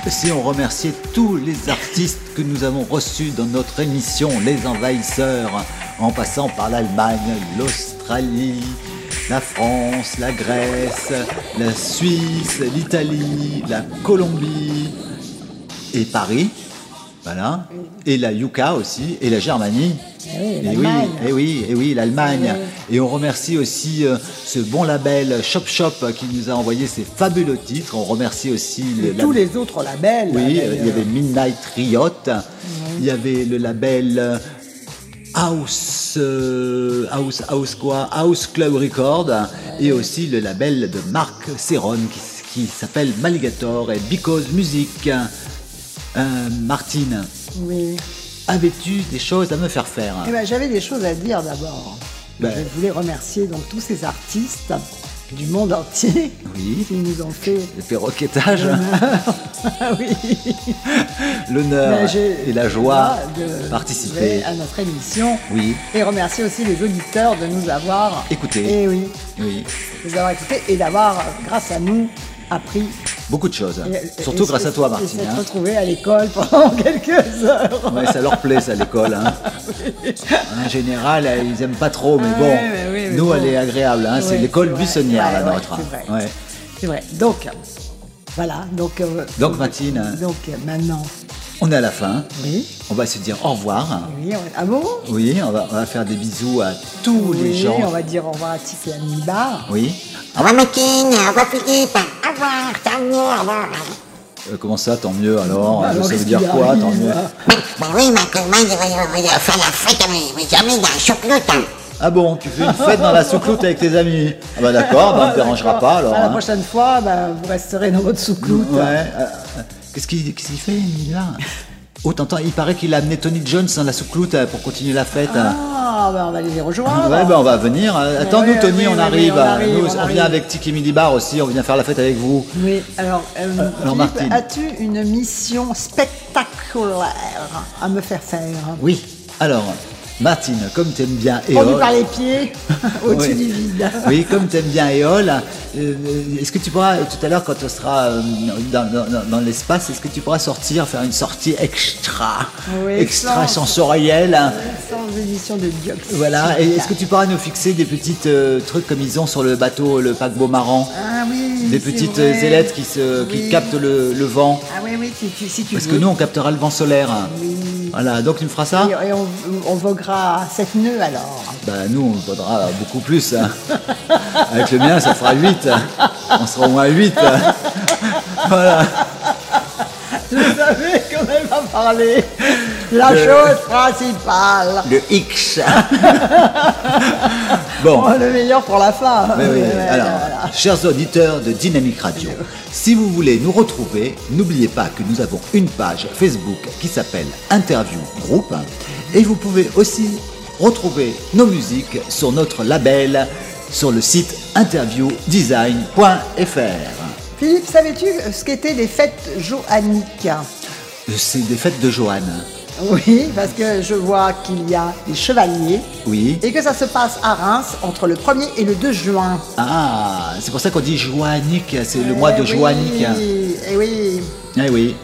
[SPEAKER 7] si on remerciait tous les artistes que nous avons reçus dans notre émission Les Envahisseurs, en passant par l'Allemagne, l'Australie, la France, la Grèce, la Suisse, l'Italie, la Colombie et Paris. Voilà. Et la Yuka aussi, et la Germanie.
[SPEAKER 5] Eh oui,
[SPEAKER 7] Et oui, et oui, et oui, l'Allemagne.
[SPEAKER 5] Eh
[SPEAKER 7] Et on remercie aussi euh, ce bon label Shop Shop euh, qui nous a envoyé ces fabuleux titres. On remercie aussi le
[SPEAKER 5] Et tous les autres labels.
[SPEAKER 7] Oui, euh, il y avait Midnight Riot. Il y avait le label euh, House, euh, House, House quoi House Club Record. Et aussi le label de Marc Serron qui, qui s'appelle Maligator et Because Music. Euh, Martine,
[SPEAKER 5] Oui.
[SPEAKER 7] avais-tu des choses à me faire faire
[SPEAKER 5] Eh ben, J'avais des choses à dire d'abord.
[SPEAKER 7] Ben.
[SPEAKER 5] Je voulais remercier donc tous ces artistes du monde entier
[SPEAKER 7] Oui.
[SPEAKER 5] qui nous ont fait
[SPEAKER 7] Le perroquetage,
[SPEAKER 5] Ah oui.
[SPEAKER 7] l'honneur
[SPEAKER 5] Ben,
[SPEAKER 7] et la joie
[SPEAKER 5] de
[SPEAKER 7] de participer.
[SPEAKER 5] à notre émission
[SPEAKER 7] Oui,
[SPEAKER 5] et remercier aussi les auditeurs de nous avoir
[SPEAKER 7] Écoutés.
[SPEAKER 5] Et oui,
[SPEAKER 7] oui.
[SPEAKER 5] de nous avoir écoutés et d'avoir, grâce à nous, appris.
[SPEAKER 7] Beaucoup de choses.
[SPEAKER 5] et-
[SPEAKER 7] Surtout
[SPEAKER 5] et-
[SPEAKER 7] grâce à toi, Martine.
[SPEAKER 5] s'être
[SPEAKER 7] hein.
[SPEAKER 5] retrouvés à l'école pendant quelques heures.
[SPEAKER 7] Ouais, ça leur plaît, ça, l'école. hein. En général, euh, ils aiment pas trop, mais bon,
[SPEAKER 5] mais
[SPEAKER 7] nous,
[SPEAKER 5] bon.
[SPEAKER 7] elle est agréable. hein. C'est l'école buissonnière, la nôtre.
[SPEAKER 5] c'est vrai.
[SPEAKER 7] Ouais.
[SPEAKER 5] C'est vrai. Donc, voilà. Donc, euh,
[SPEAKER 7] Donc, Martine,
[SPEAKER 5] donc euh, maintenant,
[SPEAKER 7] on est à la fin.
[SPEAKER 5] Oui.
[SPEAKER 7] On va se dire au revoir.
[SPEAKER 5] oui, on- ah bon?
[SPEAKER 7] Oui, on va, on va faire des bisous à tous les
[SPEAKER 5] Oui,
[SPEAKER 7] gens.
[SPEAKER 5] on va dire au revoir à à Minibar.
[SPEAKER 7] Oui.
[SPEAKER 8] Au revoir Martine, au revoir Philippe, au revoir, tant mieux alors.
[SPEAKER 7] Euh, comment ça, tant mieux alors
[SPEAKER 8] Bah,
[SPEAKER 7] Ça veut dire quoi,
[SPEAKER 8] arrive,
[SPEAKER 7] tant mieux
[SPEAKER 8] là Bah oui, ma commande, va faire la fête à mes, mes amis dans la choucroute. hein.
[SPEAKER 7] Ah bon, tu fais une fête dans la soucroute avec tes amis? Ah bah d'accord, bah, on ne dérangera pas alors.
[SPEAKER 5] La
[SPEAKER 7] hein.
[SPEAKER 5] prochaine fois, bah, vous resterez dans votre soucloute.
[SPEAKER 7] Ouais. euh, euh, Qu'est-ce qu'il fait, là Oh, t'entends, il paraît qu'il a amené Tony Jones dans la soucloute euh, pour continuer la fête.
[SPEAKER 5] Ah, bah, on va les rejoindre.
[SPEAKER 7] Ouais, bah on va venir. Euh, Attends-nous, Tony,
[SPEAKER 5] oui,
[SPEAKER 7] on, arrive.
[SPEAKER 5] oui, on arrive,
[SPEAKER 7] Nous,
[SPEAKER 5] on
[SPEAKER 7] on,
[SPEAKER 5] arrive.
[SPEAKER 7] vient avec Tiki Midi Bar aussi, on vient faire la fête avec vous.
[SPEAKER 5] Oui, alors, euh,
[SPEAKER 7] alors,
[SPEAKER 5] as-tu une mission spectaculaire à me faire faire?
[SPEAKER 7] Oui. Alors, Martine, comme t'aimes bien
[SPEAKER 5] Tendu
[SPEAKER 7] Éole.
[SPEAKER 5] par les pieds, au-dessus
[SPEAKER 7] Oui.
[SPEAKER 5] du vide.
[SPEAKER 7] Oui, comme t'aimes bien Éole, euh, est-ce que tu pourras, tout à l'heure, quand on sera euh, dans, dans- dans- dans l'espace, est-ce que tu pourras sortir, faire une sortie extra,
[SPEAKER 5] Oui,
[SPEAKER 7] extra
[SPEAKER 5] sans-
[SPEAKER 7] sensorielle
[SPEAKER 5] Sans émission de dioxyde.
[SPEAKER 7] Voilà, et est-ce que tu pourras nous fixer des petits euh, trucs comme ils ont sur le bateau, le paquebot marrant
[SPEAKER 5] Ah oui,
[SPEAKER 7] des petites
[SPEAKER 5] vrai.
[SPEAKER 7] ailettes qui, se, qui
[SPEAKER 5] Oui.
[SPEAKER 7] captent le, le vent.
[SPEAKER 5] Ah oui, oui, si tu, si tu
[SPEAKER 7] Parce
[SPEAKER 5] veux.
[SPEAKER 7] que nous, on captera le vent solaire. Voilà, donc tu me feras ça
[SPEAKER 5] Et, et on, on voguera à 7 nœuds alors.
[SPEAKER 7] Bah nous, on vaudra beaucoup plus. hein. Avec le mien, ça fera 8. On sera au moins 8. Voilà.
[SPEAKER 5] Je savais qu'on allait pas parler. La chose principale.
[SPEAKER 7] Le X. Bon.
[SPEAKER 5] Oh, le meilleur pour la fin.
[SPEAKER 7] Mais oui, alors,
[SPEAKER 5] voilà.
[SPEAKER 7] chers auditeurs de Dynamique Radio, si vous voulez nous retrouver, n'oubliez pas que nous avons une page Facebook qui s'appelle Interview Group et vous pouvez aussi retrouver nos musiques sur notre label sur le site interviewdesign.fr.
[SPEAKER 5] Philippe, savais-tu ce qu'étaient les fêtes johanniques?
[SPEAKER 7] C'est des fêtes de Johanne.
[SPEAKER 5] Oui, parce que je vois qu'il y a des chevaliers
[SPEAKER 7] Oui.
[SPEAKER 5] et que ça se passe à Reims entre le 1er et le 2 juin.
[SPEAKER 7] Ah, c'est pour ça qu'on dit Joannique, c'est le mois de
[SPEAKER 5] Eh. Oui, eh oui.
[SPEAKER 7] Eh oui,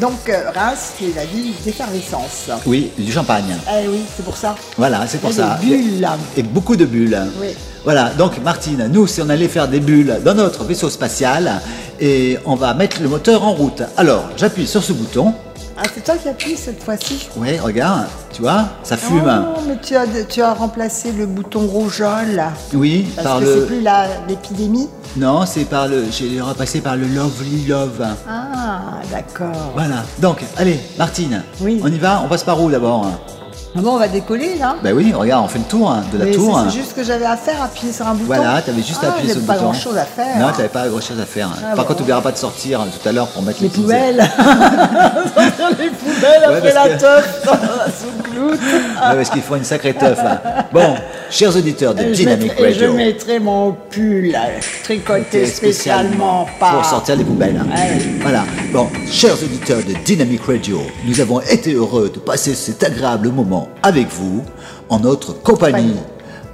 [SPEAKER 5] Donc euh, Reims, c'est la ville d'effervescence.
[SPEAKER 7] oui, du champagne.
[SPEAKER 5] Eh oui, c'est pour ça.
[SPEAKER 7] Voilà, c'est pour
[SPEAKER 5] Et
[SPEAKER 7] ça.
[SPEAKER 5] des bulles.
[SPEAKER 7] Et beaucoup de bulles.
[SPEAKER 5] Oui.
[SPEAKER 7] Voilà, donc Martine, nous, si on allait faire des bulles dans notre vaisseau spatial, et on va mettre le moteur en route. Alors, j'appuie sur ce bouton.
[SPEAKER 5] Ah, c'est toi qui appuies cette fois-ci?
[SPEAKER 7] Oui, regarde, tu vois, ça fume.
[SPEAKER 5] Oh, mais tu as, tu as remplacé le bouton rougeole.
[SPEAKER 7] Oui,
[SPEAKER 5] Parce
[SPEAKER 7] par
[SPEAKER 5] que
[SPEAKER 7] le.
[SPEAKER 5] c'est plus la- l'épidémie.
[SPEAKER 7] Non, c'est par le. J'ai repassé par le Lovely Love.
[SPEAKER 5] Ah, d'accord.
[SPEAKER 7] Voilà. Donc, allez, Martine.
[SPEAKER 5] Oui.
[SPEAKER 7] On y va On passe par où d'abord?
[SPEAKER 5] Ah bon, on va décoller là?
[SPEAKER 7] Ben oui, regarde, on fait le tour hein, de la
[SPEAKER 5] Mais
[SPEAKER 7] tour.
[SPEAKER 5] c'est- juste ce que j'avais à faire, appuyer sur un bouton.
[SPEAKER 7] Voilà, t'avais juste
[SPEAKER 5] ah,
[SPEAKER 7] appuyé sur le
[SPEAKER 5] pas
[SPEAKER 7] bouton.
[SPEAKER 5] grand chose à faire.
[SPEAKER 7] Non, t'avais pas grand chose à faire.
[SPEAKER 5] Ah
[SPEAKER 7] Par
[SPEAKER 5] bon.
[SPEAKER 7] contre, t'oublieras pas de sortir hein, tout à l'heure pour mettre
[SPEAKER 5] Les
[SPEAKER 7] petites-
[SPEAKER 5] poubelles. Sortir les poubelles après la
[SPEAKER 7] que-
[SPEAKER 5] teuf dans la soucloute.
[SPEAKER 7] Ouais, parce qu'il faut une sacrée teuf. Bon, chers auditeurs de
[SPEAKER 5] je,
[SPEAKER 7] Dynamic
[SPEAKER 5] mettrai, et je
[SPEAKER 7] Radio,
[SPEAKER 5] mettrai mon pull tricoté spécialement par.
[SPEAKER 7] pour sortir les poubelles. hein.
[SPEAKER 5] Ouais.
[SPEAKER 7] Voilà. Bon, chers auditeurs de Dynamic Radio, nous avons été heureux de passer cet agréable moment avec vous, en notre compagnie.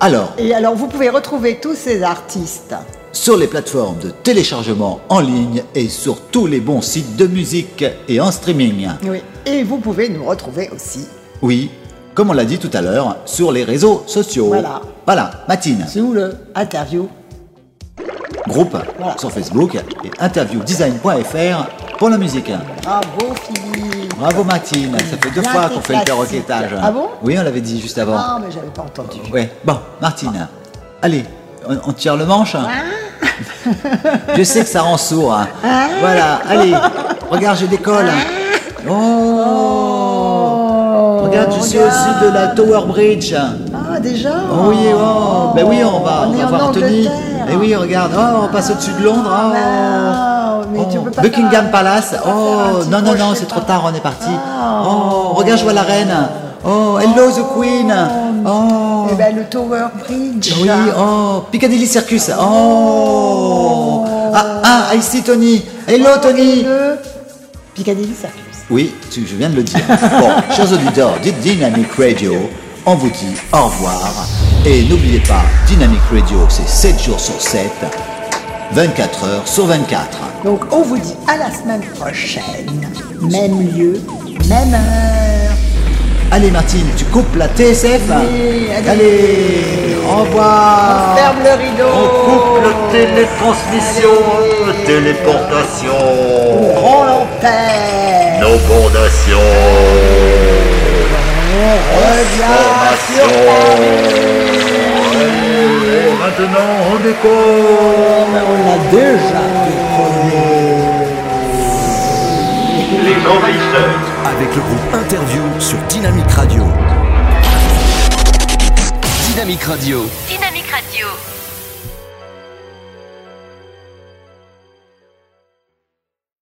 [SPEAKER 7] Alors,
[SPEAKER 5] Et alors, vous pouvez retrouver tous ces artistes.
[SPEAKER 7] sur les plateformes de téléchargement en ligne et sur tous les bons sites de musique et en streaming.
[SPEAKER 5] Oui. Et vous pouvez nous retrouver aussi.
[SPEAKER 7] Oui, comme on l'a dit tout à l'heure, sur les réseaux sociaux.
[SPEAKER 5] Voilà.
[SPEAKER 7] Voilà, Matine.
[SPEAKER 5] Sous le interview.
[SPEAKER 7] Groupe sur Facebook et interviewdesign.fr pour la musique.
[SPEAKER 5] Bravo, Philippe.
[SPEAKER 7] Bravo Matine, ça fait deux fois qu'on fait le perroquetage.
[SPEAKER 5] Ah bon?
[SPEAKER 7] Oui, on l'avait dit juste avant.
[SPEAKER 5] Ah, mais j'avais pas entendu.
[SPEAKER 7] Ouais, bon, Martine, allez, on, on tire le manche Je sais que ça rend sourd. hein. Voilà, allez, regarde, je décolle. Oh, Regarde, je suis au-dessus de la Tower Bridge.
[SPEAKER 5] Ah, déjà?
[SPEAKER 7] Oh oui, oh, ben oui, on va,
[SPEAKER 5] On
[SPEAKER 7] on va voir Tony. Et oui, regarde, oh, on passe au-dessus de Londres. Oh.
[SPEAKER 5] Mais tu peux pas
[SPEAKER 7] Buckingham Palace. Oh, non, non, non, c'est trop tard, on est parti.
[SPEAKER 5] Ah.
[SPEAKER 7] Oh, regarde, je vois la reine. Oh, hello the Queen. Oh.
[SPEAKER 5] Eh ben, le Tower Bridge.
[SPEAKER 7] Oui, oh, Piccadilly Circus. Oh. Ah, ah, I see Tony. Hello Tony.
[SPEAKER 5] Piccadilly Circus.
[SPEAKER 7] Oui, tu- je viens de le dire. Bon, chers auditeurs de Dynamic Radio, on vous dit au revoir. Et n'oubliez pas, Dynamic Radio, c'est 7 jours sur 7, 24 heures sur 24.
[SPEAKER 5] Donc, on vous dit à la semaine prochaine. Même lieu, même heure.
[SPEAKER 7] Allez Martine, tu coupes la TSF
[SPEAKER 5] Oui, allez.
[SPEAKER 7] Allez, au revoir.
[SPEAKER 5] On ferme le rideau.
[SPEAKER 7] On coupe la télétransmission, téléportation,
[SPEAKER 5] Grand l'antenne.
[SPEAKER 7] nos fondations.
[SPEAKER 5] On revient sur
[SPEAKER 7] Et maintenant, on décolle.
[SPEAKER 5] On l'a déjà
[SPEAKER 6] Les envahisseurs. Avec le groupe Interview sur Dynamic Radio.
[SPEAKER 2] Dynamique Radio.
[SPEAKER 3] Dynamique Radio.